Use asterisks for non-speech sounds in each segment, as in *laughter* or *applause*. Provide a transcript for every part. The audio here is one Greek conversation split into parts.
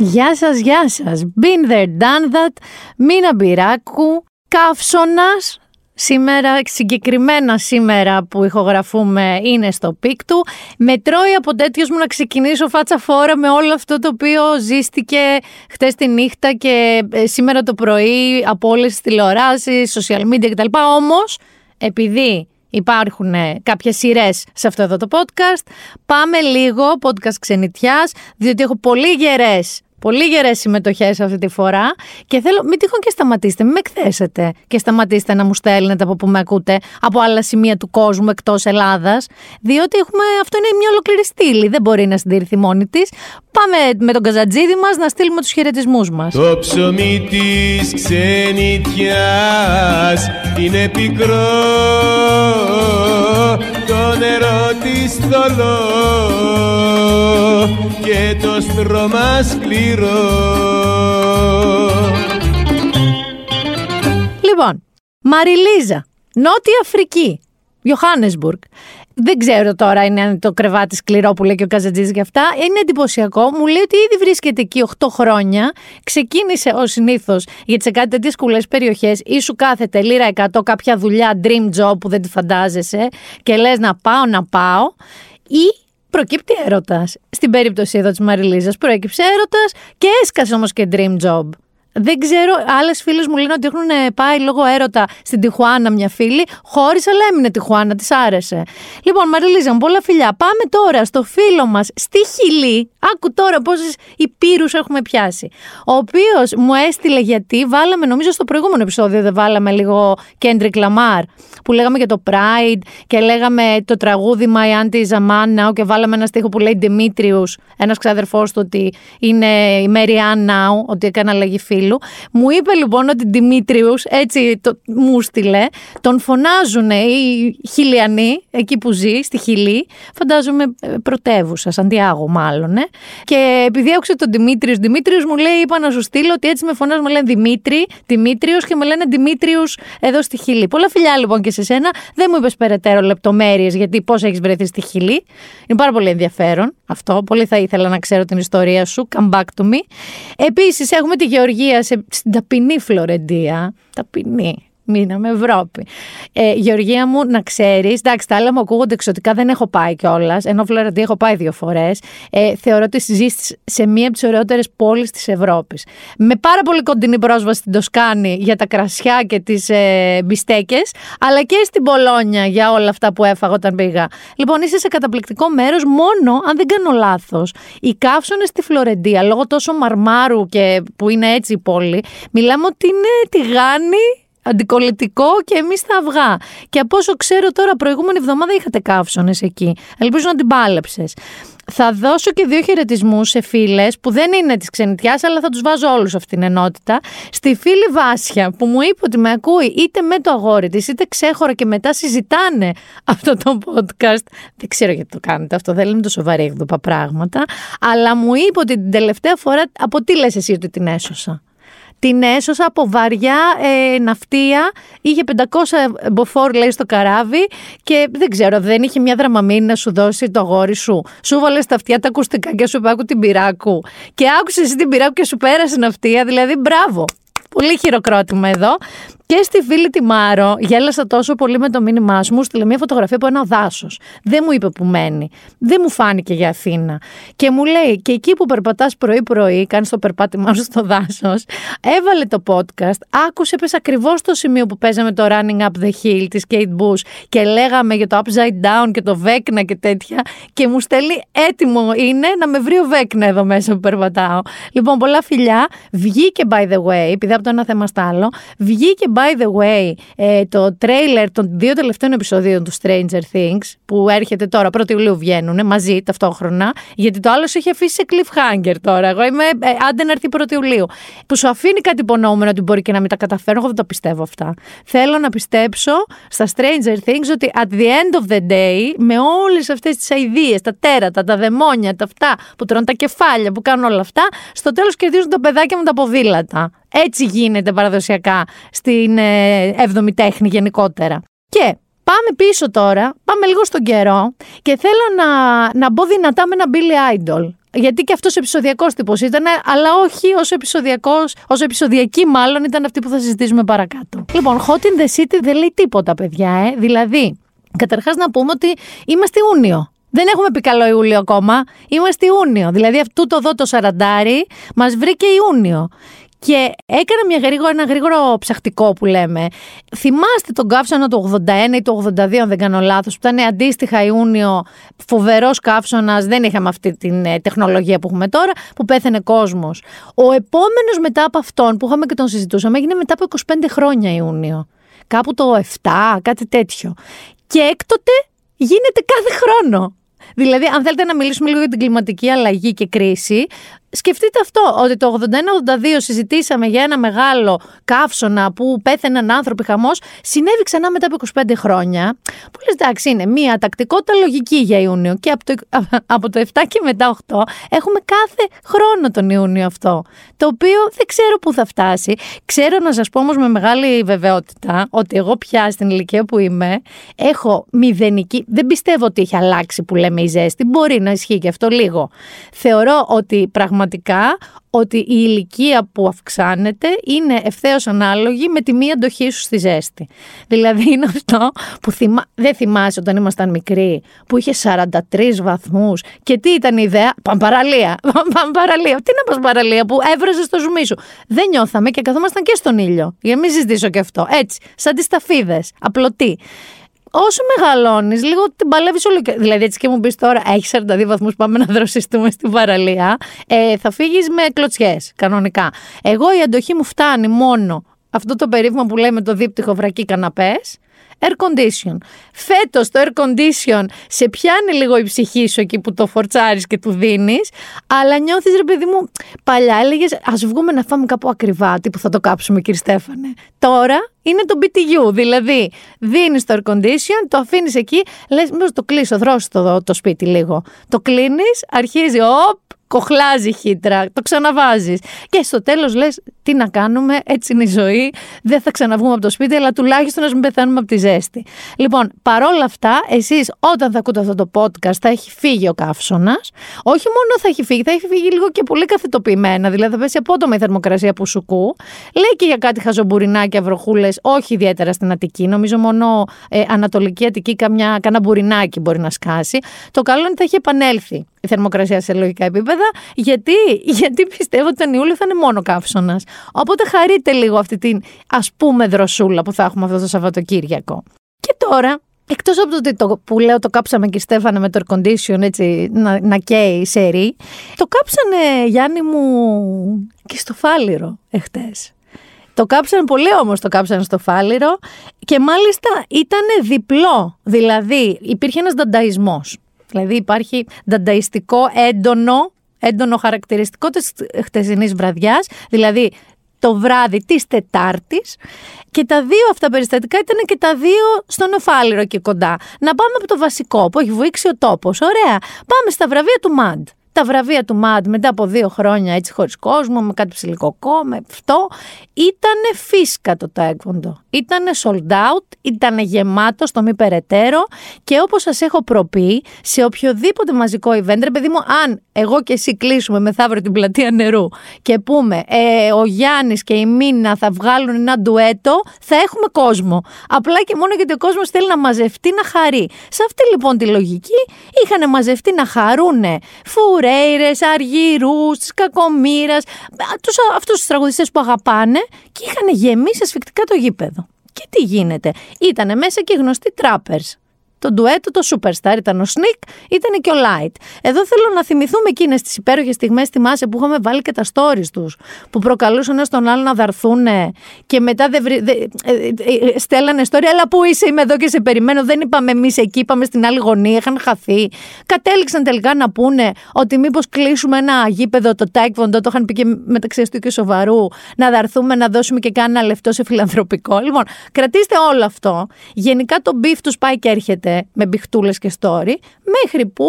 Γεια σας, γεια σας. Been there, done that. Μίνα Μπυράκου, καύσωνας. Σήμερα, συγκεκριμένα σήμερα που ηχογραφούμε είναι στο peak του. Με τρώει ο απατέτοιος μου να ξεκινήσω φάτσα φόρα με όλο αυτό το οποίο ζήστηκε χτες τη νύχτα και ε, σήμερα το πρωί από όλες τις τηλεοράσεις, social media κτλ. Όμως, επειδή Υπάρχουν κάποιες σειρές σε αυτό εδώ το podcast. Πάμε λίγο podcast ξενιτιάς, διότι έχω πολύ γερές Πολύ γερές συμμετοχές αυτή τη φορά και θέλω, μην τυχόν και σταματήστε, μην με εκθέσετε και σταματήστε να μου στέλνετε από που με ακούτε από άλλα σημεία του κόσμου εκτός Ελλάδας. Διότι έχουμε, αυτό είναι μια ολόκληρη στήλη, δεν μπορεί να συντηρηθεί μόνη της. Πάμε με τον καζατζίδι μας να στείλουμε τους χαιρετισμούς μας. Το ψωμί της ξενιτιάς είναι πικρό, το νερό της θολό και το στρώμα σκληρό. Λοιπόν, Μαριλίζα, Νότια Αφρική, Johannesburg. Δεν ξέρω τώρα είναι το κρεβάτι σκληρό που λέει και ο Καζατζής για αυτά. Είναι εντυπωσιακό. Μου λέει ότι ήδη βρίσκεται εκεί 8 χρόνια. Ξεκίνησε ως συνήθως γιατί σε κάτι τέτοιες κουλές περιοχές ή σου κάθεται λίρα 100 κάποια δουλειά, dream job που δεν τη φαντάζεσαι και λες να πάω, να πάω. Ή προκύπτει έρωτας. Στην περίπτωση εδώ της Μαριλίζας προέκυψε έρωτας και έσκασε όμως και dream job. Δεν ξέρω, άλλες φίλες μου λένε ότι έχουν ε, πάει λόγω έρωτα στην Τιχουάνα μια φίλη. Χώρισε, αλλά έμεινε Τιχουάνα, της άρεσε. Λοιπόν, Μαριλίζα, μου πολλά φιλιά. Πάμε τώρα στο φίλο μας στη Χιλή. Άκου τώρα πόσες υπήρους έχουμε πιάσει. Ο οποίος μου έστειλε γιατί βάλαμε, νομίζω στο προηγούμενο επεισόδιο δεν βάλαμε λίγο Kendrick Lamar που λέγαμε για το Pride και λέγαμε το τραγούδι My Auntie is a Man Now και βάλαμε ένα στίχο που λέει Demetrius, ένας ξάδερφό του ότι είναι η Mary Ann Now, ότι έκανε αλλαγή φίλου. Μου είπε λοιπόν ότι Δημήτριους, έτσι το, μου στείλε, τον φωνάζουν οι Χιλιανοί, εκεί που ζει, στη Χιλή, φαντάζομαι ε, πρωτεύουσα, Σαντιάγο μάλλον. Ε. Και επειδή άκουσε τον Δημήτριο, Δημήτριο μου λέει: Είπα να σου στείλω ότι έτσι με φωνάζουν, με λένε Δημήτρη, Δημήτριος και με λένε Δημήτριους εδώ στη Χιλή. Πολλά φιλιά λοιπόν και σε σένα. Δεν μου είπες περαιτέρω λεπτομέρειες γιατί πώς έχεις βρεθεί στη Χιλή. Είναι πάρα πολύ ενδιαφέρον αυτό. Πολύ θα ήθελα να ξέρω την ιστορία σου. Come back to me. Επίσης έχουμε τη Γεωργία σε, στην ταπεινή Φλωρεντία. Ταπεινή. Μείναμε Ευρώπη. Ε, Γεωργία μου, να ξέρεις, εντάξει, τα άλλα μου ακούγονται εξωτικά, δεν έχω πάει κιόλας. Ενώ Φλωρεντία έχω πάει δύο φορές. Ε, θεωρώ ότι ζει σε μία από τις ωραιότερες πόλεις της Ευρώπης. Με πάρα πολύ κοντινή πρόσβαση στην Τοσκάνη για τα κρασιά και τις ε, μπιστέκες, αλλά και στην Πολόνια για όλα αυτά που έφαγα όταν πήγα. Λοιπόν, είσαι σε καταπληκτικό μέρος, μόνο αν δεν κάνω λάθος. Οι καύσονες στη Φλωρεντία, λόγω τόσο μαρμάρου και που είναι έτσι η πόλη, μιλάμε ότι είναι τηγάνι αντικολλητικό και εμείς τα αυγά. Και από όσο ξέρω τώρα, προηγούμενη εβδομάδα είχατε καύσονες εκεί. Ελπίζω να την πάλεψες. Θα δώσω και δύο χαιρετισμούς σε φίλες που δεν είναι της ξενιτιάς, αλλά θα τους βάζω όλους αυτήν την ενότητα. Στη φίλη Βάσια που μου είπε ότι με ακούει είτε με το αγόρι της, είτε ξέχωρα και μετά συζητάνε αυτό το podcast. Δεν ξέρω γιατί το κάνετε αυτό, δεν λέμε τόσο βαρύγδουπα πράγματα. Αλλά μου είπε ότι την τελευταία φορά. Από τι λες εσύ ότι την έσωσα; Την έσωσα από βαριά ε, ναυτία. Είχε 500 μποφόρ, λέει, στο καράβι και δεν ξέρω, δεν είχε μια δραμαμίνη να σου δώσει το αγόρι σου. Σου βάλε στα αυτιά τα ακουστικά και σου είπα την πυράκου. Και άκουσες εσύ την πυράκου και σου πέρασε ναυτία. Δηλαδή, μπράβο. Πολύ χειροκρότημα εδώ. Και στη φίλη τη Μάρο, γέλασα τόσο πολύ με το μήνυμά σου, μου στείλε μια φωτογραφία από ένα δάσος. Δεν μου είπε που μένει. Δεν μου φάνηκε για Αθήνα. Και μου λέει, και εκεί που περπατάς πρωί-πρωί, κάνεις το περπάτημά σου στο δάσος, έβαλε το podcast, άκουσε, πες ακριβώς το σημείο που παίζαμε το Running Up the Hill τη Kate Bush και λέγαμε για το Upside Down και το Βέκνα και τέτοια. Και μου στέλνει έτοιμο είναι να με βρει ο Βέκνα εδώ μέσα που περπατάω. Λοιπόν, πολλά φιλιά. Βγήκε, by the way, επειδή από το ένα θέμα στα άλλο, βγήκε by the way, ε, το τρέιλερ των δύο τελευταίων επεισοδίων του Stranger Things, που έρχεται τώρα, 1η Ιουλίου βγαίνουν μαζί ταυτόχρονα, γιατί το άλλος σου είχε αφήσει σε cliffhanger τώρα. Εγώ είμαι ε, άντε να έρθει 1η Ιουλίου. Που σου αφήνει κάτι υπονοούμενο ότι μπορεί και να μην τα καταφέρω. Εγώ δεν το πιστεύω αυτά. Θέλω να πιστέψω στα Stranger Things ότι at the end of the day, με όλες αυτές τις αειδίε, τα τέρατα, τα δαιμόνια, τα αυτά που τρώνε τα κεφάλια, που κάνουν όλα αυτά, στο τέλος κερδίζουν τα παιδάκια με τα ποδήλατα. Έτσι γίνεται παραδοσιακά στην 7η ε, τέχνη γενικότερα. Και Πάμε πίσω τώρα, πάμε λίγο στον καιρό και θέλω να, να μπω δυνατά με ένα Billy Idol. Γιατί και αυτός επεισοδιακός τύπος ήταν, αλλά όχι όσο επεισοδιακός, όσο επεισοδιακή μάλλον ήταν αυτή που θα συζητήσουμε παρακάτω. Λοιπόν, Hot in the City δεν λέει τίποτα, παιδιά, ε. Δηλαδή, καταρχάς να πούμε ότι είμαστε Ιούνιο. Δεν έχουμε πει καλό Ιούλιο ακόμα. Είμαστε Ιούνιο. Δηλαδή, αυτού το δω το σαραντάρι μας βρήκε Ιούνιο. Και έκανα μια γρήγορα, ένα γρήγορο ψαχτικό που λέμε. Θυμάστε τον καύσωνα του 81 ή του 82, αν δεν κάνω λάθος, που ήταν αντίστοιχα Ιούνιο, φοβερός καύσωνας, δεν είχαμε αυτή την ε, τεχνολογία που έχουμε τώρα, που πέθανε κόσμος. Ο επόμενος μετά από αυτόν που είχαμε και τον συζητούσαμε έγινε μετά από 25 χρόνια Ιούνιο. Κάπου το 7, κάτι τέτοιο. Και έκτοτε γίνεται κάθε χρόνο. Δηλαδή, αν θέλετε να μιλήσουμε λίγο για την κλιματική αλλαγή και κρίση, σκεφτείτε αυτό, ότι το 81-82 συζητήσαμε για ένα μεγάλο καύσωνα που πέθαιναν άνθρωποι χαμός, συνέβη ξανά μετά από 25 χρόνια. Που λες, εντάξει, είναι μία τακτικότητα λογική για Ιούνιο. Και από το, *laughs* από το 7 και μετά 8 έχουμε κάθε χρόνο τον Ιούνιο αυτό. Το οποίο δεν ξέρω πού θα φτάσει. Ξέρω να σας πω όμως με μεγάλη βεβαιότητα ότι εγώ πια στην ηλικία που είμαι έχω μηδενική. Δεν πιστεύω ότι έχει αλλάξει που λέμε η ζέστη. Μπορεί να ισχύει και αυτό λίγο. Θεωρώ ότι πραγματικά πραγματικά ότι η ηλικία που αυξάνεται είναι ευθέως ανάλογη με τη μία αντοχή σου στη ζέστη. Δηλαδή είναι αυτό που θυμά... δεν θυμάσαι όταν ήμασταν μικροί, που είχε 43 βαθμούς και τι ήταν η ιδέα, παμπαραλία, *laughs* παμπαραλία, τι να πας παραλία που έβραζε στο ζουμί σου; Δεν νιώθαμε και καθόμασταν και στον ήλιο, για να μην συζητήσω και αυτό. Έτσι, σαν τις ταφίδες, απλωτή όσο μεγαλώνεις, λίγο την παλεύεις όλο. Δηλαδή, έτσι και μου πεις τώρα, έχεις 42 βαθμούς, πάμε να δροσιστούμε στην παραλία. Ε, θα φύγεις με κλωτσιές, κανονικά. Εγώ η αντοχή μου φτάνει μόνο αυτό το περίφημο που λέμε το δίπτυχο βρακί καναπές air condition. Φέτος το air condition σε πιάνει λίγο η ψυχή σου εκεί που το φορτσάρεις και του δίνεις, αλλά νιώθεις ρε παιδί μου, παλιά έλεγες Α βγούμε να φάμε κάπου ακριβά, τι που θα το κάψουμε, κύριε Στέφανε. Τώρα είναι το BTU. Δηλαδή, δίνεις το air condition, το αφήνεις εκεί, λες, μήπως το κλείσω, δρώσει το, το σπίτι λίγο. Το κλείνεις, αρχίζει, οπ, κοχλάζει χύτρα, το ξαναβάζεις. Και στο τέλος λες: Τι να κάνουμε, έτσι είναι η ζωή. Δεν θα ξαναβγούμε από το σπίτι, αλλά τουλάχιστον να μην πεθάνουμε από τη ζέστη. Λοιπόν, παρόλα αυτά, εσείς όταν θα ακούτε αυτό το podcast, θα έχει φύγει ο καύσωνας. Όχι μόνο θα έχει φύγει, θα έχει φύγει λίγο και πολύ καθετοποιημένα. Δηλαδή, θα πέσει απότομα η θερμοκρασία που σου κού. Λέει και για κάτι χαζομπουρινάκια, βροχούλες, όχι ιδιαίτερα στην Αττική. Νομίζω μόνο ε, Ανατολική Αττική, καμιά, κανένα μπουρινάκι μπορεί να σκάσει. Το καλό είναι ότι θα έχει επανέλθει η θερμοκρασία σε λογικά επίπεδα. Γιατί, γιατί πιστεύω ότι τον Ιούλιο θα είναι μόνο καύσωνας. Οπότε χαρείτε λίγο αυτή την ας πούμε δροσούλα που θα έχουμε αυτό το Σαββατοκύριακο. Και τώρα, Εκτός από το ότι το, που λέω το κάψαμε και Στέφανε με το air condition έτσι να, να καίει σερή, το κάψανε Γιάννη μου και στο φάληρο εχθές. Το κάψανε πολύ όμως το κάψανε στο φάληρο και μάλιστα ήταν διπλό. Δηλαδή υπήρχε ένας δανταϊσμός. Δηλαδή υπάρχει δανταϊστικό έντονο, έντονο χαρακτηριστικό της χτεσινής βραδιάς, δηλαδή το βράδυ της Τετάρτης και τα δύο αυτά περιστατικά ήταν και τα δύο στον Οφάλιρο και κοντά. Να πάμε από το βασικό που έχει βοήξει ο τόπος. Ωραία. Πάμε στα βραβεία του Μαντ τα βραβεία του ΜΑΔ μετά από δύο χρόνια έτσι χωρίς κόσμο, με κάτι ψηλικοκό, με αυτό, ήταν φίσκα το τέκβοντο. Ήταν sold out, ήταν γεμάτο στο μη περαιτέρω και όπως σας έχω προπεί, σε οποιοδήποτε μαζικό event, ρε παιδί μου, αν εγώ και εσύ κλείσουμε μεθαύριο την πλατεία νερού και πούμε ε, ο Γιάννης και η Μίνα θα βγάλουν ένα ντουέτο, θα έχουμε κόσμο. Απλά και μόνο γιατί ο κόσμος θέλει να μαζευτεί να χαρεί. Σε αυτή λοιπόν τη λογική είχαν μαζευτεί να χαρούνε φουρέ, Φερέιρε, Αργυρούς, τη Κακομήρα, αυτούς τους τραγουδιστές που αγαπάνε και είχαν γεμίσει ασφικτικά το γήπεδο. Και τι γίνεται, ήτανε μέσα και γνωστοί τράπερς το ντουέτο, το superstar ήταν ο Σνικ, ήταν και ο Light. Εδώ θέλω να θυμηθούμε εκείνες τις υπέροχες στιγμές, θυμάσαι που είχαμε βάλει και τα stories τους, που προκαλούσαν ένα τον άλλο να δαρθούν και μετά δεν βρει, δε, ε, ε, ε, στέλνανε story. Αλλά πού είσαι, είμαι εδώ και σε περιμένω. Δεν είπαμε εμείς εκεί, είπαμε στην άλλη γωνία, είχαν χαθεί. Κατέληξαν τελικά να πούνε ότι μήπως κλείσουμε ένα γήπεδο, το Taekwondo, το είχαν πει και μεταξύ του και σοβαρού, να δαρθούμε να δώσουμε και κάνα λεφτό σε φιλανθρωπικό. Λοιπόν, κρατήστε όλο αυτό. Γενικά το beef τους πάει και έρχεται με μπηχτούλες και story, μέχρι που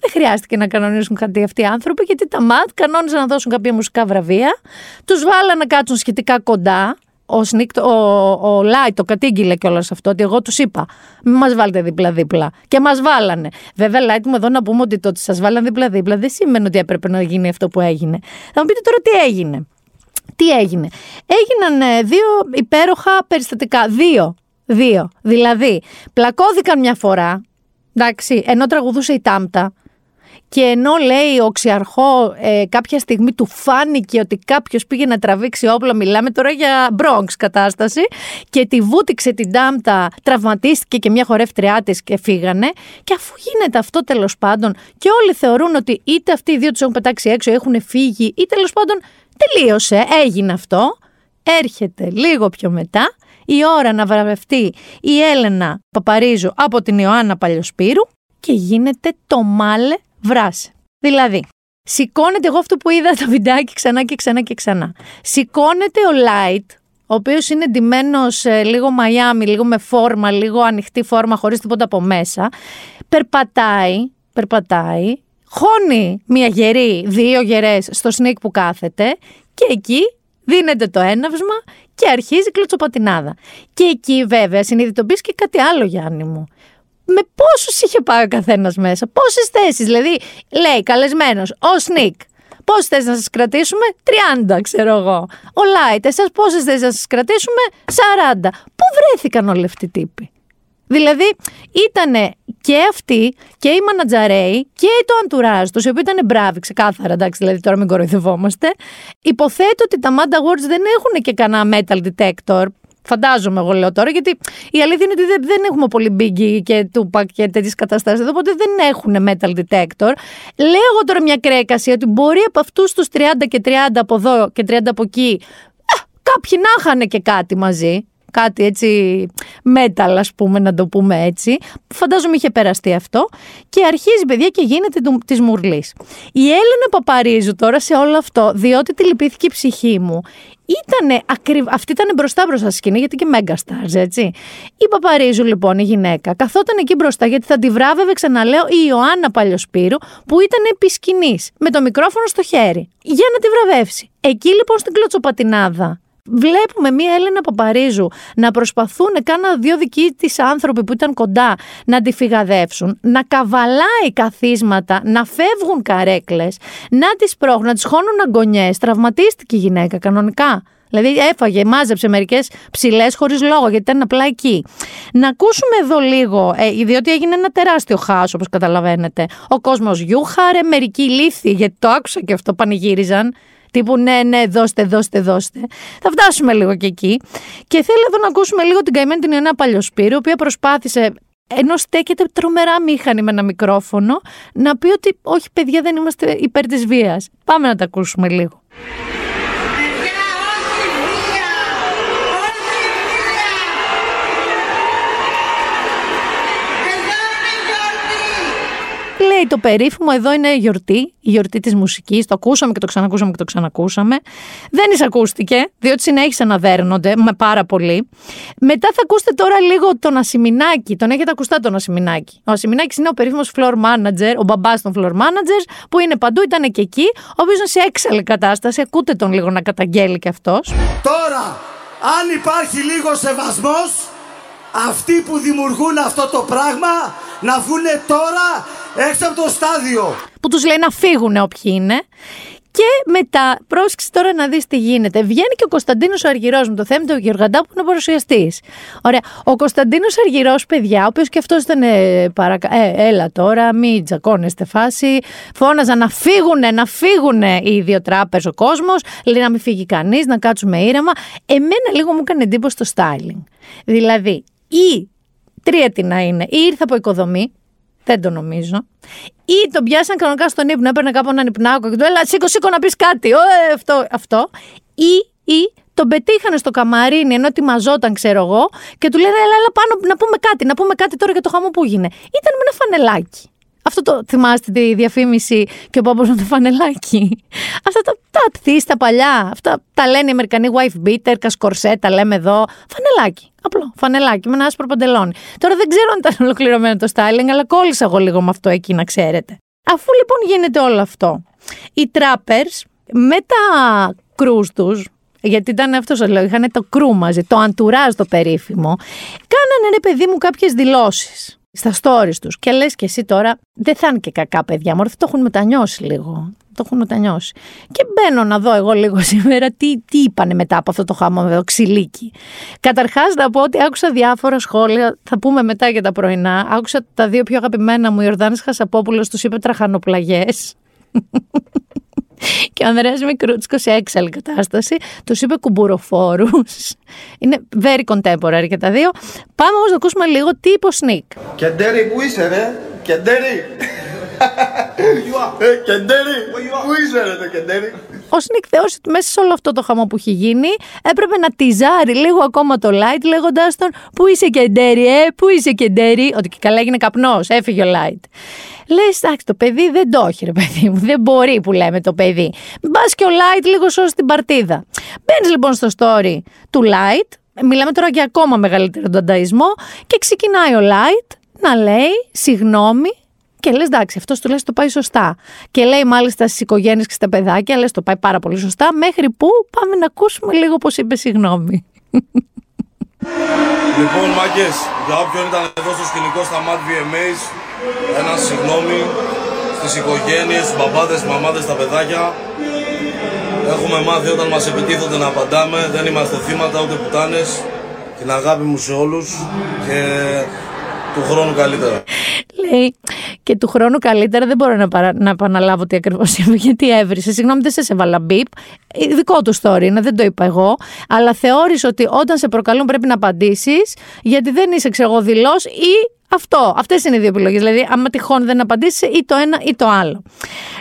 δεν χρειάστηκε να κανονίσουν κάτι αυτοί οι άνθρωποι, γιατί τα MAD κανόνιζαν να δώσουν κάποια μουσικά βραβεία, τους βάλαν να κάτσουν σχετικά κοντά, ο, Snik, ο, ο Light το κατήγγειλε κιόλας αυτό, ότι εγώ τους είπα, μην μας βάλετε δίπλα-δίπλα. Και μας βάλανε. Βέβαια, Light μου εδώ να πούμε ότι το ότι σας βάλανε δίπλα-δίπλα δεν σημαίνει ότι έπρεπε να γίνει αυτό που έγινε. Θα μου πείτε τώρα τι έγινε. Τι έγινε. Έγιναν ε, δύο υπέροχα περιστατικά. Δύο. Δύο. Δηλαδή, πλακώθηκαν μια φορά, εντάξει, ενώ τραγουδούσε η Τάμπτα, και ενώ λέει ο Ξιαρχό ε, κάποια στιγμή του φάνηκε ότι κάποιος πήγε να τραβήξει όπλο, μιλάμε τώρα για Bronx κατάσταση, και τη βούτυξε την τάμπτα, τραυματίστηκε και μια χορεύτριά της και φύγανε. Και αφού γίνεται αυτό τέλος πάντων, και όλοι θεωρούν ότι είτε αυτοί οι δύο τους έχουν πετάξει έξω, έχουν φύγει, ή τέλος πάντων τελείωσε, έγινε αυτό. Έρχεται λίγο πιο μετά η ώρα να βραβευτεί η Έλενα Παπαρίζου από την Ιωάννα Παλιοσπύρου και γίνεται το μάλε βράσε. Δηλαδή, σηκώνεται εγώ αυτό που είδα το βιντεάκι ξανά και ξανά και ξανά. Σηκώνεται ο Light, ο οποίος είναι ντυμένος λίγο Μαϊάμι, λίγο με φόρμα, λίγο ανοιχτή φόρμα, χωρίς τίποτα από μέσα. Περπατάει, περπατάει, χώνει μία γερή, δύο γερές στο Snik που κάθεται και εκεί δίνεται το έναυσμα και αρχίζει κλωτσοπατινάδα. Και εκεί βέβαια συνειδητοποιείς και κάτι άλλο Γιάννη μου με πόσους είχε πάει ο καθένας μέσα, πόσες θέσεις. Δηλαδή, λέει καλεσμένος, ο Snik, Πόσες θέσεις να σας κρατήσουμε, 30 ξέρω εγώ. Ο Light, εσάς πόσες θέσεις να σας κρατήσουμε, 40. Πού βρέθηκαν όλοι αυτοί οι τύποι; Δηλαδή, ήταν και αυτοί και οι μανατζαρέοι και το αντουράζ τους, οι οποίοι ήταν μπράβοι, ξεκάθαρα, εντάξει, δηλαδή τώρα μην κοροϊδευόμαστε. Υποθέτω ότι τα Mad Awards δεν έχουν και κανένα metal detector Φαντάζομαι, εγώ λέω τώρα, γιατί η αλήθεια είναι ότι δεν, δεν έχουμε πολύ Biggie και Tupac και τέτοιες καταστάσεις εδώ, οπότε δεν έχουν metal detector. Λέω εγώ τώρα μια κρέκαση ότι μπορεί από αυτούς τους 30 και 30 από εδώ και 30 από εκεί, α, κάποιοι να είχαν και κάτι μαζί κάτι έτσι metal ας πούμε να το πούμε έτσι. Φαντάζομαι είχε περαστεί αυτό και αρχίζει παιδιά και γίνεται της μουρλής. Η Έλληνα Παπαρίζου τώρα σε όλο αυτό, διότι τη λυπήθηκε η ψυχή μου, Ήτανε ακριβ... Αυτή ήταν μπροστά μπροστά στη σκηνή, γιατί και μέγα stars, έτσι. Η Παπαρίζου, λοιπόν, η γυναίκα, καθόταν εκεί μπροστά, γιατί θα τη βράβευε, ξαναλέω, η Ιωάννα Παλιοσπύρου, που ήταν επί σκηνής, με το μικρόφωνο στο χέρι, για να τη βραβεύσει. Εκεί λοιπόν στην κλωτσοπατινάδα Βλέπουμε μία Έλενα Παπαρίζου να προσπαθούν, κάνα δύο δικοί της άνθρωποι που ήταν κοντά να τη φυγαδεύσουν, να καβαλάει καθίσματα, να φεύγουν καρέκλες, να τις πρόχνουν, να τις χώνουν αγκονιές. Τραυματίστηκε η γυναίκα κανονικά. Δηλαδή έφαγε, μάζεψε μερικές ψηλές χωρίς λόγο, γιατί ήταν απλά εκεί. Να ακούσουμε εδώ λίγο, ε, διότι έγινε ένα τεράστιο χάος, όπως καταλαβαίνετε. Ο κόσμος γιούχαρε, μερικοί λύθη, γιατί το άκουσα και αυτό πανηγύριζαν. Τύπου ναι, ναι, δώστε, δώστε, δώστε. Θα φτάσουμε λίγο και εκεί. Και θέλω εδώ να ακούσουμε λίγο την καημένη την Ιωάννα Παλιοσπύρου, η οποία προσπάθησε ενώ στέκεται τρομερά μήχανη με ένα μικρόφωνο, να πει ότι όχι παιδιά δεν είμαστε υπέρ της βίας. Πάμε να τα ακούσουμε λίγο. Λέει το περίφημο, εδώ είναι η γιορτή, η γιορτή της μουσικής. Το ακούσαμε και το ξανακούσαμε και το ξανακούσαμε. Δεν εισακούστηκε, διότι συνέχισαν να δέρνονται με πάρα πολύ. Μετά θα ακούσετε τώρα λίγο τον Ασημινάκη. Τον έχετε ακουστά τον Ασημινάκη. Ο Ασημινάκης είναι ο περίφημος floor manager, ο μπαμπάς των floor managers, που είναι παντού, ήταν και εκεί, ο οποίος είναι σε έξαλλη κατάσταση. Ακούτε τον λίγο να καταγγέλει κι αυτός. Τώρα, αν υπάρχει λίγο σεβασμός, αυτοί που δημιουργούν αυτό το πράγμα να βγουν τώρα έξω από το στάδιο. Που τους λέει να φύγουν όποιοι είναι. Και μετά, πρόσεξε τώρα να δεις τι γίνεται. Βγαίνει και ο Κωνσταντίνος Αργυρός με το θέμα του Γεωργαντά που είναι παρουσιαστής. Ωραία. Ο Κωνσταντίνος Αργυρός, παιδιά, ο οποίος και αυτός ήταν. Ε, παρακα... ε, έλα τώρα, μην τζακώνεστε φάση. Φώναζαν να φύγουν, να φύγουν οι δύο τράπεζες ο κόσμος. Λέει να μην φύγει κανείς, να κάτσουμε ήρεμα. Εμένα λίγο μου έκανε εντύπωση το styling. Δηλαδή, ή τρίτη να είναι, ή ήρθε από οικοδομή, δεν το νομίζω. Ή τον πιάσαν κανονικά στον ύπνο, έπαιρνε κάπου έναν υπνάκο και του έλα σήκω σήκω να πεις κάτι, Ω, ε, αυτό, αυτό. Ή, ή τον πετύχανε στο καμαρίνι ενώ ετοιμαζόταν, ξέρω εγώ, και του λένε έλα, έλα πάνω να πούμε κάτι, να πούμε κάτι τώρα για το χαμό που έγινε. Ήταν με ένα φανελάκι. Αυτό το θυμάστε τη διαφήμιση και ο πάπος με το φανελάκι; Αυτά τα, τα τα παλιά. Αυτά τα λένε οι Αμερικανοί wife beater, κασκορσέτα λέμε εδώ. Φανελάκι. Απλό. Φανελάκι με ένα άσπρο παντελόνι. Τώρα δεν ξέρω αν ήταν ολοκληρωμένο το styling, αλλά κόλλησα εγώ λίγο με αυτό εκεί να ξέρετε. Αφού λοιπόν γίνεται όλο αυτό, οι trappers με τα κρούς τους, γιατί ήταν αυτό ο λέω, είχαν το κρού μαζί, το αντουράζ το περίφημο. Κάνανε ρε παιδί μου κάποιες δηλώσεις στα stories τους και λες και εσύ τώρα δεν θα είναι και κακά παιδιά μου, το έχουν μετανιώσει λίγο. Το έχουν μετανιώσει. Και μπαίνω να δω εγώ λίγο *laughs* σήμερα τι, τι είπανε μετά από αυτό το χάμα με το ξυλίκι. Καταρχάς να πω ότι άκουσα διάφορα σχόλια, θα πούμε μετά για τα πρωινά. Άκουσα τα δύο πιο αγαπημένα μου, Ιορδάνης Χασαπόπουλος τους είπε τραχανοπλαγιές. *laughs* *laughs* Και ο Ανδρέας Μικρούτσκος σε έξαλλη κατάσταση τους είπε κουμπουροφόρου. Είναι very contemporary και τα δύο. Πάμε όμω να ακούσουμε λίγο τι είπε ο Σνίκ. Κεντέρι, πού είσαι, ρε! Κεντέρι! Ε, Κεντέρι! Πού είσαι, ρε, το Κεντέρι! Ο Σνίκ θεώρησε ότι μέσα σε όλο αυτό το χαμό που έχει γίνει έπρεπε να τυζάρει λίγο ακόμα το light λέγοντάς τον Πού είσαι κεντέρι, ε, πού είσαι κεντέρι. Ότι και καλά έγινε καπνός, έφυγε ο light. Λες, εντάξει, το παιδί δεν το έχει, ρε παιδί μου. Δεν μπορεί που λέμε το παιδί. Μπας και ο light λίγο σώσει την παρτίδα. Μπαίνεις λοιπόν στο story του light. Μιλάμε τώρα για ακόμα μεγαλύτερο δανταϊσμό και ξεκινάει ο light να λέει συγγνώμη και λες, εντάξει, αυτός του λες το πάει σωστά. Και λέει μάλιστα στις οικογένειες και στα παιδάκια, λες το πάει πάρα πολύ σωστά. Μέχρι που πάμε να ακούσουμε λίγο πώς είπε συγγνώμη. Λοιπόν, μάγκε, για όποιον ήταν εδώ στο σκηνικό στα Mad VMAs, ένα συγγνώμη στις οικογένειες, στους μπαμπάδες, μαμάδες, τα παιδάκια. Έχουμε μάθει όταν μας επιτίθονται να απαντάμε, δεν είμαστε θύματα ούτε πουτάνες. Την αγάπη μου σε όλους και του χρόνου καλύτερα. Λέει και του χρόνου καλύτερα δεν μπορώ να, παρα... να επαναλάβω τι ακριβώς είπε, γιατί έβρισε. Συγγνώμη, δεν σε έβαλα μπίπ. Ε, δικό του story είναι, δεν το είπα εγώ. Αλλά θεώρησε ότι όταν σε προκαλούν πρέπει να απαντήσεις, γιατί δεν είσαι ξεγοδηλό ή αυτό. Αυτές είναι οι δύο επιλογές. Δηλαδή, άμα τυχόν δεν απαντήσεις, ή το ένα ή το άλλο.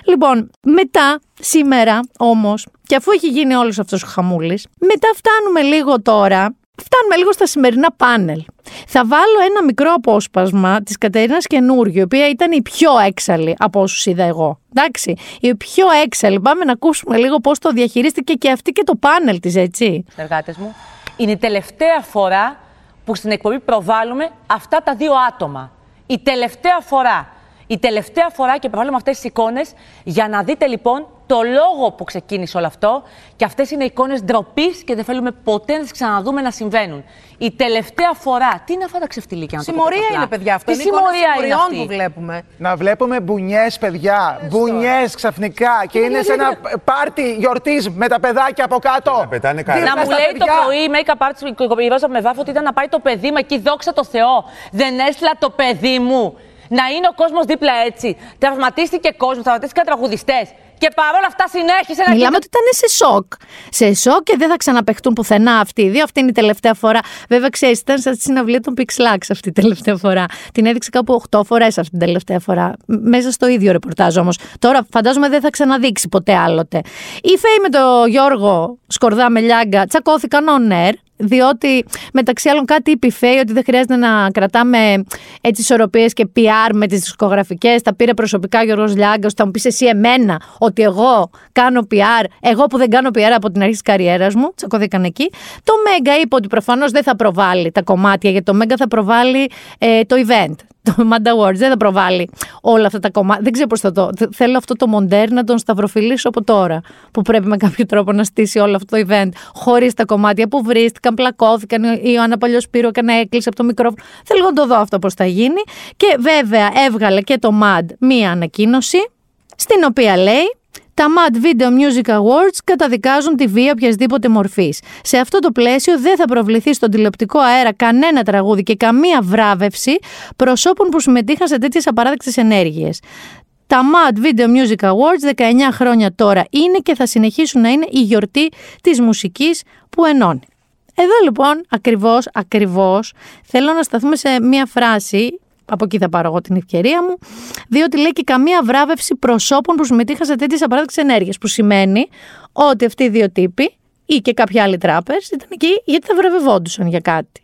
Λοιπόν, μετά, σήμερα όμως, και αφού έχει γίνει όλος αυτός ο χαμούλης, μετά φτάνουμε λίγο τώρα Φτάνουμε λίγο στα σημερινά πάνελ. Θα βάλω ένα μικρό απόσπασμα της Κατερίνας Καινούργιου, η οποία ήταν η πιο έξαλλη από όσους είδα εγώ. Εντάξει, η πιο έξαλλη. Πάμε να ακούσουμε λίγο πώς το διαχειρίστηκε και αυτή και το πάνελ της, έτσι. Εργάτες μου, είναι η τελευταία φορά που στην εκπομπή προβάλλουμε αυτά τα δύο άτομα. Η τελευταία φορά. Η τελευταία φορά και προβάλλουμε αυτές τις εικόνες για να δείτε λοιπόν το λόγο που ξεκίνησε όλο αυτό και αυτές είναι εικόνες ντροπής και δεν θέλουμε ποτέ να τις ξαναδούμε να συμβαίνουν. Η τελευταία φορά. Τι είναι αυτά τα ξεφτιλίκια να Συμμορία το είναι, παιδιά. Αυτό Τι είναι εικόνα συμμορία είναι συμμοριών αυτή; που βλέπουμε. Να βλέπουμε μπουνιές, παιδιά. Μπουνιές ξαφνικά. Και είναι σε ένα πάρτι γιορτής με τα παιδάκια από κάτω. πετάνε Δίπλα καλά. Να μου στα λέει το παιδιά. πρωί η make-up artist η Ρώσα με βάφο ότι ήταν να πάει το παιδί μου εκεί, δόξα τω Θεώ. Δεν έστειλα το παιδί μου να είναι ο κόσμος δίπλα έτσι. Τραυματίστηκε κόσμο, τραυματίστηκαν τραγουδιστές. Και παρόλα αυτά συνέχισε να Μιλάμε ότι ήταν σε σοκ. Σε σοκ και δεν θα ξαναπεχτούν πουθενά αυτοί οι δύο. Αυτή είναι η τελευταία φορά. Βέβαια, ξέρεις, ήταν σαν τη συναυλία των Pixlax αυτή η τελευταία φορά. Την έδειξε κάπου 8 φορές αυτή την τελευταία φορά. Μ- Μέσα στο ίδιο ρεπορτάζ όμως. Τώρα φαντάζομαι δεν θα ξαναδείξει ποτέ άλλοτε. Η Φέη με τον Γιώργο Σκορδά με Λιάγκα τσακώθηκαν on air. Διότι μεταξύ άλλων κάτι είπε η Φέη ότι δεν χρειάζεται να κρατάμε έτσι ισορροπίες και PR με τις δισκογραφικές. Τα πήρε προσωπικά ο Γιώργος Λιάγκας. Θα μου πεις εσύ εμένα ότι εγώ κάνω PR, εγώ που δεν κάνω PR από την αρχή της καριέρας μου. Τσακωθήκαν εκεί. Το Μέγκα είπε ότι προφανώς δεν θα προβάλλει τα κομμάτια, γιατί το Μέγκα θα προβάλλει ε, το event. Το Mad Awards δεν θα προβάλλει όλα αυτά τα κομμάτια. Δεν ξέρω πώς θα το. θε- Θέλω αυτό το μοντέρ να τον σταυροφιλήσω από τώρα. Που πρέπει με κάποιο τρόπο να στήσει όλο αυτό το event. Χωρίς τα κομμάτια που βρίστηκαν, πλακώθηκαν. Η Ιωάννα Παλιοσπύρου έκανε έκλεισε από το μικρόφωνο. Θέλω να το δω αυτό πώς θα γίνει. Και βέβαια έβγαλε και το MAD μία ανακοίνωση. Στην οποία λέει τα Mad Video Music Awards καταδικάζουν τη βία οποιασδήποτε μορφής. Σε αυτό το πλαίσιο δεν θα προβληθεί στον τηλεοπτικό αέρα κανένα τραγούδι και καμία βράβευση προσώπων που συμμετείχαν σε τέτοιες απαράδεκτες ενέργειες. Τα Mad Video Music Awards 19 χρόνια τώρα είναι και θα συνεχίσουν να είναι η γιορτή της μουσικής που ενώνει. Εδώ λοιπόν ακριβώς, ακριβώς θέλω να σταθούμε σε μία φράση από εκεί θα πάρω εγώ την ευκαιρία μου, διότι λέει και καμία βράβευση προσώπων που συμμετείχαν σε τέτοιες απαράδεκτες ενέργειες. Που σημαίνει ότι αυτοί οι δύο τύποι ή και κάποιοι άλλοι τράπερς ήταν εκεί γιατί θα βραβευόντουσαν για κάτι.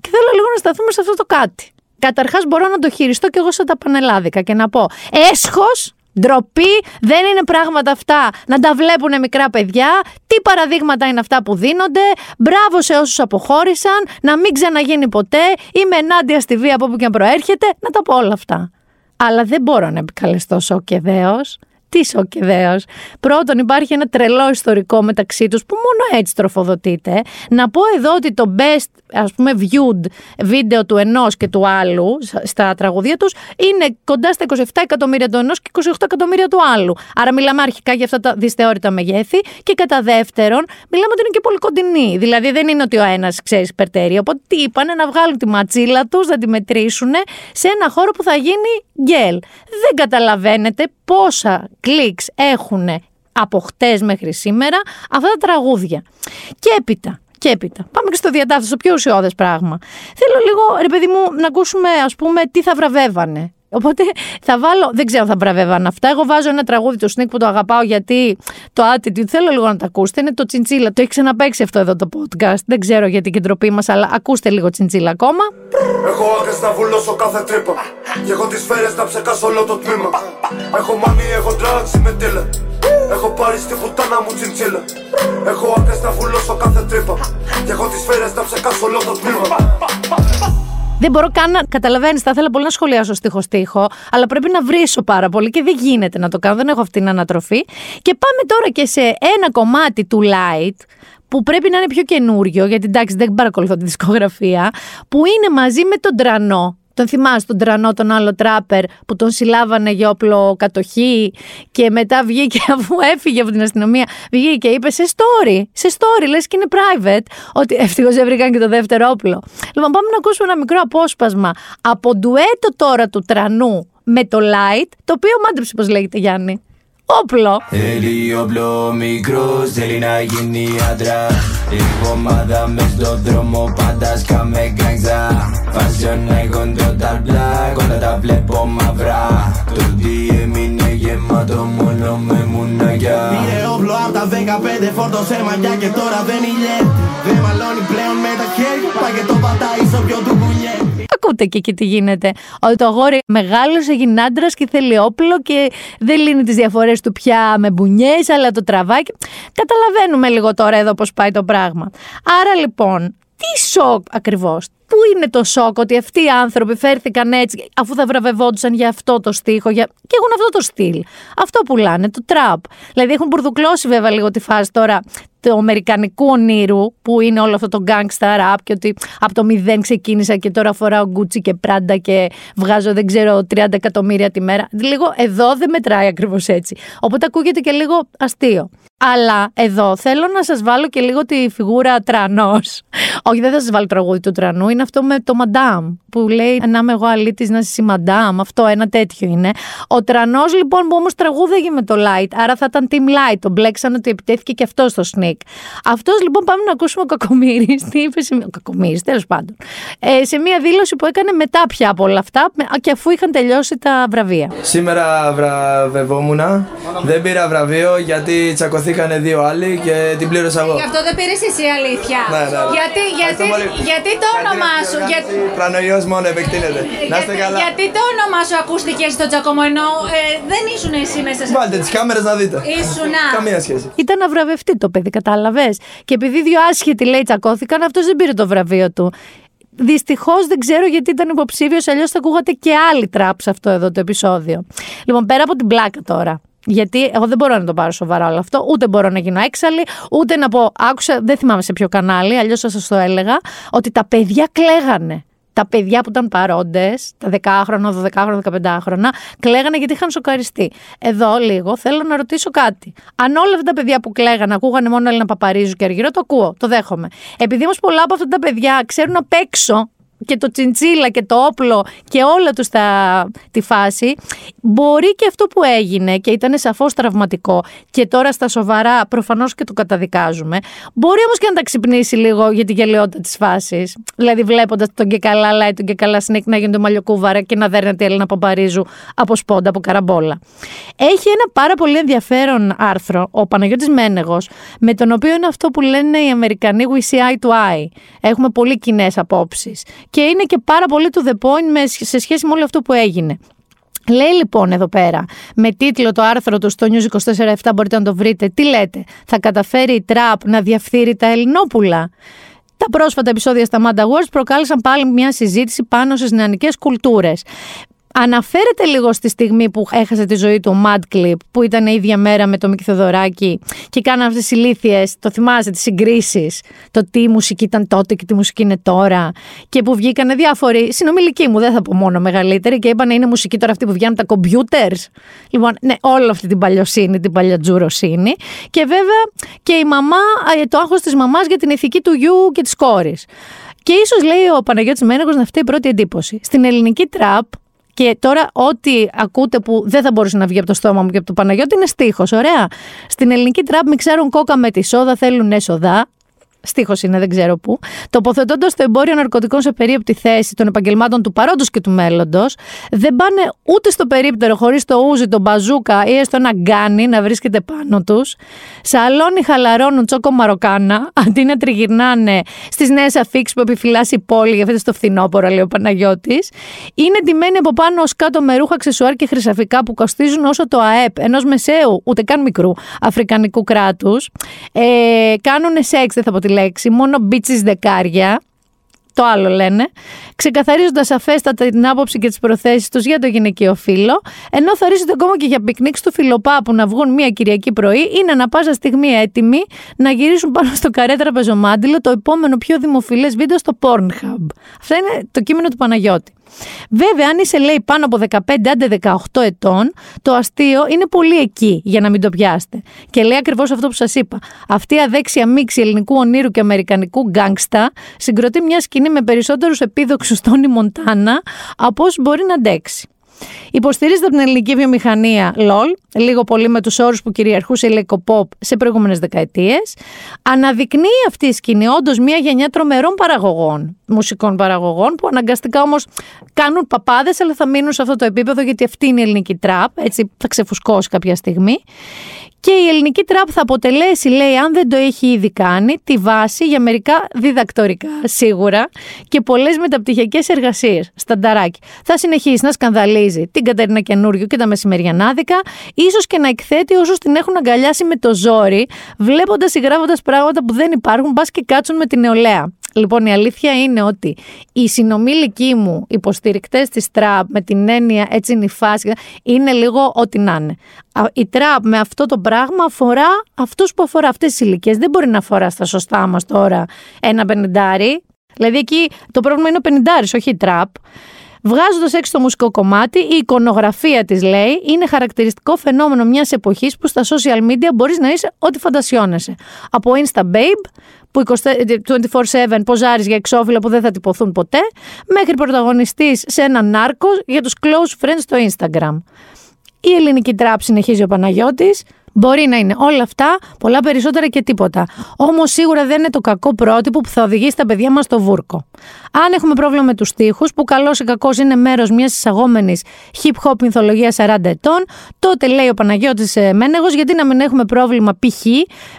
Και θέλω λίγο να σταθούμε σε αυτό το κάτι. Καταρχάς, μπορώ να το χειριστώ κι εγώ σαν τα πανελάδικα και να πω: Έσχος, ντροπή, δεν είναι πράγματα αυτά να τα βλέπουν μικρά παιδιά. Τι παραδείγματα είναι αυτά που δίνονται. Μπράβο σε όσους αποχώρησαν. Να μην ξαναγίνει ποτέ. Είμαι ενάντια στη βία από όπου και αν προέρχεται. Να τα πω όλα αυτά. Αλλά δεν μπορώ να επικαλεστώ σοκ και δέος Τι σοκ και δέος. Πρώτον, υπάρχει ένα τρελό ιστορικό μεταξύ τους που μόνο έτσι τροφοδοτείται. Να πω εδώ ότι το best, ας πούμε, viewed βίντεο του ενός και του άλλου στα τραγουδία τους είναι κοντά στα 27 εκατομμύρια του ενός και 28 εκατομμύρια του άλλου. Άρα, μιλάμε αρχικά για αυτά τα δυσθεώρητα μεγέθη. Και κατά δεύτερον, μιλάμε ότι είναι και πολύ κοντινή. Δηλαδή, δεν είναι ότι ο ένας ξέρεις υπερτέρει. Οπότε, τι είπανε, να βγάλουν τη ματσίλα τους, να τη μετρήσουν σε ένα χώρο που θα γίνει γκέλ. Δεν καταλαβαίνετε πόσα κλικς έχουν από χτες μέχρι σήμερα αυτά τα τραγούδια. Και έπειτα, και έπειτα. Πάμε και στο διατάφτο, στο πιο ουσιώδες πράγμα. Θέλω λίγο, ρε παιδί μου, να ακούσουμε, ας πούμε, τι θα βραβεύανε. Οπότε θα βάλω, δεν ξέρω αν θα βραβεύαν αυτά. Εγώ βάζω ένα τραγούδι του Σνίκ που το αγαπάω γιατί το attitude θέλω λίγο να το ακούσετε. Είναι το τσιντσίλα. Το έχει ξαναπέξει αυτό εδώ το podcast. Δεν ξέρω γιατί και ντροπή μας, αλλά ακούστε λίγο τσιντσίλα ακόμα. Έχω άκρε να βουλώσω κάθε τρύπα. Και έχω τις σφαίρες να ψεκάσω όλο το τμήμα. Έχω μάνι, έχω drugs, με τίλε. Έχω πάρει στη φουτάνα μου τσιντσίλα. Έχω άκρε να βουλώσω κάθε τρύπα. Και έχω τις σφαίρες να ψεκάσω όλο το τμήμα. Δεν μπορώ καν να καταλαβαίνεις. Θα ήθελα πολύ να σχολιάσω στίχο-στίχο, αλλά πρέπει να βρίσω πάρα πολύ και δεν γίνεται να το κάνω. Δεν έχω αυτή την ανατροφή. Και πάμε τώρα και σε ένα κομμάτι του Light που πρέπει να είναι πιο καινούριο, γιατί εντάξει δεν παρακολουθώ τη δισκογραφία, που είναι μαζί με τον Τρανό. Τον θυμάσαι τον τρανό, τον άλλο τράπερ που τον συλλάβανε για όπλο κατοχή και μετά βγήκε *laughs* αφού έφυγε από την αστυνομία. Βγήκε και είπε σε story, σε story, λες και είναι private, ότι ευτυχώς έβρικαν και το δεύτερο όπλο. Λοιπόν, πάμε να ακούσουμε ένα μικρό απόσπασμα από ντουέτο τώρα του τρανού με το light, το οποίο μάντρεψε πώς λέγεται Γιάννη. Όπλο. Θέλει όπλο μικρός, θέλει να γίνει άντρα. Η ομάδα μες στον δρόμο πάντα σκάμε γκραγζά. Fashion έχουν total black, όλα τα βλέπω μαυρά. Το τι έμεινε γεμάτο μόνο με μουναγιά. Πήρε όπλο απ' τα 15, φόρτωσε μαγιά και τώρα δεν ηλιέται. Δεν μαλώνει πλέον με τα χέρια, πάει και το πατάει στο πιο του κουνιέται. Ακούτε και εκεί τι γίνεται. Ότι το αγόρι μεγάλωσε, έγινε άντρας και θέλει όπλο και δεν λύνει τις διαφορές του πια με μπουνιές, αλλά το τραβάει. Καταλαβαίνουμε λίγο τώρα εδώ πώς πάει το πράγμα. Άρα λοιπόν, τι σοκ ακριβώς. Πού είναι το σοκ ότι αυτοί οι άνθρωποι φέρθηκαν έτσι, αφού θα βραβευόντουσαν για αυτό το στίχο για... και έχουν αυτό το στυλ. Αυτό πουλάνε, το τραπ. Δηλαδή έχουν μπουρδουκλώσει βέβαια λίγο τη φάση τώρα του αμερικανικού ονείρου που είναι όλο αυτό το gangsta rap και ότι από το μηδέν ξεκίνησα και τώρα φοράω Gucci και Prada και βγάζω δεν ξέρω 30 εκατομμύρια τη μέρα. Λίγο εδώ δεν μετράει ακριβώς έτσι. Οπότε ακούγεται και λίγο αστείο. Αλλά εδώ θέλω να σας βάλω και λίγο τη φιγούρα τρανός. Όχι, δεν θα σας βάλω τραγούδι του τρανού, είναι αυτό με το μαντάμ που λέει να είμαι εγώ αλήτης να είσαι η μαντάμ. Αυτό ένα τέτοιο είναι. Ο τρανός λοιπόν που όμως τραγούδαγε με το light, άρα θα ήταν team light. Το μπλέξαν ότι επιτέθηκε και αυτός στο sneak. Αυτός λοιπόν πάμε να ακούσουμε ο Κακομύρης. Τι είπε σε... Ο Κακομύρης τέλος πάντων. Ε, σε μια δήλωση που έκανε μετά πια από όλα αυτά και αφού είχαν τελειώσει τα βραβεία. Σήμερα βραβευόμουν. Δεν πήρα βραβείο γιατί τσακωθήκανε δύο άλλοι και την πλήρωσα εγώ. Γι' αυτό δεν πήρες εσύ αλήθεια. Ναι, ναι, ναι. Γιατί, γιατί, πολύ. γιατί το όνομά σου. Γιατί, Πρανοϊός μόνο επεκτείνεται. Να είστε καλά. γιατί το όνομά σου ακούστηκε στο τσακωμό ενώ ε, δεν ήσουν εσύ μέσα σε Βάλτε τις κάμερες να δείτε. Ήσουνα. Καμία σχέση. Ήταν να βραβευτεί το παιδί, κατάλαβες; Και επειδή δύο άσχετοι λέει τσακώθηκαν, αυτός δεν πήρε το βραβείο του. Δυστυχώς δεν ξέρω γιατί ήταν υποψήφιος, αλλιώς θα ακούγατε και άλλη τραπ σε αυτό εδώ το επεισόδιο. Λοιπόν, πέρα από την πλάκα τώρα. Γιατί εγώ δεν μπορώ να το πάρω σοβαρά όλο αυτό, ούτε μπορώ να γίνω έξαλλη, ούτε να πω. Άκουσα, δεν θυμάμαι σε ποιο κανάλι, αλλιώς θα σας το έλεγα, ότι τα παιδιά κλαίγανε. Τα παιδιά που ήταν παρόντες, τα 10χρονα, 12χρονα, 15χρονα, κλαίγανε γιατί είχαν σοκαριστεί. Εδώ λίγο θέλω να ρωτήσω κάτι. Αν όλα αυτά τα παιδιά που κλαίγανε ακούγανε μόνο Έλληνα Παπαρίζου και Αργυρό, το ακούω, το δέχομαι. Επειδή όμως πολλά από αυτά τα παιδιά ξέρουν απ' έξω και το τσιντσίλα και το όπλο και όλα τους τα, τη φάση, μπορεί και αυτό που έγινε και ήταν σαφώς τραυματικό και τώρα στα σοβαρά προφανώς και το καταδικάζουμε, μπορεί όμως και να τα ξυπνήσει λίγο για τη γελιότητα της φάσης. Δηλαδή βλέποντας τον και καλά λάει, τον και καλά σνίκ να γίνεται μαλλιοκούβαρα και να δέρνεται η Έλληνα Παπαρίζου από σπόντα, από καραμπόλα. Έχει ένα πάρα πολύ ενδιαφέρον άρθρο, ο Παναγιώτης Μένεγος, με τον οποίο είναι αυτό που λένε οι Αμερικανοί we see eye to eye. Έχουμε πολύ κοινές απόψεις και είναι και πάρα πολύ to the point με, σε σχέση με όλο αυτό που έγινε. Λέει λοιπόν εδώ πέρα, με τίτλο το άρθρο του στο News 24-7 μπορείτε να το βρείτε, τι λέτε, θα καταφέρει η Τραπ να διαφθείρει τα Ελληνόπουλα; Τα πρόσφατα επεισόδια στα Mad Awards προκάλεσαν πάλι μια συζήτηση πάνω στις νεανικές κουλτούρες. Αναφέρεται λίγο στη στιγμή που έχασε τη ζωή του ο Mad Clip, που ήταν η ίδια μέρα με το Μίκη Θεοδωράκη και κάνανε αυτές τις ηλίθιες, το θυμάσαι, τις συγκρίσεις. Το τι η μουσική ήταν τότε και τι μουσική είναι τώρα. Και που βγήκανε διάφοροι συνομιλικοί μου, δεν θα πω μόνο μεγαλύτεροι, και είπαν είναι μουσική τώρα αυτή που βγαίνουν τα κομπιούτερς. Λοιπόν, ναι, όλη αυτή την παλιοσύνη, την παλιατζουροσύνη. Και βέβαια και η μαμά, ε, το άγχος της μαμάς για την ηθική του γιου και της κόρης. Και ίσως λέει ο Παναγιώτης Μένεγος να αυτή η πρώτη εντύπωση. Στην ελληνική τραπ, και τώρα, ό,τι ακούτε που δεν θα μπορούσε να βγει από το στόμα μου και από το Παναγιώτη είναι στίχος. Ωραία. Στην ελληνική τραπ μην ξέρουν κόκα με τη σόδα, θέλουν έσοδα. Στίχος είναι, δεν ξέρω πού. Τοποθετώντας το εμπόριο ναρκωτικών σε περίοπτη θέση των επαγγελμάτων του παρόντος και του μέλλοντος, δεν πάνε ούτε στο περίπτερο χωρίς το ούζι, τον μπαζούκα ή έστω ένα γκάνι να βρίσκεται πάνω τους. Σαλόνι χαλαρώνουν τσόκο μαροκάνα, *laughs* αντί να τριγυρνάνε στις νέες αφήξεις που επιφυλάσσει η πόλη, για το φθινόπωρο, λέει ο Παναγιώτης. Είναι ντυμένοι από πάνω ως κάτω με ρούχα, αξεσουάρ και χρυσαφικά που κοστίζουν όσο το ΑΕΠ ενός μεσαίου, ούτε καν μικρού αφρικανικού κράτους. Ε, κάνουν σεξ, δεν θα πω τη λέξη, μόνο bitches δεκάρια, το άλλο λένε, ξεκαθαρίζοντας σαφέστατα την άποψη και τις προθέσεις τους για το γυναικείο φύλο, ενώ θαρρίζονται ακόμα και για πικνίκ στου Φιλοπάππου να βγουν μία Κυριακή πρωί, είναι ανα πάσα στιγμή έτοιμοι να γυρίσουν πάνω στο καρέ τραπεζομάντιλο το επόμενο πιο δημοφιλές βίντεο στο Pornhub. Αυτό είναι το κείμενο του Παναγιώτη. Βέβαια, αν είσαι λέει πάνω από 15 άντε 18 ετών, το αστείο είναι πολύ εκεί για να μην το πιάσετε. Και λέει ακριβώς αυτό που σας είπα. Αυτή η αδέξια μίξη ελληνικού ονείρου και αμερικανικού γκάγκστα συγκροτεί μια σκηνή με περισσότερους επίδοξους Τόνι Μοντάνα από όσου μπορεί να αντέξει. Υποστηρίζεται από την ελληνική βιομηχανία LOL, λίγο πολύ με τους όρους που κυριαρχούσε η Λεκοπόπ σε προηγούμενες δεκαετίες. Αναδεικνύει αυτή η σκηνή όντως μια γενιά τρομερών παραγωγών, μουσικών παραγωγών, που αναγκαστικά όμως κάνουν παπάδες, αλλά θα μείνουν σε αυτό το επίπεδο γιατί αυτή είναι η ελληνική τραπ. Έτσι θα ξεφουσκώσει κάποια στιγμή. Και η ελληνική τραπ θα αποτελέσει, λέει, αν δεν το έχει ήδη κάνει, τη βάση για μερικά διδακτορικά σίγουρα και πολλές μεταπτυχιακές εργασίες. Στανταράκι. Θα συνεχίσει να σκανδαλίζει την Κατερίνα Καινούριου και τα μεσημεριανάδικα, ίσως και να εκθέτει όσους την έχουν αγκαλιάσει με το ζόρι, βλέποντας ή γράφοντας πράγματα που δεν υπάρχουν, πα και κάτσουν με την νεολαία. Λοιπόν, η αλήθεια είναι ότι οι συνομήλικοί μου υποστηρικτές της τραπ με την έννοια έτσι είναι η φάση, είναι λίγο ό,τι να είναι. Η τραπ με αυτό το πράγμα αφορά αυτούς που αφορά αυτές τις ηλικίες. Δεν μπορεί να αφορά στα σωστά μας τώρα ένα πενιντάρι. Δηλαδή εκεί το πρόβλημα είναι ο πενιντάρι, όχι η τραπ. Βγάζοντας έξω το μουσικό κομμάτι, η εικονογραφία της λέει είναι χαρακτηριστικό φαινόμενο μιας εποχής που στα social media μπορείς να είσαι ό,τι φαντασιώνεσαι. Από Insta Babe, που 24-7 ποζάρεις για εξώφυλλα που δεν θα τυπωθούν ποτέ, μέχρι πρωταγωνιστής σε ένα νάρκο για τους close friends στο Instagram. Η ελληνική τραπ συνεχίζει ο Παναγιώτης, Μπορεί να είναι όλα αυτά, πολλά περισσότερα και τίποτα. Όμως σίγουρα δεν είναι το κακό πρότυπο που θα οδηγήσει τα παιδιά μας στο βούρκο. Αν έχουμε πρόβλημα με τους τοίχου, που καλός ή κακός είναι μέρος μιας εισαγόμενης hip hop μυθολογία 40 ετών, τότε λέει ο Παναγιώτης ε, Μένεγος, γιατί να μην έχουμε πρόβλημα π.χ.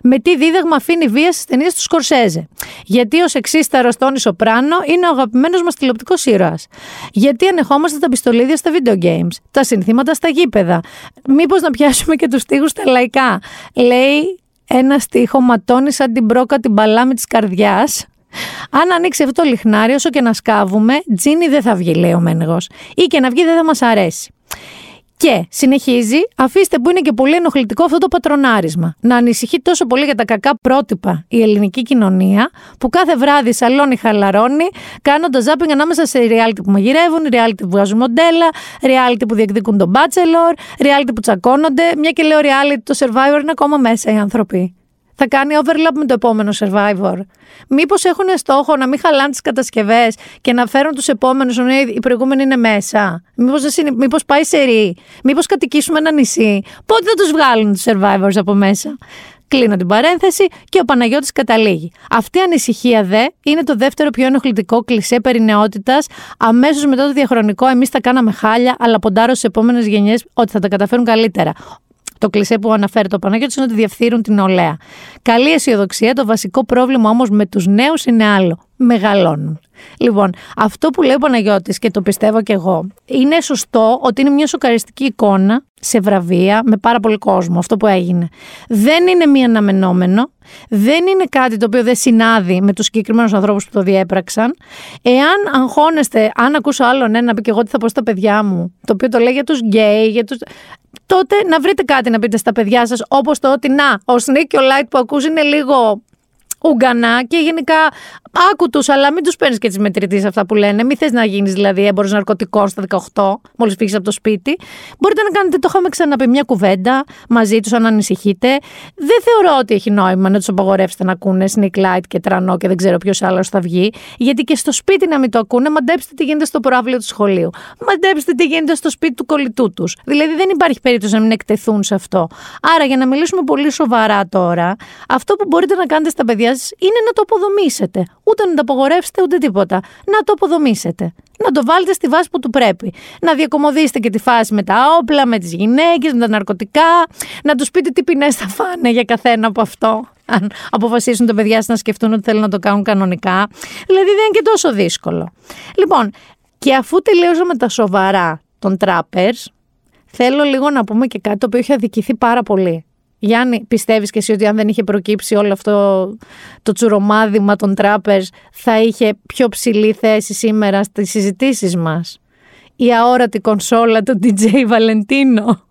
με τι δίδαγμα αφήνει βία στις ταινίες του Σκορσέζε. Γιατί ο σεξίσταρος Τόνι Σοπράνο είναι ο αγαπημένος μας τηλεοπτικός ήρωας. Γιατί ανεχόμαστε τα πιστολίδια στα video games, τα συνθήματα στα γήπεδα. Μήπως να πιάσουμε και τους τοίχου στα λαϊκά. Λέει ένα στίχο ματώνει σαν την μπρόκα την παλάμη της καρδιάς. Αν ανοίξει αυτό το λιχνάρι, όσο και να σκάβουμε, τζίνι δεν θα βγει, λέει ο Μένεγο. Ή και να βγει δεν θα μας αρέσει. Και συνεχίζει, αφήστε που είναι και πολύ ενοχλητικό αυτό το πατρονάρισμα. Να ανησυχεί τόσο πολύ για τα κακά πρότυπα η ελληνική κοινωνία, που κάθε βράδυ σαλόνι χαλαρώνει, κάνοντας ζάπινγκ ανάμεσα σε reality που μαγειρεύουν, reality που βγάζουν μοντέλα, reality που διεκδικούν τον bachelor, reality που τσακώνονται. Μια και λέω reality, το survivor είναι ακόμα μέσα οι άνθρωποι θα κάνει overlap με το επόμενο survivor. Μήπως έχουν στόχο να μην χαλάνε τις κατασκευές και να φέρουν τους επόμενους, ενώ οι προηγούμενοι είναι μέσα; Μήπως μήπως πάει σε ρί; Μήπως κατοικήσουμε ένα νησί; Πότε θα τους βγάλουν τους survivors από μέσα; Κλείνω την παρένθεση και ο Παναγιώτης καταλήγει. Αυτή η ανησυχία δε είναι το δεύτερο πιο ενοχλητικό κλισέ περί νεότητας. Αμέσως μετά το διαχρονικό, εμείς τα κάναμε χάλια, αλλά ποντάρω στις επόμενες γενιές ότι θα τα καταφέρουν καλύτερα. Το κλισέ που αναφέρει το Παναγιώτη είναι ότι διευθύνουν την νεολαία. Καλή αισιοδοξία. Το βασικό πρόβλημα όμως με τους νέους είναι άλλο. Μεγαλώνουν. Λοιπόν, αυτό που λέει ο Παναγιώτης και το πιστεύω κι εγώ, είναι σωστό ότι είναι μια σοκαριστική εικόνα σε βραβεία με πάρα πολύ κόσμο, αυτό που έγινε. Δεν είναι μη αναμενόμενο, δεν είναι κάτι το οποίο δεν συνάδει με τους συγκεκριμένους ανθρώπους που το διέπραξαν. Εάν αγχώνεστε, αν ακούσω άλλον ένα, πει και εγώ τι θα πω στα παιδιά μου, το οποίο το λέει για τους γκέι, για τους... τότε να βρείτε κάτι να πείτε στα παιδιά σας, όπως το ότι να, ο Snik και ο Light που ακούς είναι λίγο Ουγγανά και γενικά άκου τους, αλλά μην τους παίρνεις και τις μετρητή αυτά που λένε. Μην θες να γίνεις δηλαδή έμπορο ναρκωτικός στα 18, μόλις φύγεις από το σπίτι. Μπορείτε να κάνετε, το είχαμε ξαναπεί, μια κουβέντα μαζί τους, αν ανησυχείτε. Δεν θεωρώ ότι έχει νόημα να τους απαγορεύσετε να ακούνε sneak light και τρανό και δεν ξέρω ποιος άλλος θα βγει. Γιατί και στο σπίτι να μην το ακούνε, μαντέψτε τι γίνεται στο προάβλιο του σχολείου. Μαντέψτε τι γίνεται στο σπίτι του κολλητού τους. Δηλαδή δεν υπάρχει περίπτωση να μην εκτεθούν σε αυτό. Άρα για να μιλήσουμε πολύ σοβαρά τώρα, αυτό που μπορείτε να κάνετε στα παιδιά σας είναι να το αποδομήσετε ούτε να το απογορεύσετε ούτε τίποτα. Να το αποδομήσετε. Να το βάλετε στη βάση που του πρέπει. Να διακομωδήσετε και τη φάση με τα όπλα, με τις γυναίκες, με τα ναρκωτικά. Να τους πείτε τι ποινές θα φάνε για καθένα από αυτό. Αν αποφασίσουν τα παιδιά σας να σκεφτούν ότι θέλουν να το κάνουν κανονικά. Δηλαδή δεν είναι και τόσο δύσκολο. Λοιπόν, και αφού τελείωσα τα σοβαρά των τράπερς, θέλω λίγο να πούμε και κάτι το οποίο έχει αδικηθεί πάρα πολύ. Γιάννη, πιστεύεις και εσύ ότι αν δεν είχε προκύψει όλο αυτό το τσουρομάδημα των τράπερς θα είχε πιο ψηλή θέση σήμερα στις συζητήσεις μας; Η αόρατη κονσόλα του DJ Βαλεντίνο.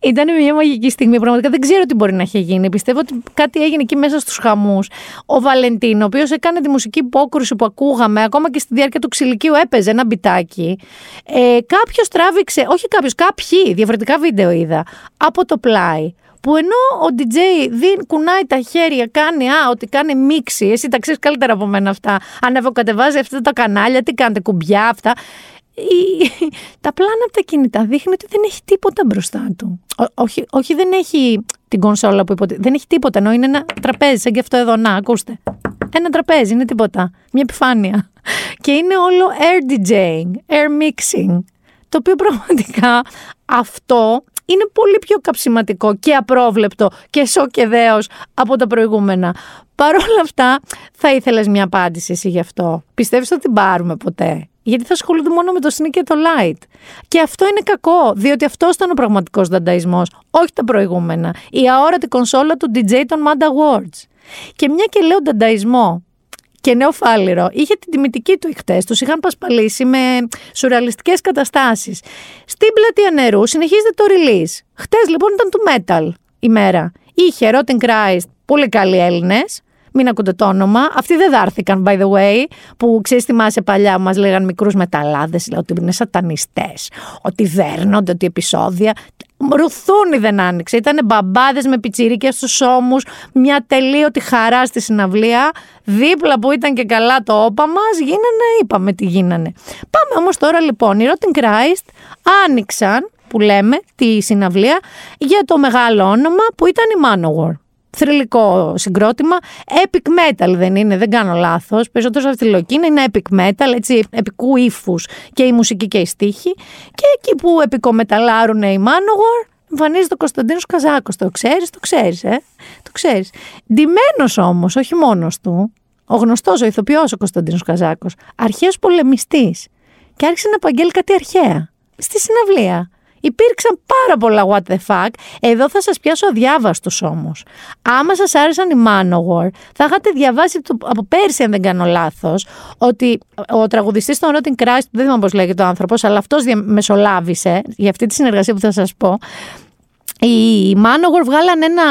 Ήταν μια μαγική στιγμή. Πραγματικά δεν ξέρω τι μπορεί να έχει γίνει. Πιστεύω ότι κάτι έγινε εκεί μέσα στους χαμούς. Ο Βαλεντίνο, ο οποίος έκανε τη μουσική υπόκρουση που ακούγαμε, ακόμα και στη διάρκεια του ξυλικίου έπαιζε ένα μπιτάκι. Ε, κάποιος τράβηξε, όχι κάποιος, κάποιοι διαφορετικά βίντεο είδα, από το πλάι που ενώ ο DJ δεν κουνάει τα χέρια, κάνει α, ότι κάνει μίξη, εσύ τα ξέρεις καλύτερα από μένα αυτά. Ανεβοκατεβάζει αυτά τα κανάλια, τι κάνετε, κουμπιά αυτά. Η, τα πλάνα από τα κινητά δείχνει ότι δεν έχει τίποτα μπροστά του. όχι, όχι, δεν έχει την κονσόλα που υποτίθεται. Δεν έχει τίποτα. Ενώ είναι ένα τραπέζι, σαν και αυτό εδώ. Να, ακούστε. Ένα τραπέζι, είναι τίποτα. Μια επιφάνεια. Και είναι όλο air DJing, air mixing. Το οποίο πραγματικά αυτό είναι πολύ πιο καψιματικό και απρόβλεπτο και σοκεδαίος από τα προηγούμενα. Παρ' όλα αυτά, θα ήθελες μια απάντηση εσύ γι' αυτό; Πιστεύεις ότι την πάρουμε ποτέ; Γιατί θα ασχολούνται μόνο με το sneak και το light. Και αυτό είναι κακό, διότι αυτό ήταν ο πραγματικός δανταϊσμός, όχι τα προηγούμενα. Η αόρατη κονσόλα του DJ των Mad Awards. Και μια και λέω δανταϊσμό, και νεοφάλιρο. Είχε την τιμητική του χτες. Τους είχαν πασπαλίσει με σουρεαλιστικές καταστάσεις. Στην πλατεία νερού συνεχίζεται το release. Χτες λοιπόν ήταν του metal η μέρα. Είχε Rotten Christ, πολύ καλοί Έλληνες. Μην ακούτε το όνομα. Αυτοί δεν δάρθηκαν, by the way, που ξέρεις, θυμάσαι παλιά, μας λέγαν μικρούς μεταλλάδες, ότι είναι σατανιστές, ότι δέρνονται, ότι επεισόδια. Ρουθούνι δεν άνοιξε. Ήταν μπαμπάδες με πιτσιρίκε στους ώμους, μια τελείωτη χαρά στη συναυλία. Δίπλα που ήταν και καλά το όπα μας, γίνανε, είπαμε τι γίνανε. Πάμε όμως τώρα λοιπόν. Οι Rotten Christ άνοιξαν, που λέμε, τη συναυλία για το μεγάλο όνομα που ήταν η Manowar θρηλυκό συγκρότημα. Epic metal δεν είναι, δεν κάνω λάθος. Περισσότερο αυτιλοκή είναι epic metal, έτσι, επικού ύφους και η μουσική και η στίχη. Και εκεί που επικομεταλάρουν οι Manowar, εμφανίζεται ο Κωνσταντίνος Καζάκος. Το ξέρεις, το ξέρεις, ε; Το ξέρεις. Ντυμένος όμως, όχι μόνος του, ο γνωστός, ο ηθοποιός ο Κωνσταντίνος Καζάκος, αρχαίος πολεμιστής. Και άρχισε να απαγγέλει κάτι αρχαία. Στη συναυλία. Υπήρξαν πάρα πολλά what the fuck. Εδώ θα σας πιάσω αδιάβαστος όμως. Άμα σας άρεσαν οι Manowar, θα είχατε διαβάσει από πέρσι, αν δεν κάνω λάθος, ότι ο τραγουδιστής των Rotten Christ, δεν θυμάμαι πώς λέγεται ο άνθρωπος, αλλά αυτός μεσολάβησε για αυτή τη συνεργασία που θα σας πω, οι Manowar βγάλαν ένα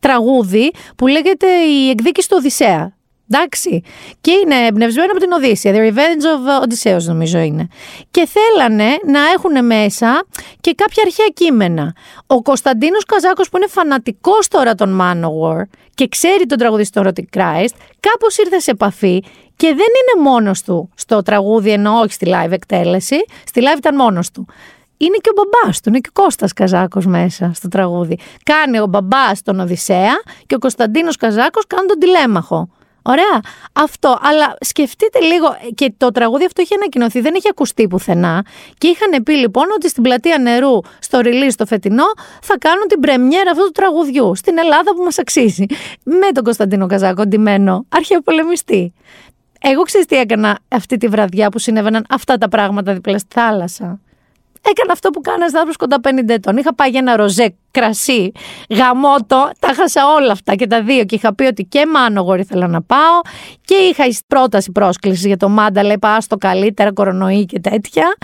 τραγούδι που λέγεται «Η εκδίκηση του Οδυσσέα». Εντάξει. Και είναι εμπνευσμένο από την Οδύσσια. The Revenge of Odysseus νομίζω είναι. Και θέλανε να έχουν μέσα και κάποια αρχαία κείμενα. Ο Κωνσταντίνος Καζάκος που είναι φανατικός τώρα των Manowar και ξέρει τον τραγουδιστή των Rotic Christ, κάπως ήρθε σε επαφή και δεν είναι μόνος του στο τραγούδι, ενώ όχι στη live εκτέλεση. Στη live ήταν μόνος του είναι και ο μπαμπάς του, είναι και ο Κώστας Καζάκος μέσα στο τραγούδι. Κάνει ο μπαμπάς τον Οδυσσέα και ο Κωνσταντίνος Καζάκος κάνει τον τηλέμαχο. Ωραία. Αυτό. Αλλά σκεφτείτε λίγο. Και το τραγούδι αυτό έχει ανακοινωθεί, δεν έχει ακουστεί πουθενά. Και είχαν πει λοιπόν ότι στην πλατεία νερού, στο release το φετινό, θα κάνουν την πρεμιέρα αυτού του τραγουδιού. Στην Ελλάδα που μας αξίζει. Με τον Κωνσταντίνο Καζάκο, ντυμένο αρχαιοπολεμιστή. Εγώ ξέρεις τι έκανα αυτή τη βραδιά που συνέβαιναν αυτά τα πράγματα δίπλα στη θάλασσα. Έκανα αυτό που κάνα άνθρωπο κοντά 50 ετών. Είχα πάει για ένα ροζέ κρασί, γαμότο, τα χάσα όλα αυτά και τα δύο. Και είχα πει ότι και Μάνογορ ήθελα να πάω και είχα εις- πρόταση πρόσκλησης για το Μάνταλα. Είπα άστο καλύτερα, κορονοϊ και τέτοια.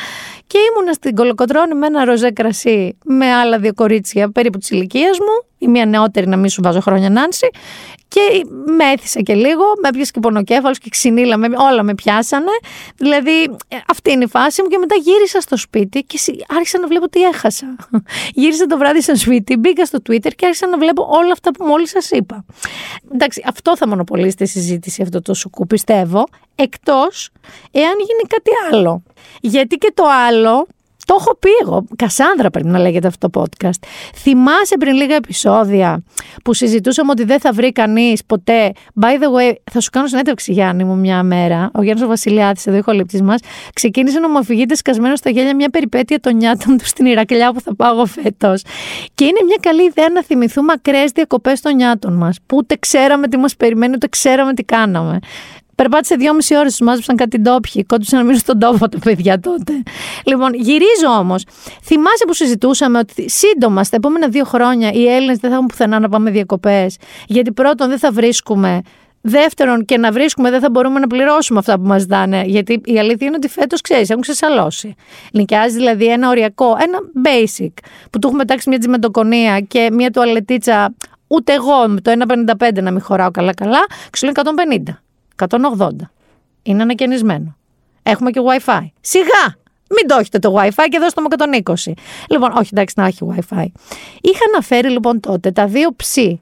Και ήμουνα στην Κολοκοτρώνη με ένα ροζέ κρασί με άλλα δύο κορίτσια περίπου της ηλικίας μου. Η μία νεότερη, να μην σου βάζω χρόνια Νάνση. Και με έθισα και λίγο, με έπιασε και πονοκέφαλος και ξυνήλα, με, όλα με πιάσανε. Δηλαδή, ε, αυτή είναι η φάση μου και μετά γύρισα στο σπίτι και συ- άρχισα να βλέπω τι έχασα. *laughs* γύρισα το βράδυ στο σπίτι, μπήκα στο Twitter και άρχισα να βλέπω όλα αυτά που μόλις σας είπα. Εντάξει, αυτό θα μονοπολίσει τη συζήτηση αυτό το σουκού, πιστεύω, εκτός εάν γίνει κάτι άλλο. Γιατί και το άλλο το έχω πει εγώ. Κασάνδρα πρέπει να λέγεται αυτό το podcast. Θυμάσαι πριν λίγα επεισόδια που συζητούσαμε ότι δεν θα βρει κανείς ποτέ. By the way, θα σου κάνω συνέντευξη, Γιάννη μου, μια μέρα. Ο Γιάννης Βασιλιάδη, εδώ ηχολήπτης μας, ξεκίνησε να μου αφηγείται σκασμένο στα γέλια μια περιπέτεια των νιάτων του στην Ηρακλιά που θα πάω εγώ φέτος. Και είναι μια καλή ιδέα να θυμηθούμε ακραίες διακοπές των νιάτων μας. Που ούτε ξέραμε τι μας περιμένει, ούτε ξέραμε τι κάναμε. Περπάτησε δυόμιση ώρες, τους μάζεψαν κάτι ντόπιοι. Κόντουσαν να μείνουν στον τόπο τα παιδιά τότε. Λοιπόν, γυρίζω όμως. Θυμάσαι που συζητούσαμε ότι σύντομα στα επόμενα δύο χρόνια οι Έλληνες δεν θα έχουν πουθενά να πάμε διακοπές. Γιατί πρώτον δεν θα βρίσκουμε. Δεύτερον, και να βρίσκουμε δεν θα μπορούμε να πληρώσουμε αυτά που μας δάνε. Γιατί η αλήθεια είναι ότι φέτος ξέρεις, έχουν ξεσαλώσει. Νοικιάζει δηλαδή ένα οριακό, ένα basic, που του έχουμε τάξει μια τσιμεντοκονία και μια τουαλετίτσα. Ούτε εγώ με το 1,55 να μην χωράω καλά-καλά, ξέρω 150. 180. Είναι ανακαινισμένο. Έχουμε και WiFi. Σιγά! Μην το έχετε το WiFi και δώστε μου 120. Λοιπόν, όχι, εντάξει, να έχει WiFi. Είχα αναφέρει λοιπόν τότε τα δύο ψη.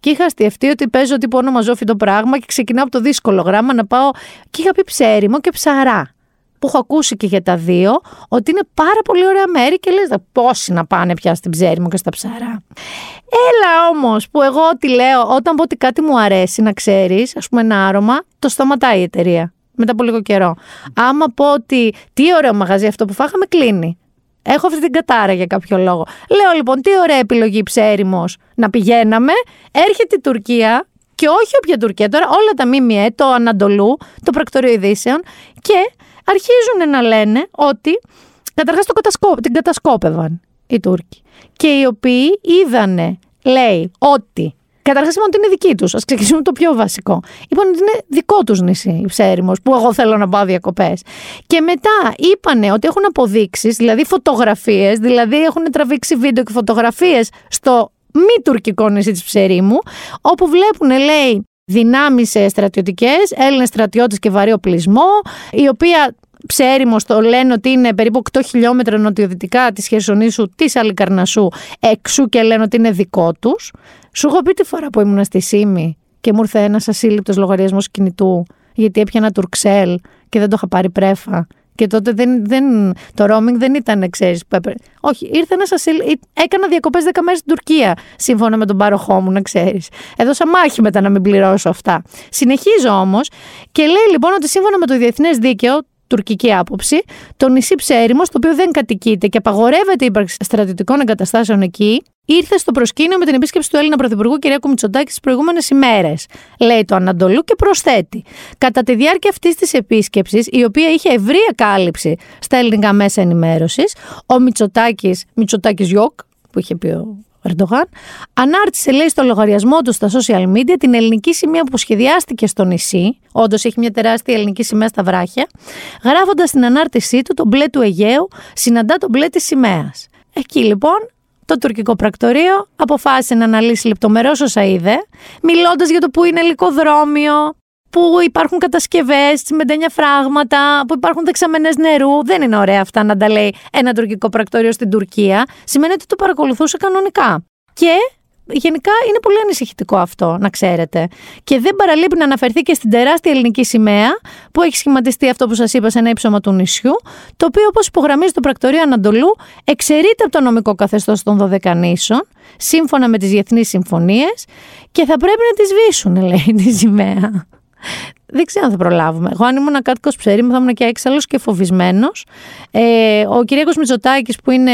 Και είχα αστιευτεί ότι παίζω τύπου όνομα ζώφιτο πράγμα και ξεκινάω από το δύσκολο γράμμα να πάω. Και είχα πει ψέριμο και ψαρά. Που έχω ακούσει και για τα δύο, ότι είναι πάρα πολύ ωραία μέρη και λες πόσοι να πάνε πια στην ψέριμο και στα ψαρά. Έλα όμως που εγώ τι λέω, όταν πω ότι κάτι μου αρέσει να ξέρεις, ας πούμε ένα άρωμα, το σταματάει η εταιρεία. Μετά από λίγο καιρό. Άμα πω ότι τι ωραίο μαγαζί αυτό που φάγαμε, κλείνει. Έχω αυτή την κατάρα για κάποιο λόγο. Λέω λοιπόν, τι ωραία επιλογή ψέριμος να πηγαίναμε. Έρχεται η Τουρκία και όχι όποια Τουρκία τώρα, όλα τα ΜΜΕ, το Ανατολού, το Πρακτορείο Ειδήσεων και αρχίζουν να λένε ότι καταρχάς το κατασκό, την κατασκόπευαν οι Τούρκοι. Και οι οποίοι είδανε, λέει, ότι Καταρχάς είπαν ότι είναι δική τους. Α ξεκινήσουμε το πιο βασικό. Είπαν ότι είναι δικό τους νησί, η Ψέριμος, που εγώ θέλω να πάω διακοπές. Και μετά είπαν ότι έχουν αποδείξεις, δηλαδή φωτογραφίες, δηλαδή έχουν τραβήξει βίντεο και φωτογραφίες στο μη τουρκικό νησί της Ψερίμου, όπου βλέπουν, λέει, δυνάμεις στρατιωτικές, Έλληνες στρατιώτες και βαρύ οπλισμό, η οποία Ψέριμος το λένε ότι είναι περίπου 8 χιλιόμετρα νοτιοδυτικά της Χερσονήσου, της Αλικαρνασού, εξού και λένε ότι είναι δικό τους. Σου έχω πει τη φορά που ήμουν στη Σίμη και μου ήρθε ένας ασύλληπτος λογαριασμός κινητού γιατί έπιανα τουρξέλ και δεν το είχα πάρει πρέφα. Και τότε δεν, δεν, το roaming δεν ήταν, ξέρεις. Όχι, ήρθε ένας ασύλ. Έκανα διακοπές 10 μέρες στην Τουρκία, σύμφωνα με τον πάροχό μου, να ξέρεις. Έδωσα μάχη μετά να μην πληρώσω αυτά. Συνεχίζω όμως και λέει λοιπόν ότι σύμφωνα με το διεθνές δίκαιο, τουρκική άποψη, το νησί Ψέριμος, το οποίο δεν κατοικείται και απαγορεύεται η ύπαρξη στρατιωτικών εγκαταστάσεων εκεί, ήρθε στο προσκήνιο με την επίσκεψη του Έλληνα Πρωθυπουργού Κυριακού Μητσοτάκη τις προηγούμενες ημέρες, λέει το Ανατολού και προσθέτει. Κατά τη διάρκεια αυτής της επίσκεψης, η οποία είχε ευρεία κάλυψη στα ελληνικά μέσα ενημέρωσης, ο Μητσοτάκης, Μητσοτάκης Γιώκ, που είχε πει ο Ερντογάν, ανάρτησε, λέει, στο λογαριασμό του στα social media την ελληνική σημαία που σχεδιάστηκε στο νησί. Όντως έχει μια τεράστια ελληνική σημαία στα βράχια. Γράφοντας στην ανάρτησή του τον μπλε του Αιγαίου, συναντά τον μπλε της σημαίας. Εκεί λοιπόν το τουρκικό πρακτορείο αποφάσισε να αναλύσει λεπτομερώς όσα είδε, μιλώντας για το που είναι ελικοδρόμιο, που υπάρχουν κατασκευές, τσιμεντένια φράγματα, που υπάρχουν δεξαμενές νερού. Δεν είναι ωραία αυτά να τα λέει ένα τουρκικό πρακτορείο στην Τουρκία. Σημαίνει ότι το παρακολουθούσε κανονικά. Και γενικά είναι πολύ ανησυχητικό αυτό, να ξέρετε. Και δεν παραλείπει να αναφερθεί και στην τεράστια ελληνική σημαία που έχει σχηματιστεί αυτό που σας είπα σε ένα ύψωμα του νησιού, το οποίο, όπως υπογραμμίζει το πρακτορείο Ανατολού, εξαιρείται από το νομικό καθεστώς των Δωδεκανήσων, σύμφωνα με τις διεθνείς συμφωνίες, και θα πρέπει να τη σβήσουν, λέει, τη σημαία. Δεν ξέρω αν θα προλάβουμε. Εγώ, αν ήμουν κάτοικο ψέρι, θα ήμουν και έξαλλος και φοβισμένος. Ε, ο Κυριακό Μητσοτάκης, που είναι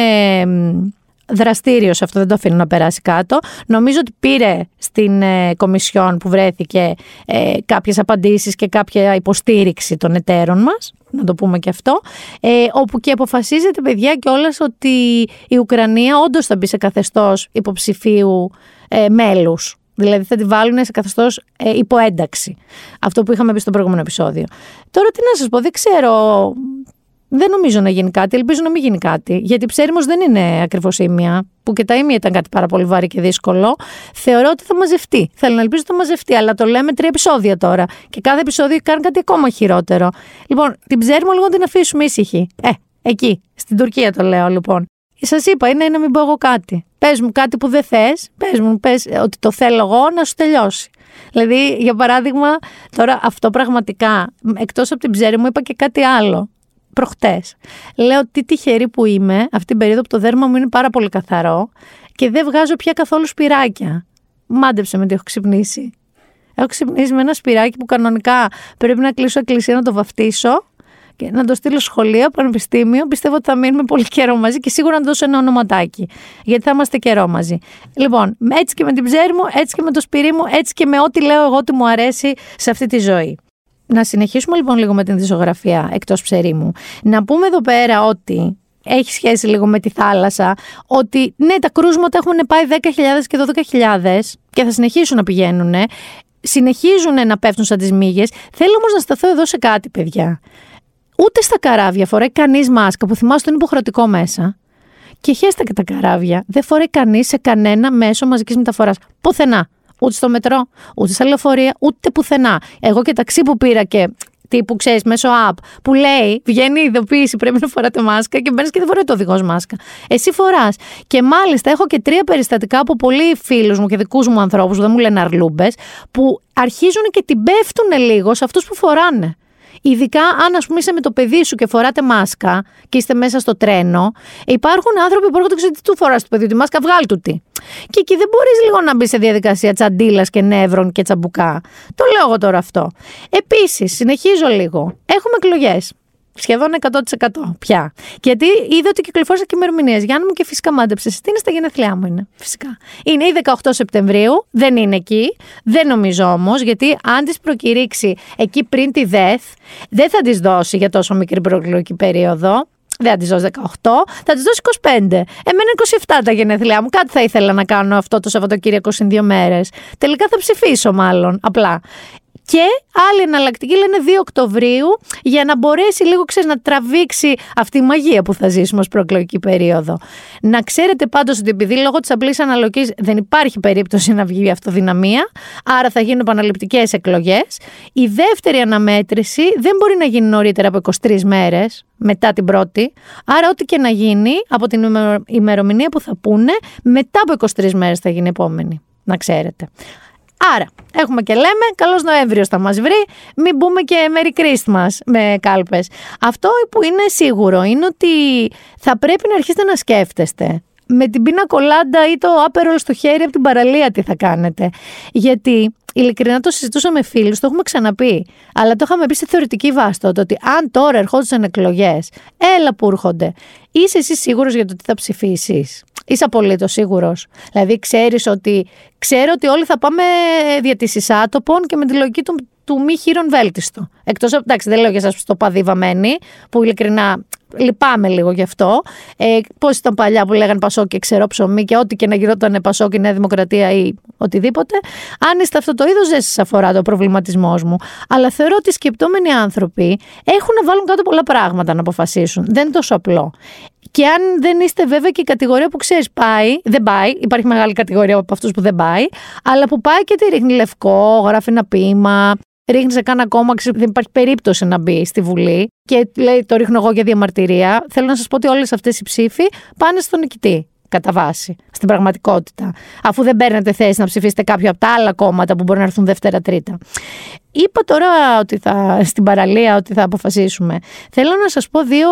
δραστήριος σε αυτό, δεν το αφήνω να περάσει κάτω. Νομίζω ότι πήρε στην ε, κομισιόν που βρέθηκε ε, κάποιες απαντήσεις και κάποια υποστήριξη των εταίρων μας, να το πούμε και αυτό, ε, όπου και αποφασίζεται παιδιά κιόλας ότι η Ουκρανία όντως θα μπει σε καθεστώς υποψηφίου ε, μέλους. Δηλαδή θα τη βάλουν σε καθεστώς ε, υποένταξη. Αυτό που είχαμε πει στο προηγούμενο επεισόδιο. Τώρα τι να σας πω, δεν ξέρω. Δεν νομίζω να γίνει κάτι, ελπίζω να μην γίνει κάτι. Γιατί ψέριμος δεν είναι ακριβώς ήμια, που και τα ήμια ήταν κάτι πάρα πολύ βάρη και δύσκολο. Θεωρώ ότι θα μαζευτεί. Θέλω να ελπίζω ότι θα μαζευτεί, αλλά το λέμε τρία επεισόδια τώρα. Και κάθε επεισόδιο κάνει κάτι ακόμα χειρότερο. Λοιπόν, την ψέριμο λίγο να την αφήσουμε ήσυχη. Ε, εκεί, στην Τουρκία το λέω λοιπόν. Σας είπα, είναι να μην πω εγώ κάτι. Πες μου κάτι που δεν θες, πες μου πες ότι το θέλω εγώ να σου τελειώσει. Δηλαδή, για παράδειγμα, τώρα αυτό πραγματικά, εκτός από την ψέρη μου, είπα και κάτι άλλο. Προχτές. Λέω τι τυχερή που είμαι αυτή την περίοδο που το δέρμα μου είναι πάρα πολύ καθαρό και δεν βγάζω πια καθόλου σπυράκια. Μάντεψε με τι έχω ξυπνήσει. Έχω ξυπνήσει με ένα σπυράκι που κανονικά πρέπει να κλείσω εκκλησία να το βαφτίσω και να το στείλω σχολείο, πανεπιστήμιο. Πιστεύω ότι θα μείνουμε πολύ καιρό μαζί και σίγουρα να δώσω ένα ονοματάκι. Γιατί θα είμαστε καιρό μαζί. Λοιπόν, έτσι και με την ψέρη μου, έτσι και με το σπυρί μου, έτσι και με ό,τι λέω εγώ ότι μου αρέσει σε αυτή τη ζωή. Να συνεχίσουμε λοιπόν λίγο με την δισογραφία εκτός ψερί μου. Να πούμε εδώ πέρα ότι έχει σχέση λίγο με τη θάλασσα, ότι ναι, τα κρούσματα έχουν πάει 10.000 και 12.000 και θα συνεχίσουν να πηγαίνουν. Συνεχίζουν να πέφτουν σαν τις μύγες. Θέλω όμως να σταθώ εδώ σε κάτι, παιδιά. Ούτε στα καράβια φοράει κανείς μάσκα που θυμάσαι είναι υποχρεωτικό μέσα. Και χέστα και τα καράβια. Δεν φοράει κανείς σε κανένα μέσο μαζικής μεταφοράς. Πουθενά. Ούτε στο μετρό, ούτε στα λεωφορεία, ούτε πουθενά. Εγώ και ταξί που πήρα και τύπου ξέρεις μέσω app που λέει βγαίνει η ειδοποίηση πρέπει να φοράτε μάσκα και μπαίνεις και δεν φοράει το οδηγός μάσκα. Εσύ φοράς. Και μάλιστα έχω και τρία περιστατικά από πολλοί φίλους μου και δικούς μου ανθρώπους που δεν μου λένε αρλούμπες που αρχίζουν και την πέφτουν λίγο σε αυτούς που φοράνε. Ειδικά αν, ας πούμε, είσαι με το παιδί σου και φοράτε μάσκα και είστε μέσα στο τρένο, υπάρχουν άνθρωποι που έρχονται και τι του φοράς το παιδί τη μάσκα, βγάλει του τι. Και εκεί δεν μπορείς λίγο να μπεις σε διαδικασία τσαντίλας και νεύρων και τσαμπουκά. Το λέω εγώ τώρα αυτό. Επίσης, συνεχίζω λίγο. Έχουμε εκλογές. Σχεδόν 100% πια. Γιατί είδα ότι κυκλοφόρησαν και ημερομηνίες. Γιάννη μου και φυσικά μάντεψες. Τι είναι στα γενέθλιά μου, είναι. Φυσικά. Είναι η 18 Σεπτεμβρίου. Δεν είναι εκεί. Δεν νομίζω όμως, γιατί αν τη προκηρύξει εκεί πριν τη ΔΕΘ, δεν θα τη δώσει για τόσο μικρή προεκλογική περίοδο. Δεν θα τη δώσει 18, θα τη δώσει 25. Εμένα 27 τα γενέθλιά μου. Κάτι θα ήθελα να κάνω αυτό το Σαββατοκύριακο συν δύο μέρες. Τελικά θα ψηφίσω, μάλλον. Απλά. Και άλλη εναλλακτική λένε 2 Οκτωβρίου για να μπορέσει λίγο ξέρεις, να τραβήξει αυτή η μαγεία που θα ζήσουμε ως προεκλογική περίοδο. Να ξέρετε πάντως ότι επειδή λόγω της απλής αναλογής δεν υπάρχει περίπτωση να βγει η αυτοδυναμία, άρα θα γίνουν επαναληπτικές εκλογές, η δεύτερη αναμέτρηση δεν μπορεί να γίνει νωρίτερα από 23 μέρες μετά την πρώτη, άρα ό,τι και να γίνει από την ημερομηνία που θα πούνε, μετά από 23 μέρες θα γίνει επόμενη. Να ξέρετε. Άρα, έχουμε και λέμε, καλό Νοέμβριο θα μας βρει, μην μπούμε και Merry Christmas με κάλπες. Αυτό που είναι σίγουρο είναι ότι θα πρέπει να αρχίσετε να σκέφτεστε με την πίνα κολάντα ή το άπερο στο χέρι από την παραλία τι θα κάνετε. Γιατί ειλικρινά το συζητούσα με φίλους, το έχουμε ξαναπεί. Αλλά το είχαμε πει σε θεωρητική βάση τότε ότι αν τώρα ερχόντουσαν εκλογές, έλα που έρχονται, είσαι εσύ σίγουρος για το τι θα ψηφίσεις; Είσαι απολύτως σίγουρος; Δηλαδή, ξέρεις ότι, ξέρω ότι όλοι θα πάμε δια της εισάτοπων και με τη λογική του, του μη χείρον βέλτιστο. Εκτός από, εντάξει, δεν λέω για εσά που στο παδί βαμμένη, που ειλικρινά λυπάμαι λίγο γι' αυτό. Ε, Πώς ήταν παλιά που λέγανε Πασό και ξερό ψωμί και ό,τι και να γινόταν Πασό και Νέα Δημοκρατία ή οτιδήποτε. Αν είστε αυτό το είδος, δεν σας αφορά το προβληματισμός μου. Αλλά θεωρώ ότι οι σκεπτόμενοι άνθρωποι έχουν να βάλουν κάτω πολλά πράγματα να αποφασίσουν. Δεν είναι τόσο απλό. Και αν δεν είστε βέβαια και η κατηγορία που ξέρεις πάει, δεν πάει, υπάρχει μεγάλη κατηγορία από αυτούς που δεν πάει, αλλά που πάει και τη ρίχνει λευκό, γράφει ένα ποίημα, ρίχνει σε κάνα κόμμα, δεν υπάρχει περίπτωση να μπει στη Βουλή και λέει το ρίχνω εγώ για διαμαρτυρία. Θέλω να σας πω ότι όλες αυτές οι ψήφοι πάνε στον νικητή κατά βάση, στην πραγματικότητα. Αφού δεν παίρνετε θέση να ψηφίσετε κάποιο από τα άλλα κόμματα που μπορεί να έρθουν Δευτέρα-Τρίτα. Είπα τώρα ότι θα, στην παραλία ότι θα αποφασίσουμε. Θέλω να σας πω δύο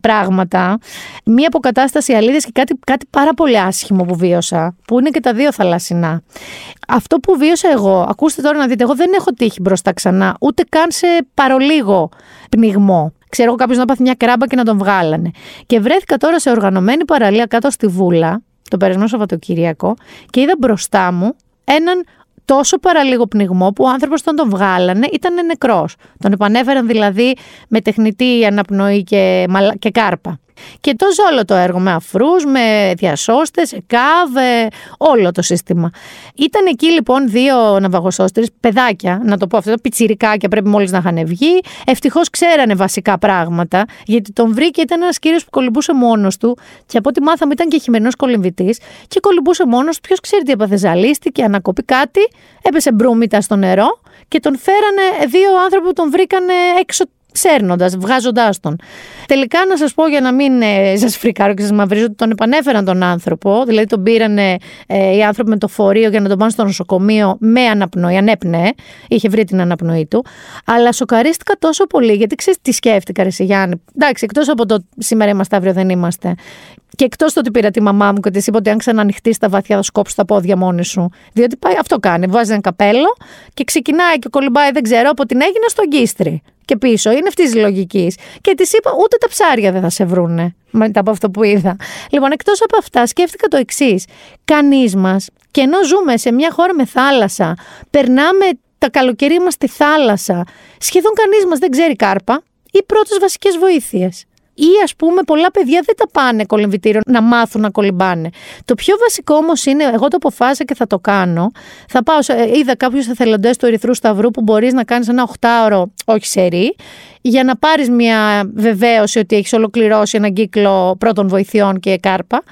πράγματα. Μία αποκατάσταση αλήθειας και κάτι, κάτι πάρα πολύ άσχημο που βίωσα, που είναι και τα δύο θαλασσινά. Αυτό που βίωσα εγώ, ακούστε τώρα να δείτε, εγώ δεν έχω τύχει μπροστά ξανά, ούτε καν σε παρολίγο πνιγμό. ξέρω εγώ κάποιος να πάθει μια κράμπα και να τον βγάλανε. Και βρέθηκα τώρα σε οργανωμένη παραλία κάτω στη Βούλα, το περασμένο Σαββατοκύριακο, και είδα μπροστά μου έναν τόσο παραλίγο πνιγμό που ο άνθρωπος όταν τον βγάλανε ήταν νεκρός. Τον επανέφεραν δηλαδή με τεχνητή αναπνοή και, μαλα... και κάρπα. Και το όλο το έργο με αφρούς, με διασώστες, ΕΚΑΒ, ε, όλο το σύστημα. Ήταν εκεί λοιπόν δύο ναυαγοσώστες, παιδάκια, να το πω αυτό, πιτσιρικάκια πρέπει μόλις να είχαν βγει. Ευτυχώς ξέρανε βασικά πράγματα, γιατί τον βρήκε, ήταν ένας κύριος που κολυμπούσε μόνος του και από ό,τι μάθαμε ήταν και χειμερινός κολυμβητής και κολυμπούσε μόνος του, ποιος ξέρει τι έπαθε, ζαλίστηκε, ανακοπεί κάτι, έπεσε μπρούμητα στο νερό και τον φέρανε δύο άνθρωποι που τον βρήκανε έξω σέρνοντα, βγάζοντάς τον. Τελικά, να σας πω για να μην ε, σας φρικάρω και σας μαυρίζω, ότι τον επανέφεραν τον άνθρωπο. Δηλαδή, τον πήραν ε, οι άνθρωποι με το φορείο για να τον πάνε στο νοσοκομείο με αναπνοή. Ανέπνεε, είχε βρει την αναπνοή του. Αλλά σοκαρίστηκα τόσο πολύ, γιατί ξέρεις τι σκέφτηκα, Ρε Γιάννη. Εντάξει, εκτός από το σήμερα είμαστε, αύριο δεν είμαστε. Και εκτός το ότι πήρα τη μαμά μου και της είπα ότι αν ξανανοιχτείς τα βαθιά θα σκόψει τα πόδια μόνη σου. Διότι πάει, αυτό κάνει. Βάζει ένα καπέλο και ξεκινάει και κολυμπάει, δεν ξέρω, από την Έγινα στον Κίστρι και πίσω. Είναι αυτή της λογικής. Και της είπα, ούτε τα ψάρια δεν θα σε βρούνε μετά από αυτό που είδα. Λοιπόν, εκτός από αυτά, σκέφτηκα το εξής. Κανείς μας, και ενώ ζούμε σε μια χώρα με θάλασσα, περνάμε τα καλοκαιρία μας στη θάλασσα, σχεδόν κανείς μας δεν ξέρει κάρπα ή πρώτες βασικές βοήθειες. Ή ας πούμε, πολλά παιδιά δεν τα πάνε κολυμβητήριο να μάθουν να κολυμπάνε. Το πιο βασικό όμως είναι, εγώ το αποφάσισα και θα το κάνω. Θα πάω, ε, είδα κάποιους εθελοντές του Ερυθρού Σταυρού που μπορείς να κάνεις ένα οχτάωρο, όχι σερή, για να πάρεις μια βεβαίωση ότι έχεις ολοκληρώσει έναν κύκλο πρώτων βοηθειών και κάρπα.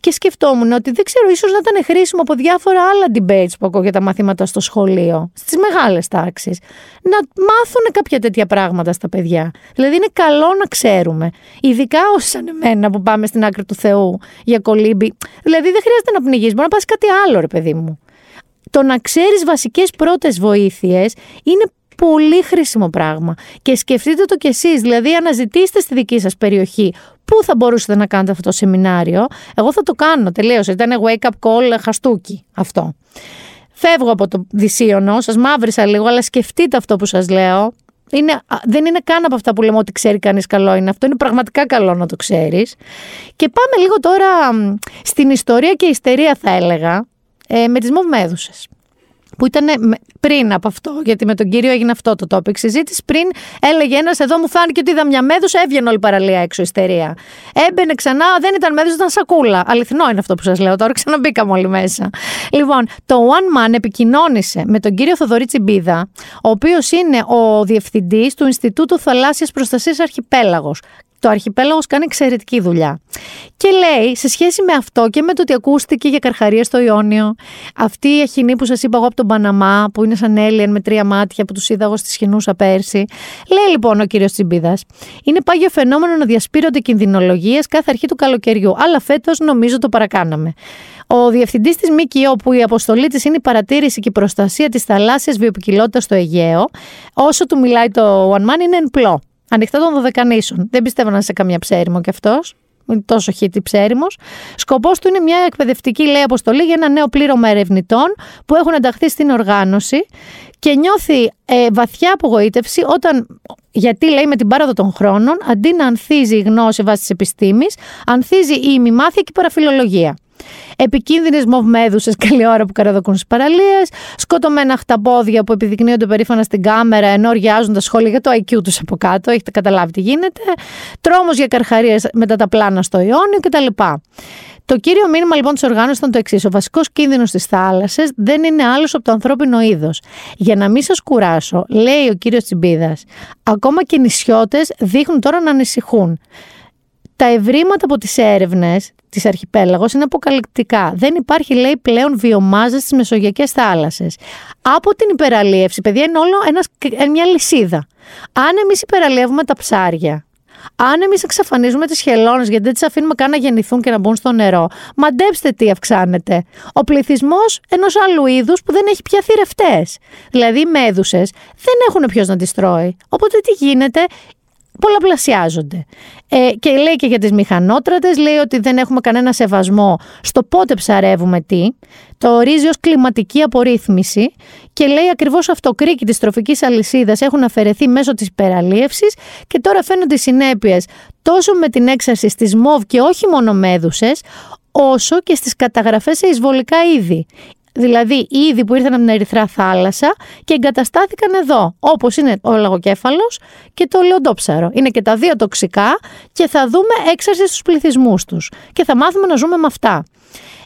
Και σκεφτόμουν ότι δεν ξέρω, ίσως να ήταν χρήσιμο από διάφορα άλλα debates που ακούω για τα μαθήματα στο σχολείο, στις μεγάλες τάξεις, να μάθουν κάποια τέτοια πράγματα στα παιδιά. Δηλαδή είναι καλό να ξέρουμε. Ειδικά όσοι σαν εμένα που πάμε στην άκρη του Θεού για κολύμπη. Δηλαδή δεν χρειάζεται να πνιγείς, μπορεί να πας κάτι άλλο, ρε παιδί μου. Το να ξέρεις βασικές πρώτες βοήθειες είναι πολύ χρήσιμο πράγμα. Και σκεφτείτε το κι εσείς, δηλαδή αναζητήστε στη δική σας περιοχή πού θα μπορούσατε να κάνετε αυτό το σεμινάριο; Εγώ θα το κάνω, τελείωσε. Ήταν wake up call χαστούκι αυτό. Φεύγω από το δυσίωνο, σας μαύρισα λίγο, αλλά σκεφτείτε αυτό που σας λέω. Είναι, δεν είναι καν από αυτά που λέμε ότι ξέρει κανείς καλό είναι αυτό, είναι πραγματικά καλό να το ξέρεις. Και πάμε λίγο τώρα στην ιστορία και ιστερία θα έλεγα, ε, με τις μοβμέδουσες που ήταν πριν από αυτό, γιατί με τον κύριο έγινε αυτό το topic συζήτηση. Πριν έλεγε ένας, εδώ μου φάνηκε ότι είδα μια μέδουσα, έβγαινε όλη η παραλία έξω, ιστερία. Έμπαινε ξανά, δεν ήταν μέδουσα, ήταν σακούλα. Αληθινό είναι αυτό που σας λέω τώρα, *laughs* ξαναμπήκαμε όλοι μέσα. Λοιπόν, το One Man επικοινώνησε με τον κύριο Θοδωρή Τσιμπίδα, ο οποίος είναι ο διευθυντής του Ινστιτούτου Θαλάσσιας Προστασίας Αρχιπέλαγος. Το αρχιπέλαγος κάνει εξαιρετική δουλειά. Και λέει, σε σχέση με αυτό και με το ότι ακούστηκε για καρχαρία στο Ιόνιο, αυτή η αχινή που σας είπα εγώ από τον Παναμά, που είναι σαν alien με τρία μάτια που τους είδα εγώ στη σχοινούσα πέρσι. Λέει λοιπόν ο κύριος Τσιμπίδας, είναι πάγιο φαινόμενο να διασπείρονται κινδυνολογίες κάθε αρχή του καλοκαιριού. Αλλά φέτος νομίζω το παρακάναμε. Ο διευθυντής της ΜΚΟ, που η αποστολή της είναι η παρατήρηση και η προστασία της θαλάσσιας βιοπικιλότητας στο Αιγαίο, όσο του μιλάει το One Man είναι εν πλώ ανοιχτά των Δωδεκανήσων. Δεν πιστεύω να είναι σε καμία ψέριμο κι αυτός. Είναι τόσο χίτη ψέριμος. Σκοπός του είναι μια εκπαιδευτική λέει αποστολή για ένα νέο πλήρωμα ερευνητών που έχουν ενταχθεί στην οργάνωση και νιώθει ε, βαθιά απογοήτευση όταν, γιατί λέει με την πάροδο των χρόνων, αντί να ανθίζει η γνώση βάσει της επιστήμης, ανθίζει η ημιμάθεια και η παραφιλολογία. Επικίνδυνες μοβμέδουσες *laughs* καλή ώρα που καραδοκούν στις παραλίες, σκοτωμένα χταπόδια που επιδεικνύονται περήφανα στην κάμερα ενώ ριάζουν τα σχόλια για το IQ τους από κάτω. Έχετε καταλάβει τι γίνεται. Τρόμος για καρχαρίες μετά τα πλάνα στο Ιόνιο κτλ. Το κύριο μήνυμα λοιπόν της οργάνωσης ήταν το εξής. Ο βασικός κίνδυνος στι θάλασσε δεν είναι άλλος από το ανθρώπινο είδος. Για να μην σας κουράσω, λέει ο κύριος Τσιμπίδας, ακόμα και νησιώτες δείχνουν τώρα να ανησυχούν τα ευρήματα από τις έρευνες της αρχιπέλαγος είναι αποκαλυπτικά. Δεν υπάρχει, λέει, πλέον βιομάζα στις μεσογειακές θάλασσες. Από την υπεραλίευση, παιδιά, είναι όλο ένας, μια λυσίδα. Αν εμείς υπεραλίευουμε τα ψάρια, αν εμείς εξαφανίζουμε τις χελώνες γιατί δεν τις αφήνουμε καν να γεννηθούν και να μπουν στο νερό, μαντέψτε τι αυξάνεται. Ο πληθυσμός ενός άλλου είδους που δεν έχει πια θηρευτές. Δηλαδή οι μέδουσες δεν έχουν ποιος να τις τρώει. Οπότε τι γίνεται, πολλαπλασιάζονται. Ε, και λέει και για τις μηχανότρατες, λέει ότι δεν έχουμε κανένα σεβασμό στο πότε ψαρεύουμε τι. Το ορίζει ως κλιματική απορρίθμιση και λέει ακριβώς αυτοκρίκη της τροφικής αλυσίδας έχουν αφαιρεθεί μέσω της υπεραλίευσης και τώρα φαίνονται οι συνέπειες τόσο με την έξαρση στις ΜΟΒ και όχι μόνο μέδουσες, όσο και στις καταγραφές σε εισβολικά είδη. Δηλαδή είδη που ήρθαν από την Ερυθρά θάλασσα και εγκαταστάθηκαν εδώ, όπως είναι ο λαγοκέφαλος και το λεοντόψαρο. Είναι και τα δύο τοξικά και θα δούμε έξαρση στους πληθυσμούς τους και θα μάθουμε να ζούμε με αυτά.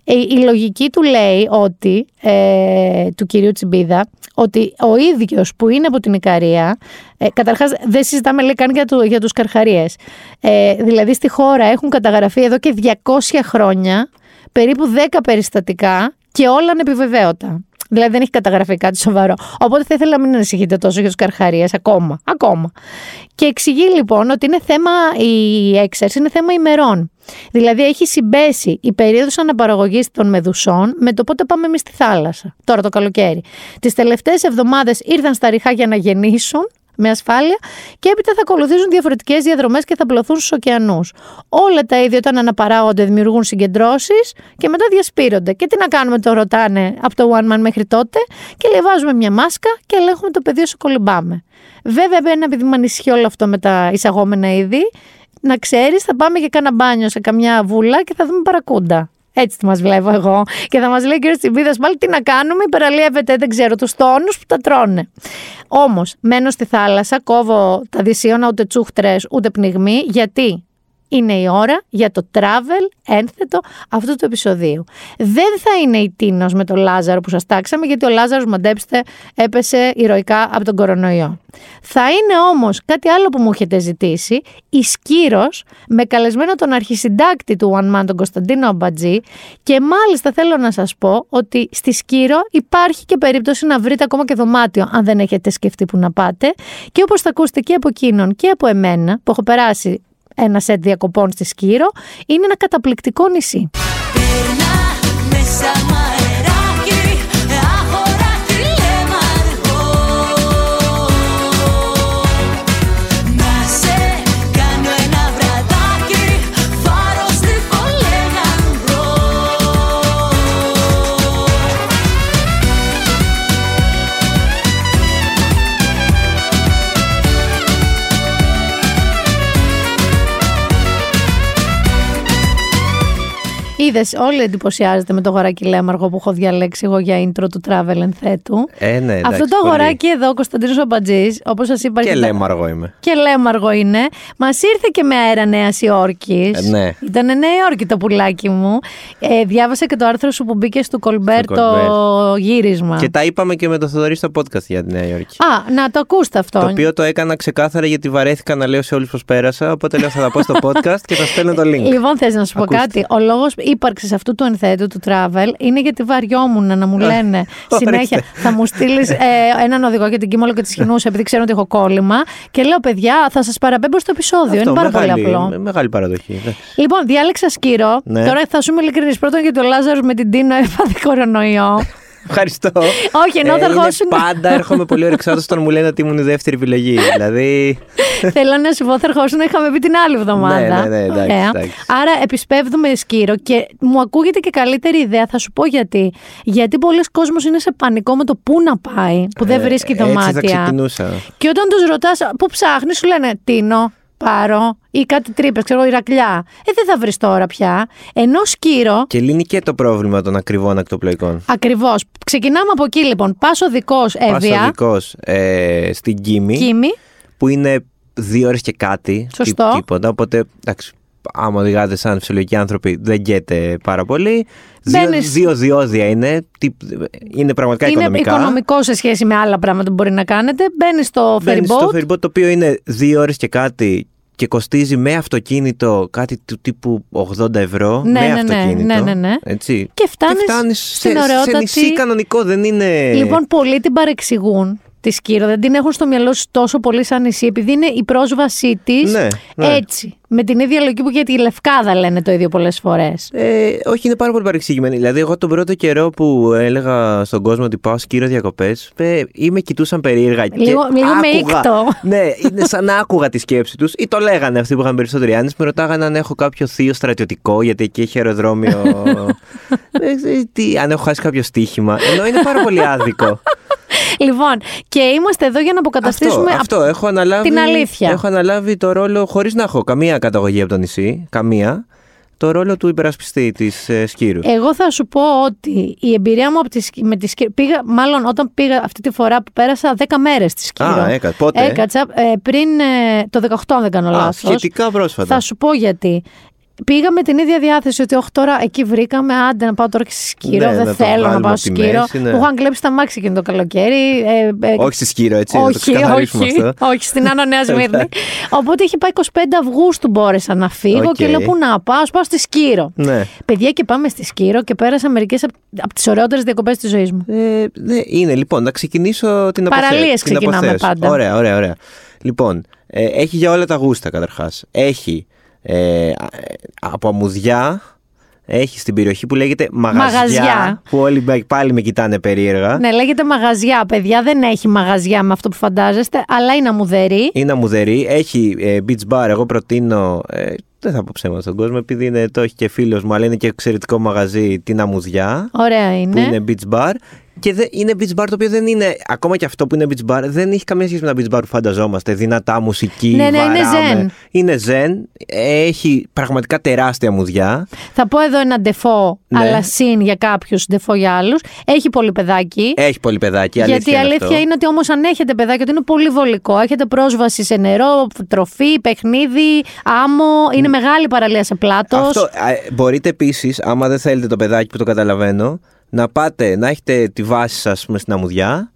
Ε, η λογική του λέει ότι, ε, του κυρίου Τσιμπίδα, ότι ο ίδιος που είναι από την Ικαρία, ε, καταρχάς δεν συζητάμε λέει καν για, του, για τους καρχαρίες, ε, δηλαδή στη χώρα έχουν καταγραφεί εδώ και 200 χρόνια περίπου 10 περιστατικά και όλα ανεπιβεβαίωτα. Δηλαδή δεν έχει καταγραφεί κάτι σοβαρό. Οπότε θα ήθελα να μην ανησυχείτε τόσο για τους καρχαρίες ακόμα. Ακόμα. Και εξηγεί λοιπόν ότι είναι θέμα, η έξαρση είναι θέμα ημερών. Δηλαδή έχει συμπέσει η περίοδος αναπαραγωγής των μεδουσών με το πότε πάμε εμείς στη θάλασσα. Τώρα το καλοκαίρι. Τις τελευταίες εβδομάδες ήρθαν στα ριχά για να γεννήσουν με ασφάλεια και έπειτα θα ακολουθήσουν διαφορετικές διαδρομές και θα πλωθούν στους ωκεανούς. Όλα τα ίδια όταν αναπαράγονται δημιουργούν συγκεντρώσεις και μετά διασπείρονται. Και τι να κάνουμε, το ρωτάνε από το One Man μέχρι τότε και λεβάζουμε μια μάσκα και ελέγχουμε το πεδίο όσο κολυμπάμε. Βέβαια, ένα επειδή με ανησυχεί όλο αυτό με τα εισαγόμενα είδη, να ξέρεις, θα πάμε για κάνα μπάνιο σε καμιά βούλα και θα δούμε παρακούντα. Έτσι τι μας βλέπω εγώ. Και θα μας λέει ο κ. Τσιμπίδας πάλι τι να κάνουμε, υπεραλίευεται, δεν ξέρω, τους τόνους που τα τρώνε. Όμως, μένω στη θάλασσα, κόβω τα δυσίωνα ούτε τσούχτρες ούτε πνιγμοί. Γιατί; Είναι η ώρα για το travel ένθετο αυτού του επεισοδίου. Δεν θα είναι η Τίνος με τον Λάζαρο που σας τάξαμε, γιατί ο Λάζαρος, μαντέψτε, έπεσε ηρωικά από τον κορονοϊό. Θα είναι όμως κάτι άλλο που μου έχετε ζητήσει, η Σκύρος, με καλεσμένο τον αρχισυντάκτη του One Man, τον Κωνσταντίνο Αμπατζή, και μάλιστα θέλω να σας πω ότι στη Σκύρο υπάρχει και περίπτωση να βρείτε ακόμα και δωμάτιο, αν δεν έχετε σκεφτεί που να πάτε. Και όπως θα ακούσετε και από εκείνον και από εμένα, που έχω περάσει ένα σετ διακοπών στη Σκύρο, είναι ένα καταπληκτικό νησί. Είδες, όλοι εντυπωσιάζεται με το αγοράκι Λέμαργο που έχω διαλέξει εγώ για intro του Travel and Θέτου. Ε, ναι, εντάξει, Αυτό το πολύ. αγοράκι εδώ, ο Κωνσταντίνος Αμπατζή, όπως σας είπα Και αρχικά- λέμαργο είμαι. Και Λέμαργο είναι. Μας ήρθε και με αέρα Νέας Υόρκης. Ε, ναι. Ήταν Νέα Υόρκη το πουλάκι μου. Ε, διάβασα και το άρθρο σου που μπήκε στο Κολμπέρ Στο το γύρισμα. Και τα είπαμε και με το Θοδωρή στο podcast για τη Νέα Υόρκη. Α, να το ακούσετε αυτό. Το οποίο το έκανα ξεκάθαρα γιατί βαρέθηκα να λέω σε όλους πώ πέρασα. Οπότε λέω θα τα πω στο *laughs* podcast και θα στέλνω το link. Λοιπόν, θες να σου πω Ακούστε. κάτι; Ο λόγο ύπαρξη αυτού του ενθέτου του travel είναι γιατί βαριόμουν να μου λένε συνέχεια θα μου στείλεις *laughs* ε, έναν οδηγό για την Κίμολο και τη Χινούσα επειδή ξέρω ότι έχω κόλλημα. Και λέω, παιδιά, θα σας παραπέμπω στο επεισόδιο. Αυτό, είναι πάρα μεγάλη, πολύ απλό. με- Μεγάλη παραδοχή. εντάξει. Λοιπόν, διάλεξα σκύρο. Ναι. Τώρα θα σου είμαι ειλικρινής. Πρώτον, γιατί ο Λάζαρο με την Τίνο έπαθε *laughs* κορονοϊό. Ευχαριστώ. Όχι, ενώ θα είναι ερχόσουν. Πάντα έρχομαι πολύ ορεξάτο όταν μου λένε ότι ήμουν η δεύτερη επιλογή. δηλαδή. Θέλω να σου πω, θα ερχόσουν να είχαμε πει την άλλη εβδομάδα. Ναι, ναι, ναι, εντάξει, Ωραία. εντάξει. Άρα επισπεύδουμε σκύρο και μου ακούγεται και καλύτερη ιδέα. Θα σου πω γιατί. Γιατί πολλοί κόσμος είναι σε πανικό με το πού να πάει, που δεν ε, βρίσκει Έτσι θα δωμάτια. ξεκινούσα. Και όταν τους ρωτάς πού ψάχνεις, σου λένε Τίνο, Πάρο ή κάτι τρύπε, ξέρω εγώ, Ηρακλιά. Ε, δεν θα βρεις τώρα πια. Ενώ σκύρο, Και λύνει και το πρόβλημα των ακριβών ακτοπλοϊκών. ακριβώς. Ξεκινάμε από εκεί λοιπόν. Πα οδικό Εύβοια, Πάσο ε, στην Κίμη, Κίμη. που είναι δύο ώρες και κάτι. Σωστό. τί- τίποτα. Οπότε, εντάξει, άμα οδηγάτε σαν φυσιολογικοί άνθρωποι, δεν γκέτε πάρα πολύ. Δύο, Μπαίνεις- δύο διόδια είναι. Τι, είναι πραγματικά Είναι οικονομικά. οικονομικό σε σχέση με άλλα πράγματα που μπορεί να κάνετε. Μπαίνεις στο ferry Μπαίνεις στο boat. ferry boat, το οποίο είναι δύο ώρες και κάτι και κοστίζει με αυτοκίνητο κάτι του τύπου 80 ευρώ. Ναι, με ναι, ναι, αυτοκίνητο. ναι, ναι, ναι. Έτσι. Και φτάνεις φτάνεις στην σε, ωραιότατη- σε νησί κανονικό, δεν είναι. Λοιπόν, πολλοί την παρεξηγούν τη Σκύρο. Δεν την έχουν στο μυαλό σου τόσο πολύ σαν νησί, επειδή είναι η πρόσβασή της Ναι, ναι. έτσι. Με την ίδια λογική που για τη Λευκάδα λένε το ίδιο πολλές φορές. Ε, όχι, είναι πάρα πολύ παρεξηγημένη. Δηλαδή, εγώ τον πρώτο καιρό που έλεγα στον κόσμο ότι πάω σκύρο διακοπές, ή με κοιτούσαν περίεργα. και Λίγο- λίγο με άκουγα- ήκτο. Ναι, είναι σαν να άκουγα τη σκέψη τους ή το λέγανε αυτοί που είχαν περισσότεροι άνεση. Με ρωτάγανε αν έχω κάποιο θείο στρατιωτικό, γιατί εκεί έχει αεροδρόμιο. *laughs* Ε, τι, αν έχω χάσει κάποιο στοίχημα. Ενώ είναι πάρα πολύ άδικο. Λοιπόν, και είμαστε εδώ για να αποκαταστήσουμε αυτό, αυτό. Έχω αναλάβει, την αλήθεια. Έχω αναλάβει το ρόλο, χωρίς να έχω καμία καταγωγή από το νησί, καμία, το ρόλο του υπερασπιστή της ε, Σκύρου. Εγώ θα σου πω ότι η εμπειρία μου από τη, Σκ- με τη Σκύρο. Πήγα, μάλλον όταν πήγα αυτή τη φορά που πέρασα 10 μέρες στη Σκύρο. Α, έκα- πότε; Έκατσα ε, πριν ε, το 18, αν δεν κάνω Α, λάθος. σχετικά πρόσφατα. Θα σου πω γιατί. Πήγα με την ίδια διάθεση ότι όχι τώρα εκεί βρήκαμε, άντε να πάω τώρα και στη Σκύρο. Ναι, δεν να το θέλω να βγάλουμε πάω από στη τη Σκύρο. μέση, ναι. Μου είχαν κλέψει το αμάξι εκείνο το καλοκαίρι. Ε, ε, Όχι στη Σκύρο, έτσι, να το όχι, ξεκαθαρίσουμε όχι, αυτό. όχι, στην Άνω Νέα *laughs* Σμύρνη. Οπότε είχε πάει 25 Αυγούστου μπόρεσα να φύγω Οκ. και λέω πού να πάω, ας πάω στη Σκύρο. Ναι. Παιδιά και πάμε στη Σκύρο και πέρασα μερικές από, από τις ωραιότερες διακοπές της ζωής μου. Ε, ναι, είναι λοιπόν, να ξεκινήσω την αποθέωση. Παραλίες την ξεκινάμε αποθέωση. πάντα. Ωραία, ωραία, ωραία. Λοιπόν, ε, έχει για όλα τα γούστα καταρχάς. Έχει ε, α- ε, από αμμουδιά, έχει στην περιοχή που λέγεται μαγαζιά, Μαγαζιά. που όλοι με- πάλι με κοιτάνε περίεργα. Ναι, λέγεται μαγαζιά, παιδιά. Δεν έχει μαγαζιά με αυτό που φαντάζεστε, αλλά είναι αμμουδερή. Είναι αμμουδερή, έχει ε, beach bar. Εγώ προτείνω. Ε, δεν θα πω ψέματα στον κόσμο, επειδή είναι, το έχει και φίλος μου, αλλά είναι και εξαιρετικό μαγαζί την Αμμουδιά. Ωραία είναι. Που είναι beach bar. Και δεν, είναι beach bar το οποίο δεν είναι, ακόμα και αυτό που είναι beach bar, δεν έχει καμία σχέση με τα beach bar που φανταζόμαστε. Δυνατά μουσική, Ναι, ναι, είναι βαράμε. zen. Είναι zen. Έχει πραγματικά τεράστια μουδιά. Θα πω εδώ ένα ντεφό, Ναι. αλλά συν για κάποιους, ντεφό για άλλους. Έχει πολύ παιδάκι. Έχει πολύ παιδάκι. αλήθεια Γιατί η είναι αλήθεια αυτό. είναι ότι όμως αν έχετε παιδάκι, ότι είναι πολύ βολικό. Έχετε πρόσβαση σε νερό, τροφή, παιχνίδι, άμμο. Είναι μεγάλη παραλία σε πλάτος. Αυτό, α, μπορείτε επίσης, άμα δεν θέλετε το παιδάκι που το καταλαβαίνω, να πάτε να έχετε τη βάση σας στην αμμουδιά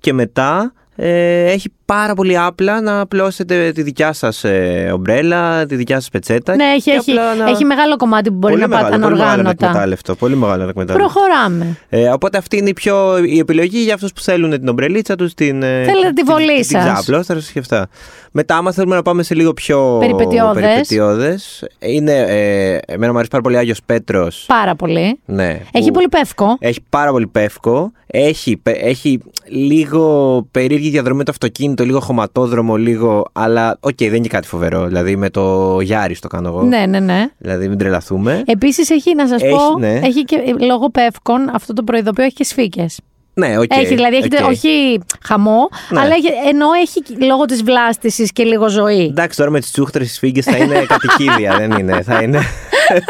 και μετά ε, έχει πάρα πολύ απλά να απλώσετε τη δικιά σας ε, ομπρέλα, τη δικιά σας πετσέτα. Ναι, έχει, και έχει, απλά να- έχει μεγάλο κομμάτι που μπορεί πολύ να πάτε μεγάλο, πολύ μεγάλο ανοργάνωτα. ανεκμετάλλευτο, Πολύ μεγάλο ανεκμετάλλευτο. Προχωράμε. Ε, οπότε αυτή είναι η, πιο, η επιλογή για αυτούς που θέλουν την ομπρελίτσα τους, την, ε, Θέλετε τη βολή την, σας. την ξάπλωση και αυτά. Μετά, άμα θέλουμε να πάμε σε λίγο πιο Περιπετειώδες. περιπετειώδες, είναι, ε, εμένα μου αρέσει πάρα πολύ Άγιος Πέτρος. Πάρα πολύ. Ναι, Έχει που- πολύ πεύκο. έχει πάρα πολύ πεύκο. Έχει, πε- έχει λίγο περίεργη διαδρομή με το αυτοκίνητο, λίγο χωματόδρομο, λίγο. Αλλά οκ, δεν είναι και κάτι φοβερό. Δηλαδή με το Γιάρι το κάνω εγώ. Ναι, ναι, ναι. Δηλαδή μην τρελαθούμε. Επίσης έχει, να σας Έχει, πω, ναι. έχει και ε, λόγω πεύκων αυτό το προειδοποιώ έχει και σφήκες. ναι, οκ. έχει, δηλαδή έχετε, οκ. όχι χαμό, Ναι. αλλά έχει, ενώ έχει και- λόγω της βλάστησης και λίγο ζωή. Εντάξει, τώρα με τις τσούχτρες τι φίγγε θα είναι κατοικίδια, δεν είναι. Θα είναι. *laughs*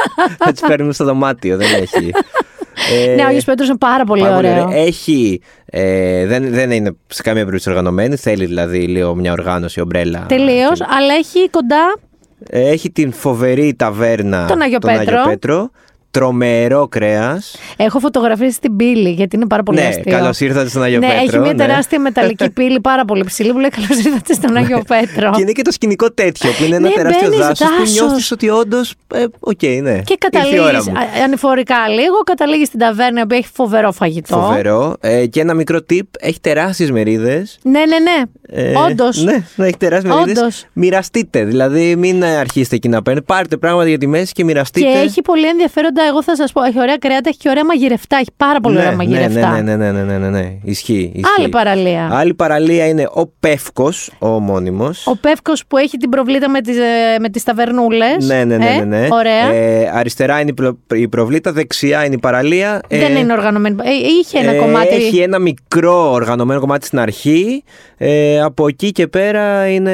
*laughs* θα τις παίρνουμε στο δωμάτιο, δεν έχει. Ε, ναι, ο Άγιος Πέτρος είναι πάρα πολύ πάρα ωραίο. Έχει. Ε, δεν, δεν είναι σε καμία περίπτωση οργανωμένη. Θέλει δηλαδή λίγο μια οργάνωση, ομπρέλα. Τελείως, αλλά έχει κοντά. Ε, Έχει την φοβερή ταβέρνα Τον Άγιο Πέτρο. Πέτρο. Τρομερό κρέας. Έχω φωτογραφίσει στην πύλη, γιατί είναι πάρα πολύ Ναι, αστείο. καλώς ήρθατε στον Άγιο ναι, Πέτρο. έχει μια ναι. τεράστια μεταλλική *laughs* πύλη πάρα πολύ ψηλή που λέει Καλώς ήρθατε στον Άγιο Πέτρο. Και είναι και το σκηνικό τέτοιο που είναι ένα Ναι, τεράστιο μπαίνεις δάσος που δάσος. νιώθεις ότι όντως. Ε, οκ, ναι. Και Ήρθε η ώρα καταλήγεις μου. ανηφορικά λίγο, καταλήγεις στην ταβέρνα που έχει φοβερό φαγητό. Φοβερό. Ε, και ένα μικρό tip. Έχει τεράστιες μερίδες. Ναι, ναι, ναι. Ε, Όντως. Ναι, ναι, έχει τεράστιες μερίδες. Όντως. Μοιραστείτε. Δηλαδή, μην ε, αρχίσετε εκεί να παίρνετε. Πάρτε πράγματα για τη μέση και μοιραστείτε. Και έχει πολύ ενδιαφέροντα, εγώ θα σας πω, έχει ωραία κρέατα, έχει και ωραία μαγειρευτά. Έχει πάρα πολύ ναι, ωραία μαγειρευτά. Ναι, ναι, ναι, ναι, ναι, ναι, ναι. Ισχύει, ισχύει. Άλλη παραλία. Άλλη παραλία είναι ο Πεύκος, ο ομώνυμος. Ο Πεύκος που έχει την προβλήτα με τις με τις ταβερνούλες. Ναι, ναι, ναι, Ε, ναι, ναι. ωραία. Ε, αριστερά είναι η, προ- η προβλήτα, δεξιά είναι η παραλία. Δεν Ε, είναι οργανωμένη. Ε, είχε ένα ε, κομμάτι. Έχει ένα μικρό οργανωμένο κομμάτι στην αρχή. Ε, από εκεί και πέρα είναι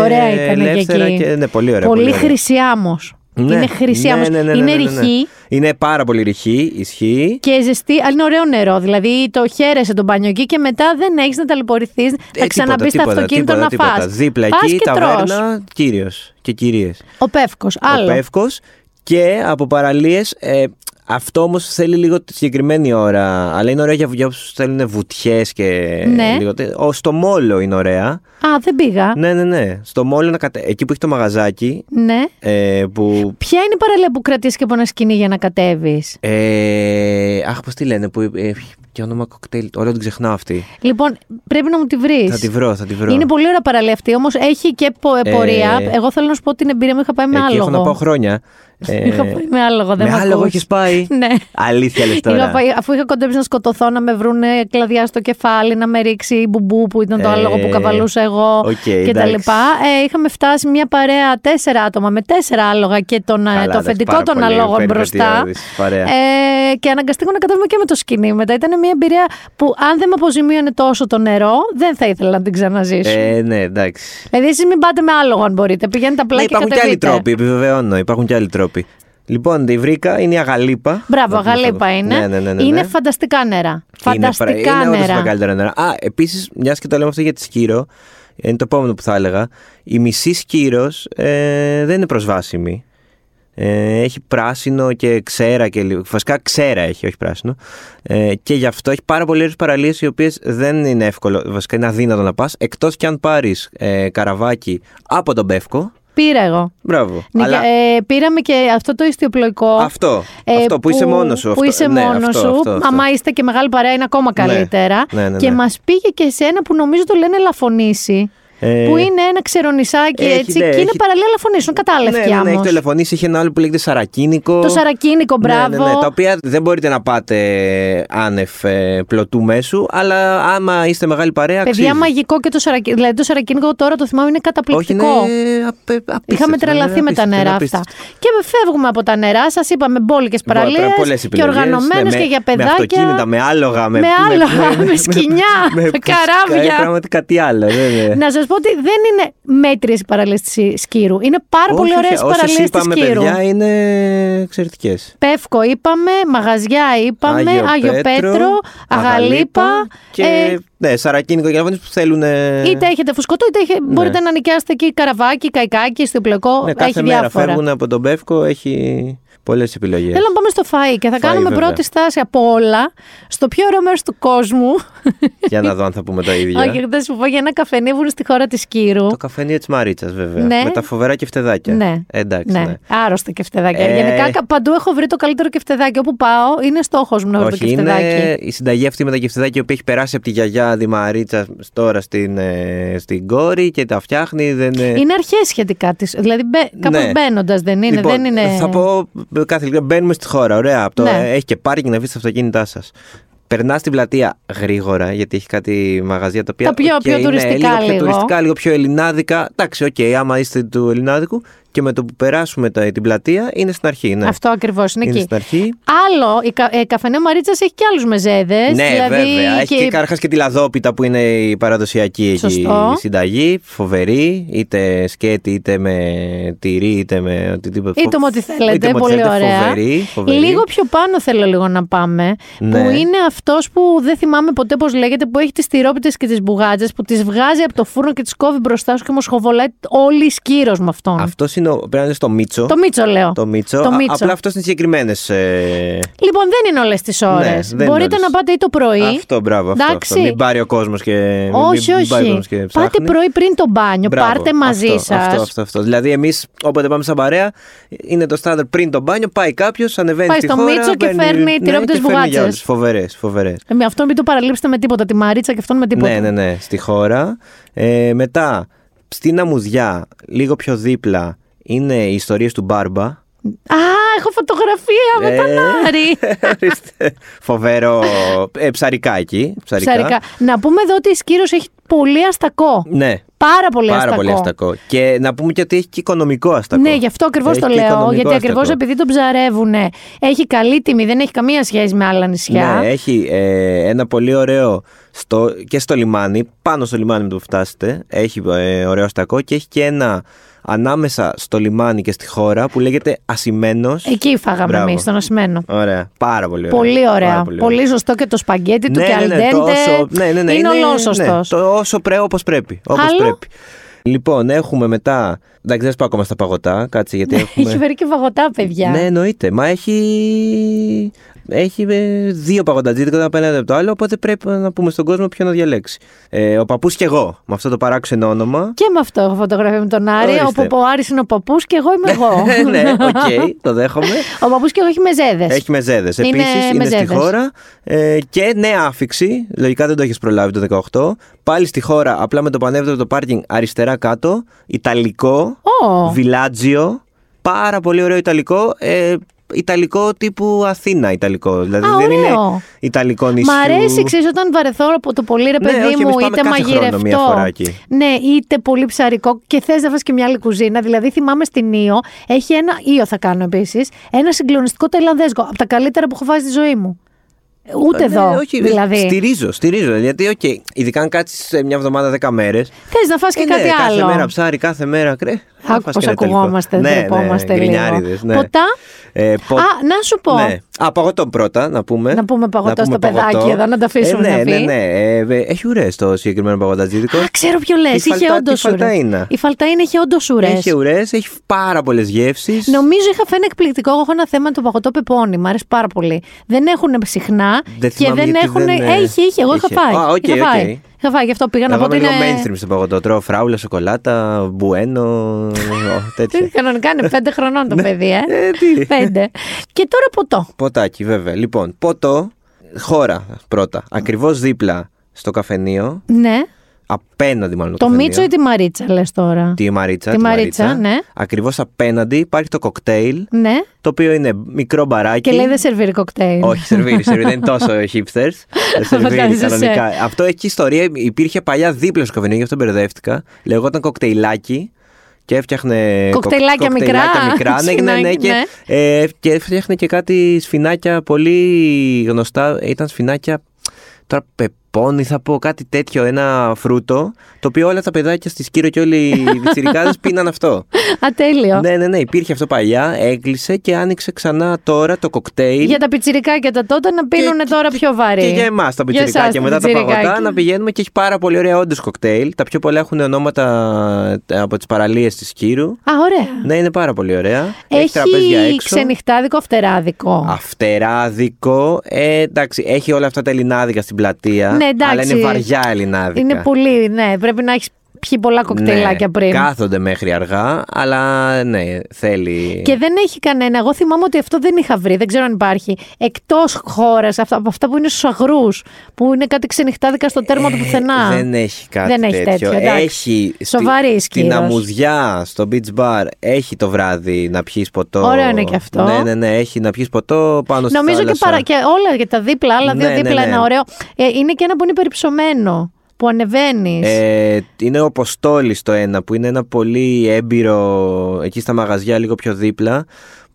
Ωραία ήταν και ελεύθερα εκεί. Και, ναι, πολύ ωραία. πολύ ωραία. χρυσή άμμος. Ναι, Είναι χρυσή ναι, άμμος. ναι, ναι, ναι, είναι ναι, ναι, ναι. ρηχή Είναι πάρα πολύ ρηχή, ισχύει. και ζεστή, αλλά είναι ωραίο νερό. Δηλαδή το χαίρεσαι τον μπάνιο εκεί και μετά δεν έχεις να ταλαιπωρηθείς. θα Ε, ξαναμπείς στο τίποτα, αυτοκίνητο τίποτα, να τίποτα. φας. Δίπλα Πας εκεί, και τρως. ταβέρνα, κύριος και κυρίες. Ο Πεύκος. Άλλο. Ο Πεύκος και από παραλίες ε, Αυτό όμως θέλει λίγο τη συγκεκριμένη ώρα. Αλλά είναι ωραία για, για όσους θέλουν βουτιές και. Ναι. Λίγο, τε- ο, στο Μόλο είναι ωραία. Α, δεν πήγα. Ναι, ναι, ναι. Στο Μόλο, να κατε... εκεί που έχει το μαγαζάκι. Ναι. Ε, που. Ποια είναι η παραλία που κρατιέσαι και από ένα σκοινί για να κατέβεις; Ε, αχ, πώς τη λένε, που. Ε, και όνομα κοκτέιλ. Όλο την ξεχνάω αυτή. Λοιπόν, πρέπει να μου τη βρεις. Θα τη βρω, θα τη βρω. Είναι πολύ ωραία παραλία αυτή, όμως έχει και πο- Ε, πορεία. Εγώ θέλω να σου πω την εμπειρία μου. Είχα πάει με Εκεί άλογο. έχω να πάω χρόνια. Ε, Είχα πάει με άλογο. Δεν με μ' άλογο ακούς. έχεις πάει; *laughs* Ναι. Αλήθεια λες Είχα τώρα. πάει, αφού είχα κοντέψει να σκοτωθώ, να με βρουν κλαδιά στο κεφάλι, να με ρίξει η μπουμπού που ήταν το Ε, άλογο που καβαλούσα εγώ οκ, και τα εντάξει. λοιπά. Ε, είχαμε φτάσει μια παρέα τέσσερα άτομα με τέσσερα άλογα και τον, ε, Καλά, το εντάξει, αφεντικό πάρα των πολύ αλόγων περιπετειώδης μπροστά. παρέα. Ε, και αναγκαστήκαμε να κατέβουμε και με το σκηνή μετά. Ήταν μια εμπειρία που αν δεν με αποζημίωνε τόσο το νερό, δεν θα ήθελα να την ξαναζήσω. Ε, ναι, εντάξει. Δηλαδή, εσείς μην πάτε με άλογο αν μπορείτε. Πηγαίνετε απλά Ναι, και υπάρχουν και άλλοι κατεβείτε. τρόποι, επιβεβαιώνω. Υπάρχουν και άλλοι τρόποι. Λοιπόν, τη βρήκα, είναι η Αγαλίπα. Μπράβο, Να πούμε Αγαλίπα αυτό. είναι. Ναι, ναι, ναι, ναι, Είναι ναι. φανταστικά νερά. Είναι Φανταστικά πρα- είναι όντως νερά. τα καλύτερα νερά. Α, επίσης, μιας και το λέμε αυτό για τη Σκύρο, είναι το επόμενο που θα έλεγα. Η μισή Σκύρος ε, δεν είναι προσβάσιμη. Ε, έχει πράσινο και ξέρα και λίγο. Βασικά ξέρα έχει, όχι πράσινο. Ε, και γι' αυτό έχει πάρα πολλές παραλίες οι οποίες δεν είναι εύκολο, βασικά είναι αδύνατο να πας. Εκτός κι αν πάρεις ε, καραβάκι από τον Πεύκο. Πήρα εγώ. Μπράβο. Νικα- Αλλά ε, πήραμε και αυτό το ιστιοπλοϊκό. αυτό, αυτό που, είσαι μόνος σου. Που αυτό. είσαι ναι, μόνος αυτό, σου. αυτό, αυτό. Άμα είστε και μεγάλη παρέα, είναι ακόμα Ναι. καλύτερα. Ναι, ναι, Και ναι. μας πήγε και σε ένα που νομίζω το λένε Λαφωνήσι. Ε, Που είναι ένα ξερονισάκι έχει, έτσι. ναι, και είναι έχει- παραλία Λαφωνήσεων. ναι, Κατάλευκη ναι, ναι, έχει όμως. τηλεφωνήσει. Είχε ένα άλλο που λέγεται Σαρακίνικο. Το Σαρακίνικο, μπράβο. Ναι, ναι, ναι, τα οποία δεν μπορείτε να πάτε άνευ ε, πλωτού μέσου, αλλά άμα είστε μεγάλη παρέα. Παιδιά, αξίζει. μαγικό και το Σαρακίνικο. Δηλαδή το Σαρακίνικο τώρα το θυμάμαι είναι Όχι, καταπληκτικό. είναι απε, απίστευτο, Είχαμε τρελαθεί είναι με τα απίστευτο, νερά είναι αυτά. απίστευτο. Και φεύγουμε από τα νερά, σας είπαμε μπόλικες παραλίες Πολλές και επιλογές, οργανωμένες ναι, και με- για Με παιδάκια. αυτοκίνητα, με άλογα, με, Με άλογα, με σκοινιά, με καράβια. Ε, Πραγματικά τι άλλο. δεν είναι. Να σας πω ότι δεν είναι μέτριε οι παραλίες της Σκύρου. Είναι πάρα πολύ Όχι, ωραίες όχι, οι όσες παραλίες της είπαμε, Σκύρου. παιδιά, είναι εξαιρετικές. Πεύκο είπαμε, μαγαζιά είπαμε, Άγιο, Πέτρο, Αγαλίπα. Και ε, ναι, Σαρακίνικο για να που θέλουν. είτε έχετε φουσκωτό, είτε έχε- μπορείτε να νοικιάσετε εκεί καραβάκι, καϊκάκι, στο πλεκό. Ναι, κάθε έχει μέρα διάφορα. φεύγουν από τον Πεύκο, έχει πολλές επιλογές. Θέλω να πάμε στο φαΐ και θα Φαΐ, κάνουμε βέβαια. πρώτη στάση από όλα στο πιο ωραίο μέρος του κόσμου. Για να δω αν θα πούμε τα ίδια. Όχι, θα σου πω για ένα καφενείο που είναι στη χώρα της Κύρου. Το καφενείο της Μαρίτσας, βέβαια. Ναι. Με τα φοβερά κεφτεδάκια. Ναι. Ε, Εντάξει, ναι. ναι. άρρωστα κεφτεδάκια. Ε, Γενικά κα- παντού έχω βρει το καλύτερο κεφτεδάκι. Όπου πάω είναι στόχος μου να βρω το Όχι, κεφτεδάκι. είναι η συνταγή αυτή με τα κεφτεδάκια η οποία έχει περάσει από τη γιαγιά τη Μαρίτσας τώρα στην, ε, στην κόρη και τα φτιάχνει. Δεν, ε, Είναι αρχές σχετικά της. Δηλαδή κάπω Ναι. μπαίνοντας δεν είναι. Λοιπόν, δεν είναι... Θα πω κάθε λίγο. Μπαίνουμε στη χώρα. Ωραία. Από το, Ναι. Έχει και πάρκινγκ να βρει τα αυτοκίνητά σας. Περνάς στην πλατεία γρήγορα, γιατί έχει κάτι μαγαζιά τα οποία. Τα πιο- οκ, πιο είναι τουριστικά λίγο. Πιο λίγο. τουριστικά, λίγο πιο ελληνάδικα. Εντάξει, οκ, άμα είστε του ελληνάδικου και με το που περάσουμε τα, την πλατεία είναι στην αρχή. Ναι. Αυτό ακριβώς είναι, είναι εκεί. στην αρχή. Άλλο, η κα, ε, καφενείο Μαρίτσα έχει και άλλους μεζέδες. Ναι, δηλαδή βέβαια. Έχει και καταρχάς και τη λαδόπιτα που είναι η παραδοσιακή εκεί Σωστό. συνταγή. Φοβερή, είτε σκέτη, είτε με τυρί, είτε με οτιδήποτε. Είτε με ό,τι θέλετε, Είτε με ό,τι πολύ θέλετε, ωραία. Φοβερή, φοβερή. Λίγο πιο πάνω θέλω λίγο να πάμε. Ναι. Που είναι αυτός που δεν θυμάμαι ποτέ πώς λέγεται, που έχει τις τυρόπιτες και τις μπουγάτσες, που τις βγάζει από το φούρνο και τις κόβει μπροστά σου και μοσχοβολάει όλη η σκύρος με αυτόν. Αυτός είναι, ο- πρέπει να είναι στο Μίτσο. Το Μίτσο λέω. Το Μίτσο. Το Α- Μίτσο. απλά αυτό είναι συγκεκριμένες. Ε... Λοιπόν, δεν είναι όλες τις ώρες. Ναι, δεν είναι Μπορείτε όλες. να πάτε ή το πρωί. Αυτό, μπράβο. Αυτό, Εντάξει. αυτό. Μην πάρει ο κόσμος και. όχι, μην, μην πάρει ο όχι. κόσμος και Πάτε ψάχνει. πρωί πριν το μπάνιο. Μπράβο, πάρτε μαζί αυτό, σας. Αυτό, αυτό, αυτό. Δηλαδή, εμείς όποτε πάμε σαν παρέα, είναι το στάνταρ πριν το μπάνιο, πάει κάποιος, ανεβαίνει Πάει στη στο χώρα, Μίτσο και παίρνει- φέρνει ναι, τυρόπιτες και φέρνει για μπουγάτσες. όλους. Φοβερές, φοβερές. Με αυτό μην το παραλείψετε με τίποτα. Τη Μαρίτσα και αυτόν με τίποτα. Ναι, ναι, ναι, στη χώρα. Ε, μετά, στην Αμμουδιά, λίγο πιο δίπλα, είναι οι ιστορίες του Μπάρμπα. Α, έχω φωτογραφία με Ε, τον Άρη. *laughs* ορίστε. Φοβερό. Ε, ψαρικά εκεί. Ψαρικά. Ψαρικά. Να πούμε εδώ ότι η Σκύρος έχει πολύ αστακό. Ναι. Πάρα πολύ Πάρα αστακό. πολύ αστακό. Και να πούμε και ότι έχει και οικονομικό αστακό. Ναι, γι' αυτό ακριβώς Έχει το και λέω. οικονομικό Γιατί ακριβώς αστακό. επειδή τον ψαρεύουν, έχει καλή τιμή, δεν έχει καμία σχέση με άλλα νησιά. Ναι, έχει ε, ένα πολύ ωραίο στο, και στο λιμάνι, πάνω στο λιμάνι με το που φτάσετε. Έχει ε, ωραίο αστακό και έχει και ένα ανάμεσα στο λιμάνι και στη χώρα που λέγεται Ασημένος. Εκεί φάγαμε Μπράβο. εμείς, στον Ασημένο. Ωραία, πάρα πολύ ωραία. Πολύ ωραία. Πάρα Πολύ, ωραία. σωστό και το σπαγκέτι του Ναι, και ναι, ναι, al dente. το όσο- ναι, ναι, ναι, είναι ολόσωστο. ναι, το όσο πρέπει, όπως πρέπει. Όπως Άλλο; πρέπει. Λοιπόν, έχουμε μετά. Εντάξει, δεν πάω ακόμα στα παγωτά. Κάτσε γιατί έχουμε. Έχει φέρει και παγωτά, παιδιά. Ναι, εννοείται. Μα έχει. Έχει ε, δύο παγωτατζίδικα το ένα απέναντι από το άλλο, οπότε πρέπει να πούμε στον κόσμο ποιο να διαλέξει. Ε, ο παππούς και εγώ, με αυτό το παράξενο όνομα. Και με αυτό έχω φωτογραφία με τον Άρη, Ορίστε. όπου ο Άρης είναι ο παππούς και εγώ είμαι εγώ. *laughs* ναι, οκ, το δέχομαι. *laughs* Ο παππούς και εγώ έχει μεζέδες. Έχει μεζέδες. Είναι Επίσης είναι στη μεζέδες. χώρα. Ε, και νέα άφηξη. Λογικά δεν το έχεις προλάβει το 18. Πάλι στη χώρα, απλά με το πανεύδοτο το πάρκινγκ αριστερά κάτω. Ιταλικό. Ω. Βιλάτζιο. Πάρα πολύ ωραίο Ιταλικό. Ε, Ιταλικό τύπου Αθήνα Ιταλικό. Δηλαδή Α, δεν ωραίο. είναι Ιταλικό νησιού. Μ' αρέσει, ξέρεις, όταν βαρεθώ από το πολύ ρε Ναι, παιδί όχι, μου, εμείς πάμε είτε κάθε χρόνο μαγειρευτό. μία φορά εκεί. Ναι, είτε πολύ ψαρικό και θες να φας και μια άλλη κουζίνα. Δηλαδή, θυμάμαι στην Ήο, έχει ένα. Ήο θα κάνω επίσης. Ένα συγκλονιστικό ταϊλανδέζικο. Από τα καλύτερα που έχω φάει στη ζωή μου. Ούτε Ε, ναι, εδώ. όχι, δηλαδή. Στηρίζω, στηρίζω. Γιατί, οκ, ειδικά αν κάτσεις μια εβδομάδα 10 μέρες. Θες να φας και Ε, κάτι ναι, άλλο. Κάθε μέρα ψάρι, κάθε μέρα κρέ. θα Άκου φας πώς και ένα τελικό. ακουγόμαστε, ναι, ντρεπόμαστε ναι, λίγο. γκρινιάριδες, ναι. Ποτά; Ε, πο- Α, να σου πω. Ναι. Α, παγωτό πρώτα, να πούμε. Να πούμε παγωτό στο παγωτό. παιδάκι εδώ, να το αφήσουμε ε, ναι, να πει. Ναι, ναι, ε, ε, έχει ουρές το συγκεκριμένο παγωτατζίδικο. Α, ξέρω ποιο λες. Η Είχε φαλτά- όντως τη φαλταΐνα. Η φαλταΐνα είχε όντως ουρές. Έχει ουρές, έχει πάρα πολλές γεύσεις. Νομίζω είχα φάει εκπληκτικό. Εγώ έχω ένα θέμα με το παγωτό πεπόνι. Μ' αρέσει πάρα πολύ. Δεν έχουν συχνά Δεν και θυμάμαι δεν γιατί έχουν. δεν, ε, Έχει, είχε. Εγώ είχα είχε. φάει. Α, οκ, είχα, οκ. φάει. είχα φάει. Γι' αυτό πήγα να Εγώ πω είμαι ότι λίγο είναι. mainstream στο παγωτό. Τρώω φράουλα, σοκολάτα, Bueno, *laughs* ο, τέτοια. Κανονικά είναι πέντε χρονών το παιδί, ε. Ε, τι. Πέντε. Και τώρα ποτό. Ποτάκι, βέβαια. Λοιπόν, ποτό, χώρα πρώτα. Ακριβώς δίπλα στο καφενείο. Ναι. Απέναντι, μάλλον. Το Μίτσο ή τη Μαρίτσα λες τώρα; Τη Μαρίτσα. Τη Μαρίτσα, ναι. Ακριβώς απέναντι υπάρχει το κοκτέιλ. Ναι. Το οποίο είναι μικρό μπαράκι. Και λέει δεν σερβίρει κοκτέιλ. Όχι, σερβίρι, σερβίρι. δεν είναι τόσο *laughs* hipsters. Δεν σερβίρι Φαντάζεσαι. κανονικά. Αυτό έχει ιστορία. Υπήρχε παλιά δίπλα στο καφενείο, γι' αυτό μπερδεύτηκα. Λεγόταν κοκτέιλάκι. Και έφτιαχνε. Κοκτέιλάκια κοκ- μικρά. κοκτέιλάκια μικρά. *laughs* Ναι, ναι, ναι, Σφινάκι, και, ναι. ε, και έφτιαχνε και κάτι σφινάκια πολύ γνωστά. Ήταν σφινάκια. Τώρα πεπόνι θα πω κάτι τέτοιο, ένα φρούτο. Το οποίο όλα τα παιδάκια στη Σκύρο και όλοι οι *laughs* βιτσιρικάδε πίναν αυτό. Ατέλειο. ναι, ναι, ναι, υπήρχε αυτό παλιά, έκλεισε και άνοιξε ξανά τώρα το κοκτέιλ. Για τα πιτσιρικάκια τα τότε να πίνουν τώρα πιο βαρύ. Και για εμάς τα Για πιτσιρικάκια εσάς μετά τα πιτσιρικάκια. παγωτά να πηγαίνουμε και έχει πάρα πολύ ωραία όντως κοκτέιλ. Τα πιο πολλά έχουν ονόματα ε, από τις παραλίες της Κύρου. Α, ωραία. Ναι, είναι πάρα πολύ ωραία. Έχει τραπέζια έξω. ξενυχτάδικο, φτεράδικο. Αυτεράδικο. Ε, εντάξει, έχει όλα αυτά τα ελληνάδικα στην πλατεία. Ναι, εντάξει. Αλλά είναι βαριά ελληνάδικα. Είναι πολύ, ναι. Πρέπει να έχεις πιει πολλά κοκτέιλάκια ναι, πριν. Κάθονται μέχρι αργά, αλλά ναι, θέλει. Και δεν έχει κανένα. Εγώ θυμάμαι ότι αυτό δεν είχα βρει. Δεν ξέρω αν υπάρχει. Εκτός χώρας, αυτά, από αυτά που είναι στους αγρούς, που είναι κάτι ξενυχτάδικα στο τέρμα του πουθενά. Ε, Δεν έχει κάτι Δεν έχει τέτοιο. τέτοιο, εντάξει. Έχει Σοβαρή στη, στην Σκύρος. αμμουδιά, στο beach bar, έχει το βράδυ να πιεις ποτό. Ωραίο είναι και αυτό. Ναι, ναι, ναι, έχει να πιεις ποτό πάνω στη Νομίζω και, θάλασσα. παρα... και όλα για τα δίπλα, άλλα δύο Ναι, ναι, δίπλα ναι. ένα ωραίο. Ε, είναι και ένα που είναι περιψωμένο. Που ανεβαίνεις. Ε, είναι ο Αποστόλης το ένα που είναι ένα πολύ έμπειρο εκεί στα μαγαζιά λίγο πιο δίπλα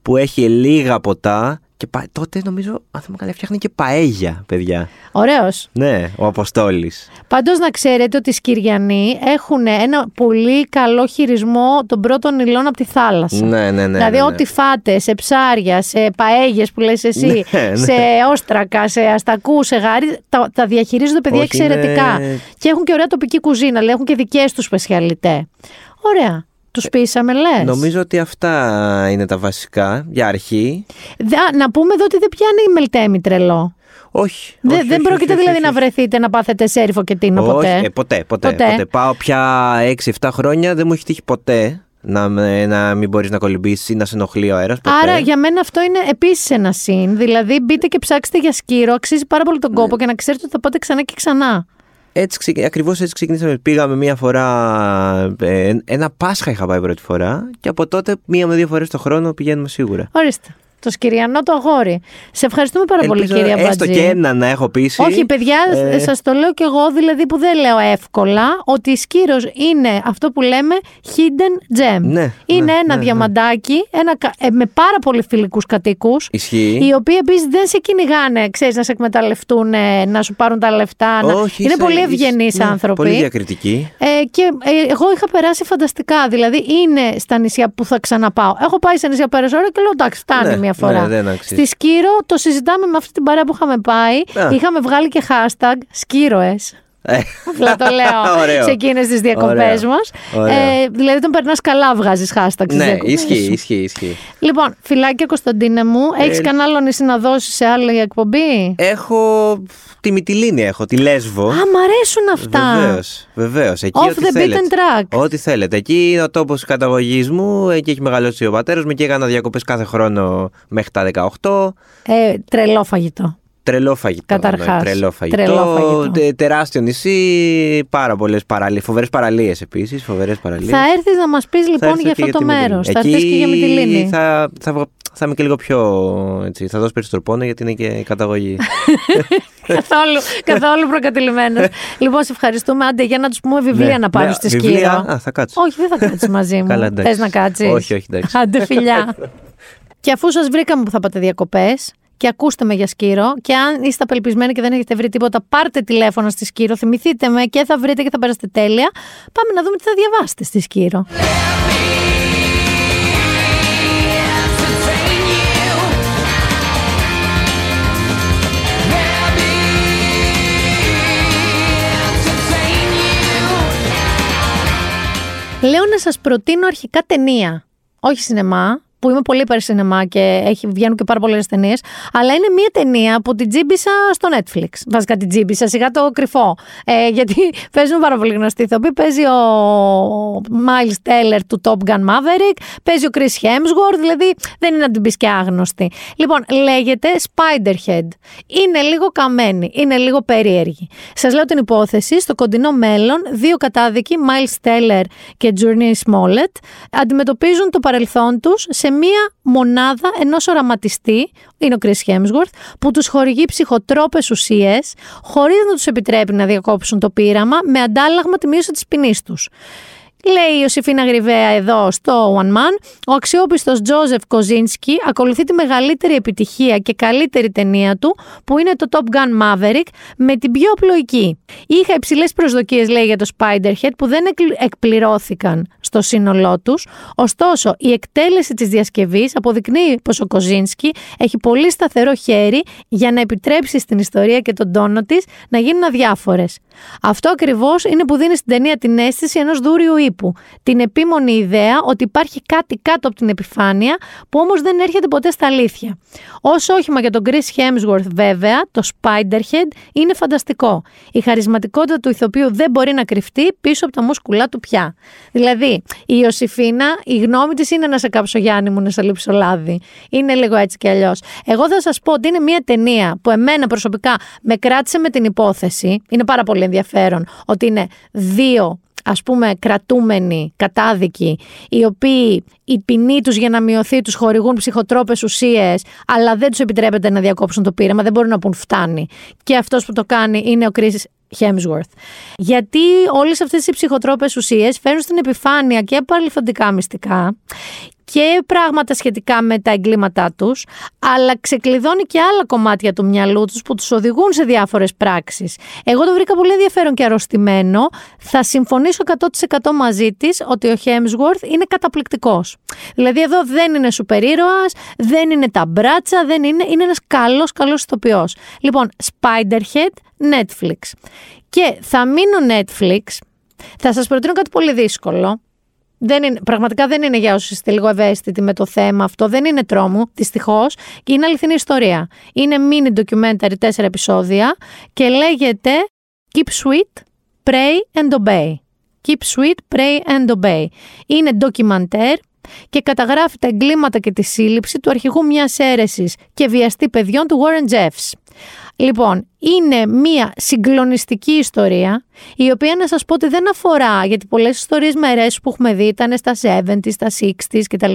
που έχει λίγα ποτά και πα- τότε νομίζω αν θυμάμαι καλά φτιάχνει και παέγια παιδιά. Ωραίος. Ναι, ο Αποστόλης. Πάντως να ξέρετε ότι οι Σκυριανοί έχουν ένα πολύ καλό χειρισμό των πρώτων υλών από τη θάλασσα. Ναι, ναι, ναι. δηλαδή ναι, ναι. ό,τι φάτες σε ψάρια, σε παέγες που λες εσύ, Ναι, ναι. σε όστρακα, σε αστακού, σε γάρι, τα, τα διαχειρίζονται παιδιά Όχι, εξαιρετικά. είναι- Και έχουν και ωραία τοπική κουζίνα, δηλαδή έχουν και δικές τους σπεσιαλιτέ. Ωραία. Τους πείσαμε λες. Νομίζω ότι αυτά είναι τα βασικά για αρχή. Δε- να πούμε εδώ ότι δεν πιάνει η μελτέμι τρελό. Όχι. Δε- όχι, δεν όχι, πρόκειται όχι, δηλαδή όχι, να όχι. βρεθείτε να πάθετε σέριφο και τίνο Όχι, ποτέ. ε, ποτέ, ποτέ, Ποτέ. ποτέ. Πάω πια 6-7 χρόνια, δεν μου έχει τύχει ποτέ να, με- να μην μπορείς να κολυμπήσεις ή να σε ενοχλεί ο αέρας. Άρα για μένα αυτό είναι επίσης ένα συν. Δηλαδή μπείτε και ψάξτε για σκύρο, αξίζει πάρα πολύ τον κόπο και να ξέρετε ότι θα πάτε ξανά και ξανά. Έτσι, ξεκι- ακριβώς έτσι ξεκινήσαμε. Πήγαμε μία φορά, ε, ένα Πάσχα είχα πάει πρώτη φορά και από τότε μία με δύο φορές το χρόνο πηγαίνουμε σίγουρα. Ορίστε. Το σκυριανό το αγόρι. Σε ευχαριστούμε πάρα πολύ, Ελπίζω κυρία έστω Μπατζή. και ένα να έχω πείσει. Όχι, παιδιά, Ε, σας το λέω κι εγώ, δηλαδή που δεν λέω εύκολα, ότι η Σκύρος είναι αυτό που λέμε hidden gem. Ναι, είναι ναι, ένα ναι, διαμαντάκι ένα, κα- ε, με πάρα πολύ φιλικούς κατοίκους, Ισχύει. οι οποίοι επίσης δεν σε κυνηγάνε, ξέρεις, να σε εκμεταλλευτούν, ε, να σου πάρουν τα λεφτά. να- Όχι, είναι είσαι- πολύ είσαι- ευγενείς ναι, άνθρωποι. Πολύ διακριτική. Ε, και ε, εγώ είχα περάσει φανταστικά. Δηλαδή, είναι στα νησιά που θα ξαναπάω. Έχω πάει σε νησιά πέρασε ώρα και λέω εντάξει, φτάνει Ναι, μία φορά. ναι, δεν αξίζει. Στη Σκύρο το συζητάμε με αυτή την παρέα που είχαμε πάει. Α. Είχαμε βγάλει και hashtag Σκύροες. Ε, Απλά το λέω *laughs* Ωραίο. σε εκείνε τις διακοπές Ωραίο. μας. Ωραίο. Ε, δηλαδή, τον περνάς καλά, βγάζεις hashtag στις ναι, διακοπές ισχύει, σου. ισχύει, ισχύει. Λοιπόν, φυλάκια Κωνσταντίνε μου, Ε, έχει κανένα άλλο νησί να δώσεις σε άλλη εκπομπή; Έχω τη Μυτιλίνη, έχω τη Λέσβο. Α, μ' αρέσουν αυτά. Βεβαίως, βεβαίως. Εκεί Off ό,τι the beaten θέλετε. track. Ό,τι θέλετε. Εκεί είναι ο τόπος καταγωγής μου. Εκεί έχει μεγαλώσει ο πατέρας μου. Εκεί έκανα διακοπές κάθε χρόνο μέχρι τα 18. Ε, τρελό φαγητό. Τρελό φαγητό. Καταρχάς, ναι, τρελό φαγητό. τρελό φαγητό. τε- τεράστιο νησί. Πάρα πολλές παραλίες. Φοβερές παραλίες επίσης. Φοβερές παραλίες. Θα έρθεις να μας πεις λοιπόν για αυτό το μέρος. Θα έρθεις και για Μυτιλίνη. Θα, θα, βγω- θα είμαι και λίγο πιο. Έτσι, θα δώσω περισσότερο πόνο γιατί είναι και η καταγωγή. *laughs* καθόλου, καθόλου προκατηλημένος. λοιπόν, σε ευχαριστούμε. Άντε, για να τους πούμε βιβλία Ναι, να πάρουν ναι, στη βιβλία, Σκύρο. α, θα κάτσω. Όχι, δεν θα κάτσει μαζί μου. *laughs* Καλά, εντάξει. Θες να κάτσεις; Όχι, όχι, εντάξει. Άντε, φιλιά. *laughs* και αφού σας βρήκαμε που θα πάτε διακοπές. Και ακούστε με για Σκύρο. Και αν είστε απελπισμένοι και δεν έχετε βρει τίποτα, πάρτε τηλέφωνα στη Σκύρο. Θυμηθείτε με και θα βρείτε και θα περάσετε τέλεια. Πάμε να δούμε τι θα διαβάσετε στη Σκύρο. Λέω να σας προτείνω αρχικά ταινία. Όχι σινεμά, που είμαι πολύ υπέρ σινεμά και έχει, βγαίνουν και πάρα πολλές ταινίες. Αλλά είναι μια ταινία που την τζίμπησα στο Netflix. Βασικά την τζίμπησα, σιγά το κρυφό. Ε, γιατί *laughs* παίζουν πάρα πολύ γνωστοί ηθοποιοί. Παίζει ο Miles Teller του Top Gun Maverick, παίζει ο Chris Hemsworth, δηλαδή δεν είναι να την πεις και άγνωστη. Λοιπόν, λέγεται Spiderhead. Είναι λίγο καμένη, είναι λίγο περίεργη. Σας λέω την υπόθεση. Στο κοντινό μέλλον, δύο κατάδικοι, Miles Teller και Journey Smollett, αντιμετωπίζουν το παρελθόν τους σε μία μονάδα ενός οραματιστή, είναι ο Chris Hemsworth, που τους χορηγεί ψυχοτρόπες ουσίες, χωρίς να τους επιτρέπει να διακόψουν το πείραμα, με αντάλλαγμα τη μείωση της ποινής τους. Λέει η Ιωσήφινα Γρυβαία εδώ στο One Man, ο αξιόπιστος Τζόζεφ Κοζίνσκι ακολουθεί τη μεγαλύτερη επιτυχία και καλύτερη ταινία του, που είναι το Top Gun Maverick, με την πιο απλοϊκή. Είχα υψηλές προσδοκίες, λέει, για το Spiderhead, που δεν εκ- εκπληρώθηκαν στο σύνολό τους. Ωστόσο, η εκτέλεση της διασκευής αποδεικνύει πως ο Κοζίνσκι έχει πολύ σταθερό χέρι για να επιτρέψει στην ιστορία και τον τόνο της να γίνουν αδιάφορες. Αυτό ακριβώς είναι που δίνει στην ταινία την αίσθηση ενός δούριου ύπου. Την επίμονη ιδέα ότι υπάρχει κάτι κάτω από την επιφάνεια που όμως δεν έρχεται ποτέ στα αλήθεια. Όσο όχημα για τον Chris Hemsworth βέβαια, το Spiderhead είναι φανταστικό. Η χαρισματικότητα του ηθοποιού δεν μπορεί να κρυφτεί πίσω από τα μούσκουλά του πια. Δηλαδή, η Ιωσήφίνα, η γνώμη της είναι να σε κάψω Γιάννη μου, να σε λείψω λάδι. Είναι λίγο έτσι κι αλλιώς. Εγώ θα σας πω ότι είναι μια ταινία που εμένα προσωπικά με κράτησε με την υπόθεση. Είναι πάρα πολύ ενδιαφέρον ότι είναι δύο ας πούμε κρατούμενοι, κατάδικοι, οι οποίοι η ποινή τους για να μειωθεί τους χορηγούν ψυχοτρόπες ουσίες, αλλά δεν τους επιτρέπεται να διακόψουν το πείραμα, δεν μπορούν να πούν φτάνει. Και αυτός που το κάνει είναι ο Chris Hemsworth. Γιατί όλες αυτές οι ψυχοτρόπες ουσίες φέρνουν στην επιφάνεια και παρελθοντικά μυστικά και πράγματα σχετικά με τα εγκλήματά τους, αλλά ξεκλειδώνει και άλλα κομμάτια του μυαλού τους που τους οδηγούν σε διάφορες πράξεις. Εγώ το βρήκα πολύ ενδιαφέρον και αρρωστημένο. Θα συμφωνήσω 100% μαζί της ότι ο Hemsworth είναι καταπληκτικός. Δηλαδή εδώ δεν είναι σούπερ ήρωας, δεν είναι τα μπράτσα, δεν είναι, είναι ένας καλός καλός ηθοποιός. Λοιπόν, Spiderhead, Netflix. Και θα μείνω Netflix, θα σας προτείνω κάτι πολύ δύσκολο, δεν είναι, πραγματικά δεν είναι για όσους είστε λίγο ευαίσθητοι με το θέμα αυτό. Δεν είναι τρόμου, δυστυχώς. Και είναι αληθινή ιστορία. Είναι mini documentary, τέσσερα επεισόδια και λέγεται Keep sweet, pray and obey. Keep sweet, pray and obey. Είναι ντοκιμαντέρ και καταγράφει τα εγκλήματα και τη σύλληψη του αρχηγού μιας αίρεσης και βιαστή παιδιών του Warren Jeffs. Λοιπόν, είναι μια συγκλονιστική ιστορία, η οποία να σας πω ότι δεν αφορά, γιατί πολλές ιστορίες με αιρέσεις που έχουμε δει ήταν στα 70s, στα 60s κτλ.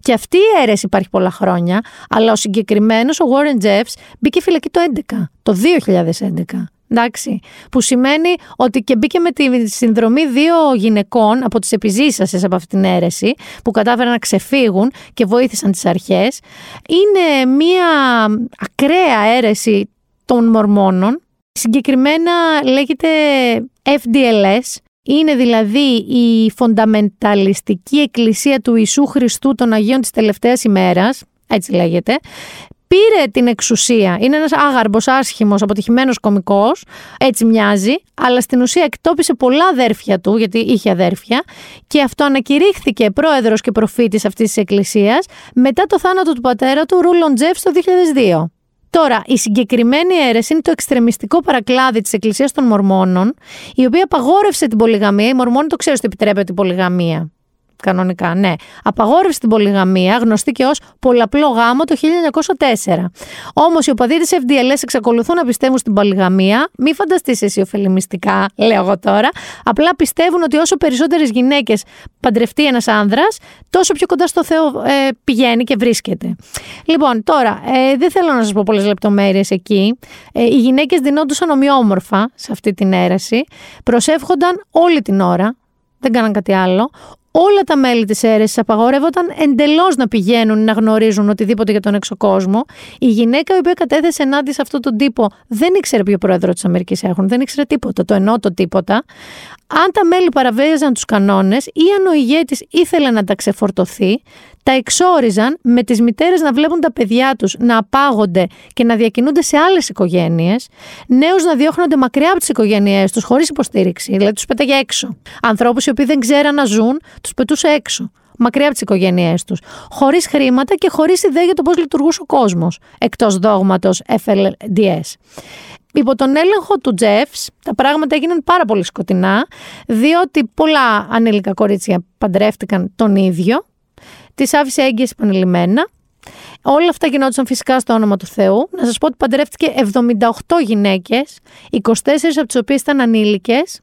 Και αυτή η αίρεση υπάρχει πολλά χρόνια, αλλά ο συγκεκριμένος, ο Warren Jeffs, μπήκε φυλακή το 11, το 2011. Εντάξει, που σημαίνει ότι και μπήκε με τη συνδρομή δύο γυναικών από τις επιζήσασες από αυτήν την αίρεση που κατάφεραν να ξεφύγουν και βοήθησαν τις αρχές. Είναι μια ακραία αίρεση των μορμόνων. Συγκεκριμένα λέγεται FDLS. Είναι δηλαδή η φονταμενταλιστική εκκλησία του Ιησού Χριστού των Αγίων της τελευταίας ημέρας. Έτσι λέγεται πήρε την εξουσία. Είναι ένας άγαρμπος, άσχημος, αποτυχημένος κωμικός. Έτσι μοιάζει. Αλλά στην ουσία εκτόπισε πολλά αδέρφια του, γιατί είχε αδέρφια. Και αυτό ανακηρύχθηκε πρόεδρος και προφήτης αυτής της εκκλησίας μετά το θάνατο του πατέρα του, Ρούλον Τζεφ, το 2002. Τώρα, η συγκεκριμένη αίρεση είναι το εξτρεμιστικό παρακλάδι της Εκκλησίας των Μορμόνων, η οποία απαγόρευσε την πολυγαμία. Οι Μορμόνοι το ξέρουν ότι επιτρέπεται η πολυγαμία. Κανονικά, ναι. Απαγόρευσε την πολυγαμία, γνωστή και ως πολλαπλό γάμο το 1904. Όμως οι οπαδοί της FDLS εξακολουθούν να πιστεύουν στην πολυγαμία. Μη φανταστείς εσύ ωφελημιστικά, λέω εγώ τώρα. Απλά πιστεύουν ότι όσο περισσότερες γυναίκες παντρευτεί ένας άνδρας, τόσο πιο κοντά στο Θεό ε, πηγαίνει και βρίσκεται. Λοιπόν, τώρα, ε, δεν θέλω να σας πω πολλές λεπτομέρειες εκεί. Ε, οι γυναίκες δινόντουσαν ομοιόμορφα σε αυτή την αίρεση. Προσεύχονταν όλη την ώρα, δεν κάναν κάτι άλλο όλα τα μέλη της αίρεσης απαγορεύονταν εντελώς να πηγαίνουν να γνωρίζουν οτιδήποτε για τον εξωκόσμο. Η γυναίκα η οποία κατέθεσε ενάντια σε αυτόν τον τύπο δεν ήξερε ποιο πρόεδρο της Αμερικής έχουν, δεν ήξερε τίποτα. Το εννοώ το τίποτα. Αν τα μέλη παραβίαζαν τους κανόνες ή αν ο ηγέτης ήθελε να τα ξεφορτωθεί, τα εξόριζαν με τις μητέρες να βλέπουν τα παιδιά τους να απάγονται και να διακινούνται σε άλλες οικογένειες, νέους να διώχνονται μακριά από τις οικογένειές τους χωρίς υποστήριξη, δηλαδή τους πέταγε έξω. Ανθρώπους οι οποίοι δεν ξέραν να ζουν, τους πετούσε έξω μακριά από τις οικογένειές τους, χωρίς χρήματα και χωρίς ιδέα για το πώς λειτουργούσε ο κόσμος, εκτός δόγματος FLDS. Υπό τον έλεγχο του Τζεφς τα πράγματα έγιναν πάρα πολύ σκοτεινά, διότι πολλά ανήλικα κορίτσια παντρεύτηκαν τον ίδιο Τη άφησε έγκυες επανειλημμένα. Όλα αυτά γινόντουσαν φυσικά στο όνομα του Θεού. Να σας πω ότι παντρεύτηκε 78 γυναίκες, 24 από τις οποίες ήταν ανήλικες.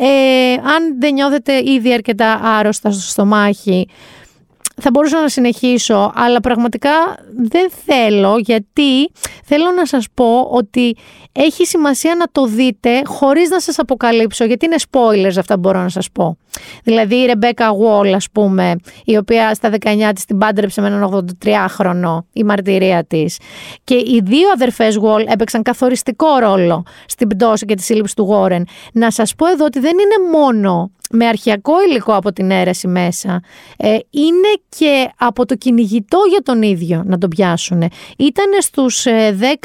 Ε, αν δεν νιώθετε ήδη αρκετά άρρωστα στο στομάχι, θα μπορούσα να συνεχίσω, αλλά πραγματικά δεν θέλω γιατί θέλω να σας πω ότι έχει σημασία να το δείτε χωρίς να σας αποκαλύψω, γιατί είναι spoilers αυτά που μπορώ να σας πω. Δηλαδή η Ρεμπέκα Wall, ας πούμε, η οποία στα 19 της την πάντρεψε με έναν 83χρονο, η μαρτυρία της. Και οι δύο αδερφές Wall έπαιξαν καθοριστικό ρόλο στην πτώση και τη σύλληψη του Warren. Να σας πω εδώ ότι δεν είναι μόνο με αρχιακό υλικό από την αίρεση μέσα, ε, είναι και από το κυνηγητό για τον ίδιο να τον πιάσουν. Ήταν στους 10 ε,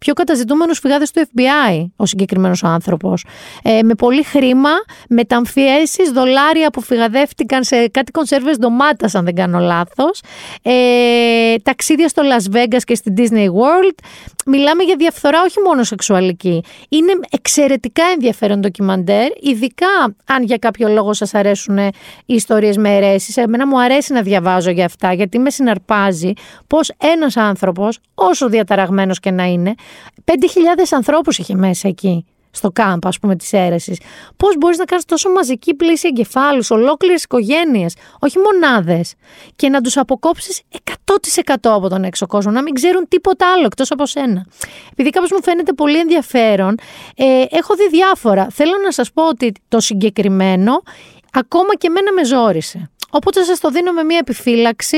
πιο καταζητούμενους φυγάδες του FBI ο συγκεκριμένος άνθρωπος. Ε, με πολύ χρήμα, μεταμφιέσεις, δολάρια που φυγαδεύτηκαν σε κάτι κονσέρβες ντομάτας αν δεν κάνω λάθος. Ε, ταξίδια στο Las Vegas και στην Disney World. Μιλάμε για διαφθορά όχι μόνο σεξουαλική. Είναι εξαιρετικά ενδιαφέρον ντοκιμαντέρ, ειδικά αν για κάποιο λόγο σας αρέσουν οι ιστορίες με αιρέσεις. Εμένα μου αρέσει να διαβάζω για αυτά, γιατί με συναρπάζει πως ένας άνθρωπος, όσο διαταραγμένος και να είναι, 5.000 ανθρώπους είχε μέσα εκεί στο κάμπ, ας πούμε, της αίρεσης. Πώς μπορείς να κάνεις τόσο μαζική πλήση εγκεφάλους, ολόκληρες οικογένειες, όχι μονάδες, και να τους αποκόψεις 100% από τον έξω κόσμο, να μην ξέρουν τίποτα άλλο εκτός από σένα. Επειδή κάπως μου φαίνεται πολύ ενδιαφέρον, ε, έχω δει διάφορα. Θέλω να σας πω ότι το συγκεκριμένο ακόμα και μένα με ζόρισε. Οπότε σας το δίνω με μια επιφύλαξη.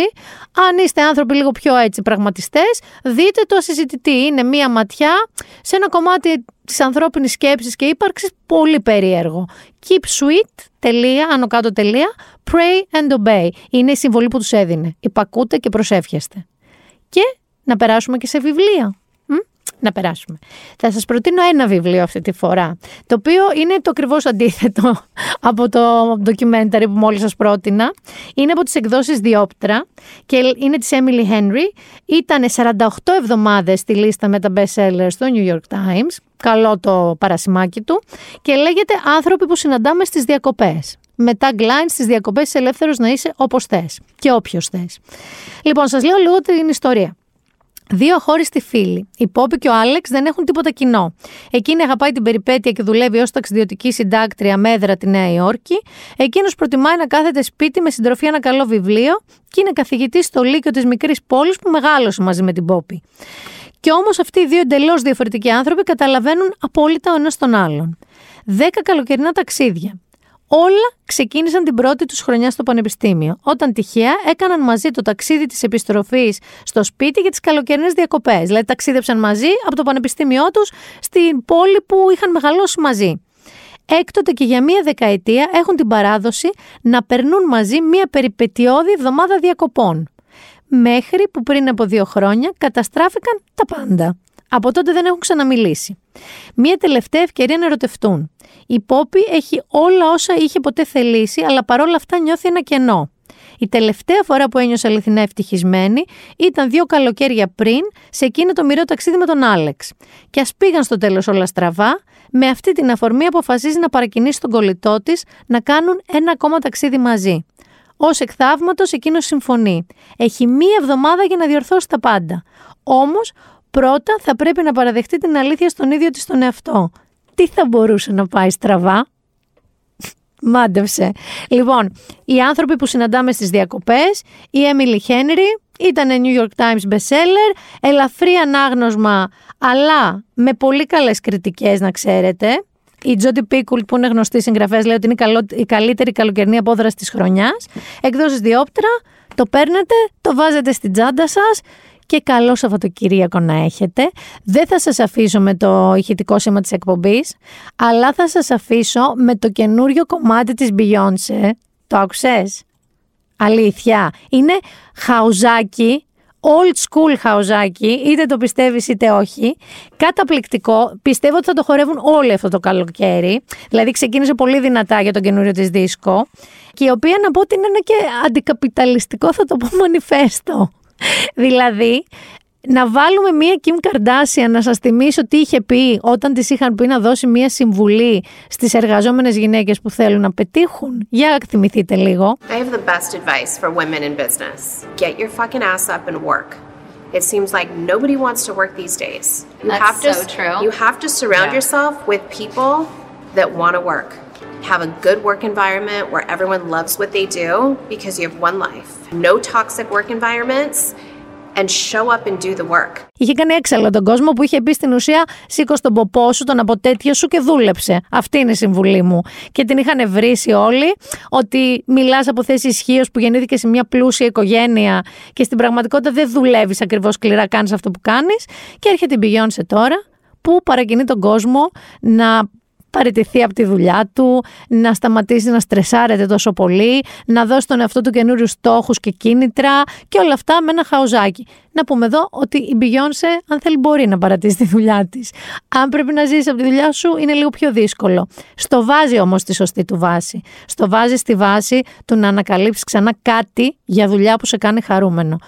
Αν είστε άνθρωποι λίγο πιο έτσι πραγματιστές, δείτε το ασυζητητή. Είναι μια ματιά σε ένα κομμάτι της ανθρώπινης σκέψης και ύπαρξης πολύ περίεργο. Keep sweet, τελεία, άνω κάτω τελεία, pray and obey. Είναι η συμβολή που τους έδινε. Υπακούτε και προσεύχεστε. Και να περάσουμε και σε βιβλία να περάσουμε. Θα σας προτείνω ένα βιβλίο αυτή τη φορά, το οποίο είναι το ακριβώς αντίθετο *laughs* από το ντοκιμένταρι που μόλις σας πρότεινα. Είναι από τις εκδόσεις Διόπτρα και είναι της Emily Henry. Ήταν 48 εβδομάδες στη λίστα με τα best sellers στο New York Times. Καλό το παρασημάκι του. Και λέγεται «Άνθρωποι που συναντάμε στις διακοπές» με tagline στις διακοπές ελεύθερος να είσαι όπως θες και όποιος θες. Λοιπόν, σας λέω λίγο την ιστορία. Δύο αχώριστοι φίλοι, η Πόπη και ο Άλεξ, δεν έχουν τίποτα κοινό. Εκείνη αγαπάει την περιπέτεια και δουλεύει ως ταξιδιωτική συντάκτρια μέδρα τη Νέα Υόρκη. Εκείνος προτιμάει να κάθεται σπίτι με συντροφή ένα καλό βιβλίο και είναι καθηγητής στο Λύκειο της μικρής πόλης που μεγάλωσε μαζί με την Πόπη. Και όμως αυτοί οι δύο εντελώς διαφορετικοί άνθρωποι καταλαβαίνουν απόλυτα ο ένας τον άλλον. Δέκα καλοκαιρινά ταξίδια. Όλα ξεκίνησαν την πρώτη τους χρονιά στο πανεπιστήμιο, όταν τυχαία έκαναν μαζί το ταξίδι της επιστροφής στο σπίτι για τις καλοκαιρινές διακοπές. Δηλαδή, ταξίδεψαν μαζί από το πανεπιστήμιό τους στην πόλη που είχαν μεγαλώσει μαζί. Έκτοτε και για μία δεκαετία έχουν την παράδοση να περνούν μαζί μία περιπετειώδη εβδομάδα διακοπών. μέχρι που πριν από δύο χρόνια καταστράφηκαν τα πάντα. Από τότε δεν έχουν ξαναμιλήσει. Μία τελευταία ευκαιρία να ερωτευτούν. Η Πόπη έχει όλα όσα είχε ποτέ θελήσει, αλλά παρόλα αυτά νιώθει ένα κενό. Η τελευταία φορά που ένιωσε αληθινά ευτυχισμένη ήταν δύο καλοκαίρια πριν σε εκείνο το μοιραίο ταξίδι με τον Άλεξ. Και ας πήγαν στο τέλος όλα στραβά, με αυτή την αφορμή αποφασίζει να παρακινήσει τον κολλητό της να κάνουν ένα ακόμα ταξίδι μαζί. Ω εκ θαύματος, εκείνος συμφωνεί. Έχει μία εβδομάδα για να διορθώσει τα πάντα. Όμως, πρώτα θα πρέπει να παραδεχτεί την αλήθεια στον ίδιο της τον εαυτό. Τι θα μπορούσε να πάει στραβά; Μάντευσε. Λοιπόν, οι άνθρωποι που συναντάμε στις διακοπές, η Emily Henry, ήταν New York Times bestseller, ελαφρύ ανάγνωσμα, αλλά με πολύ καλές κριτικές να ξέρετε. Η Τζόντι Πίκουλ, που είναι γνωστή συγγραφέας, λέει ότι είναι η, καλό, η καλύτερη καλοκαιρινή απόδραση της χρονιάς. Εκδόσεις διόπτρα, το παίρνετε, το βάζετε στην τσάντα σας και καλό Σαββατοκύριακο να έχετε. Δεν θα σας αφήσω με το ηχητικό σήμα της εκπομπής, αλλά θα σας αφήσω με το καινούριο κομμάτι της Beyoncé. Το άκουσες; Αλήθεια. Είναι χαουζάκι, old school χαουζάκι, είτε το πιστεύεις είτε όχι. Καταπληκτικό. Πιστεύω ότι θα το χορεύουν όλοι αυτό το καλοκαίρι. Δηλαδή ξεκίνησε πολύ δυνατά για τον καινούριο της δίσκο. Και η οποία να πω ότι είναι ένα και αντικαπιταλιστικό θα το πω μανιφέστο. Δηλαδή, να βάλουμε μία Kim Kardashian να σας θυμίσω τι είχε πει όταν της είχαν πει να δώσει μία συμβουλή στις εργαζόμενες γυναίκες που θέλουν να πετύχουν. Για θυμηθείτε λίγο. I have the best advice for women in business. Get your fucking ass up and work. It seems like nobody wants to work these days. You That's have to so true. you have to surround Yeah. yourself with people that want to work. Have a good work environment where everyone loves what they do because you have one life. No toxic work environments and show up and do the work. Είχε κάνει έξαλλο τον κόσμο που είχε πει στην ουσία σήκω τον ποπό σου, τον αποτέτειο σου και δούλεψε. Αυτή είναι η συμβουλή μου. Και την είχαν βρήσει όλοι ότι μιλάς από θέση ισχύω που γεννήθηκε σε μια πλούσια οικογένεια και στην πραγματικότητα δεν δουλεύεις ακριβώς σκληρά, κάνεις αυτό που κάνεις. Και έρχεται η Beyoncé τώρα που παρακινεί τον κόσμο να παραιτηθεί από τη δουλειά του, να σταματήσει να στρεσάρεται τόσο πολύ, να δώσει τον εαυτό του καινούριους στόχους και κίνητρα και όλα αυτά με ένα χαουζάκι. Να πούμε εδώ ότι η Beyoncé, αν θέλει, μπορεί να παρατήσει τη δουλειά της. Αν πρέπει να ζήσει από τη δουλειά σου, είναι λίγο πιο δύσκολο. Στο βάζει όμως τη σωστή του βάση. Στο βάζει στη βάση του να ανακαλύψεις ξανά κάτι για δουλειά που σε κάνει χαρούμενο.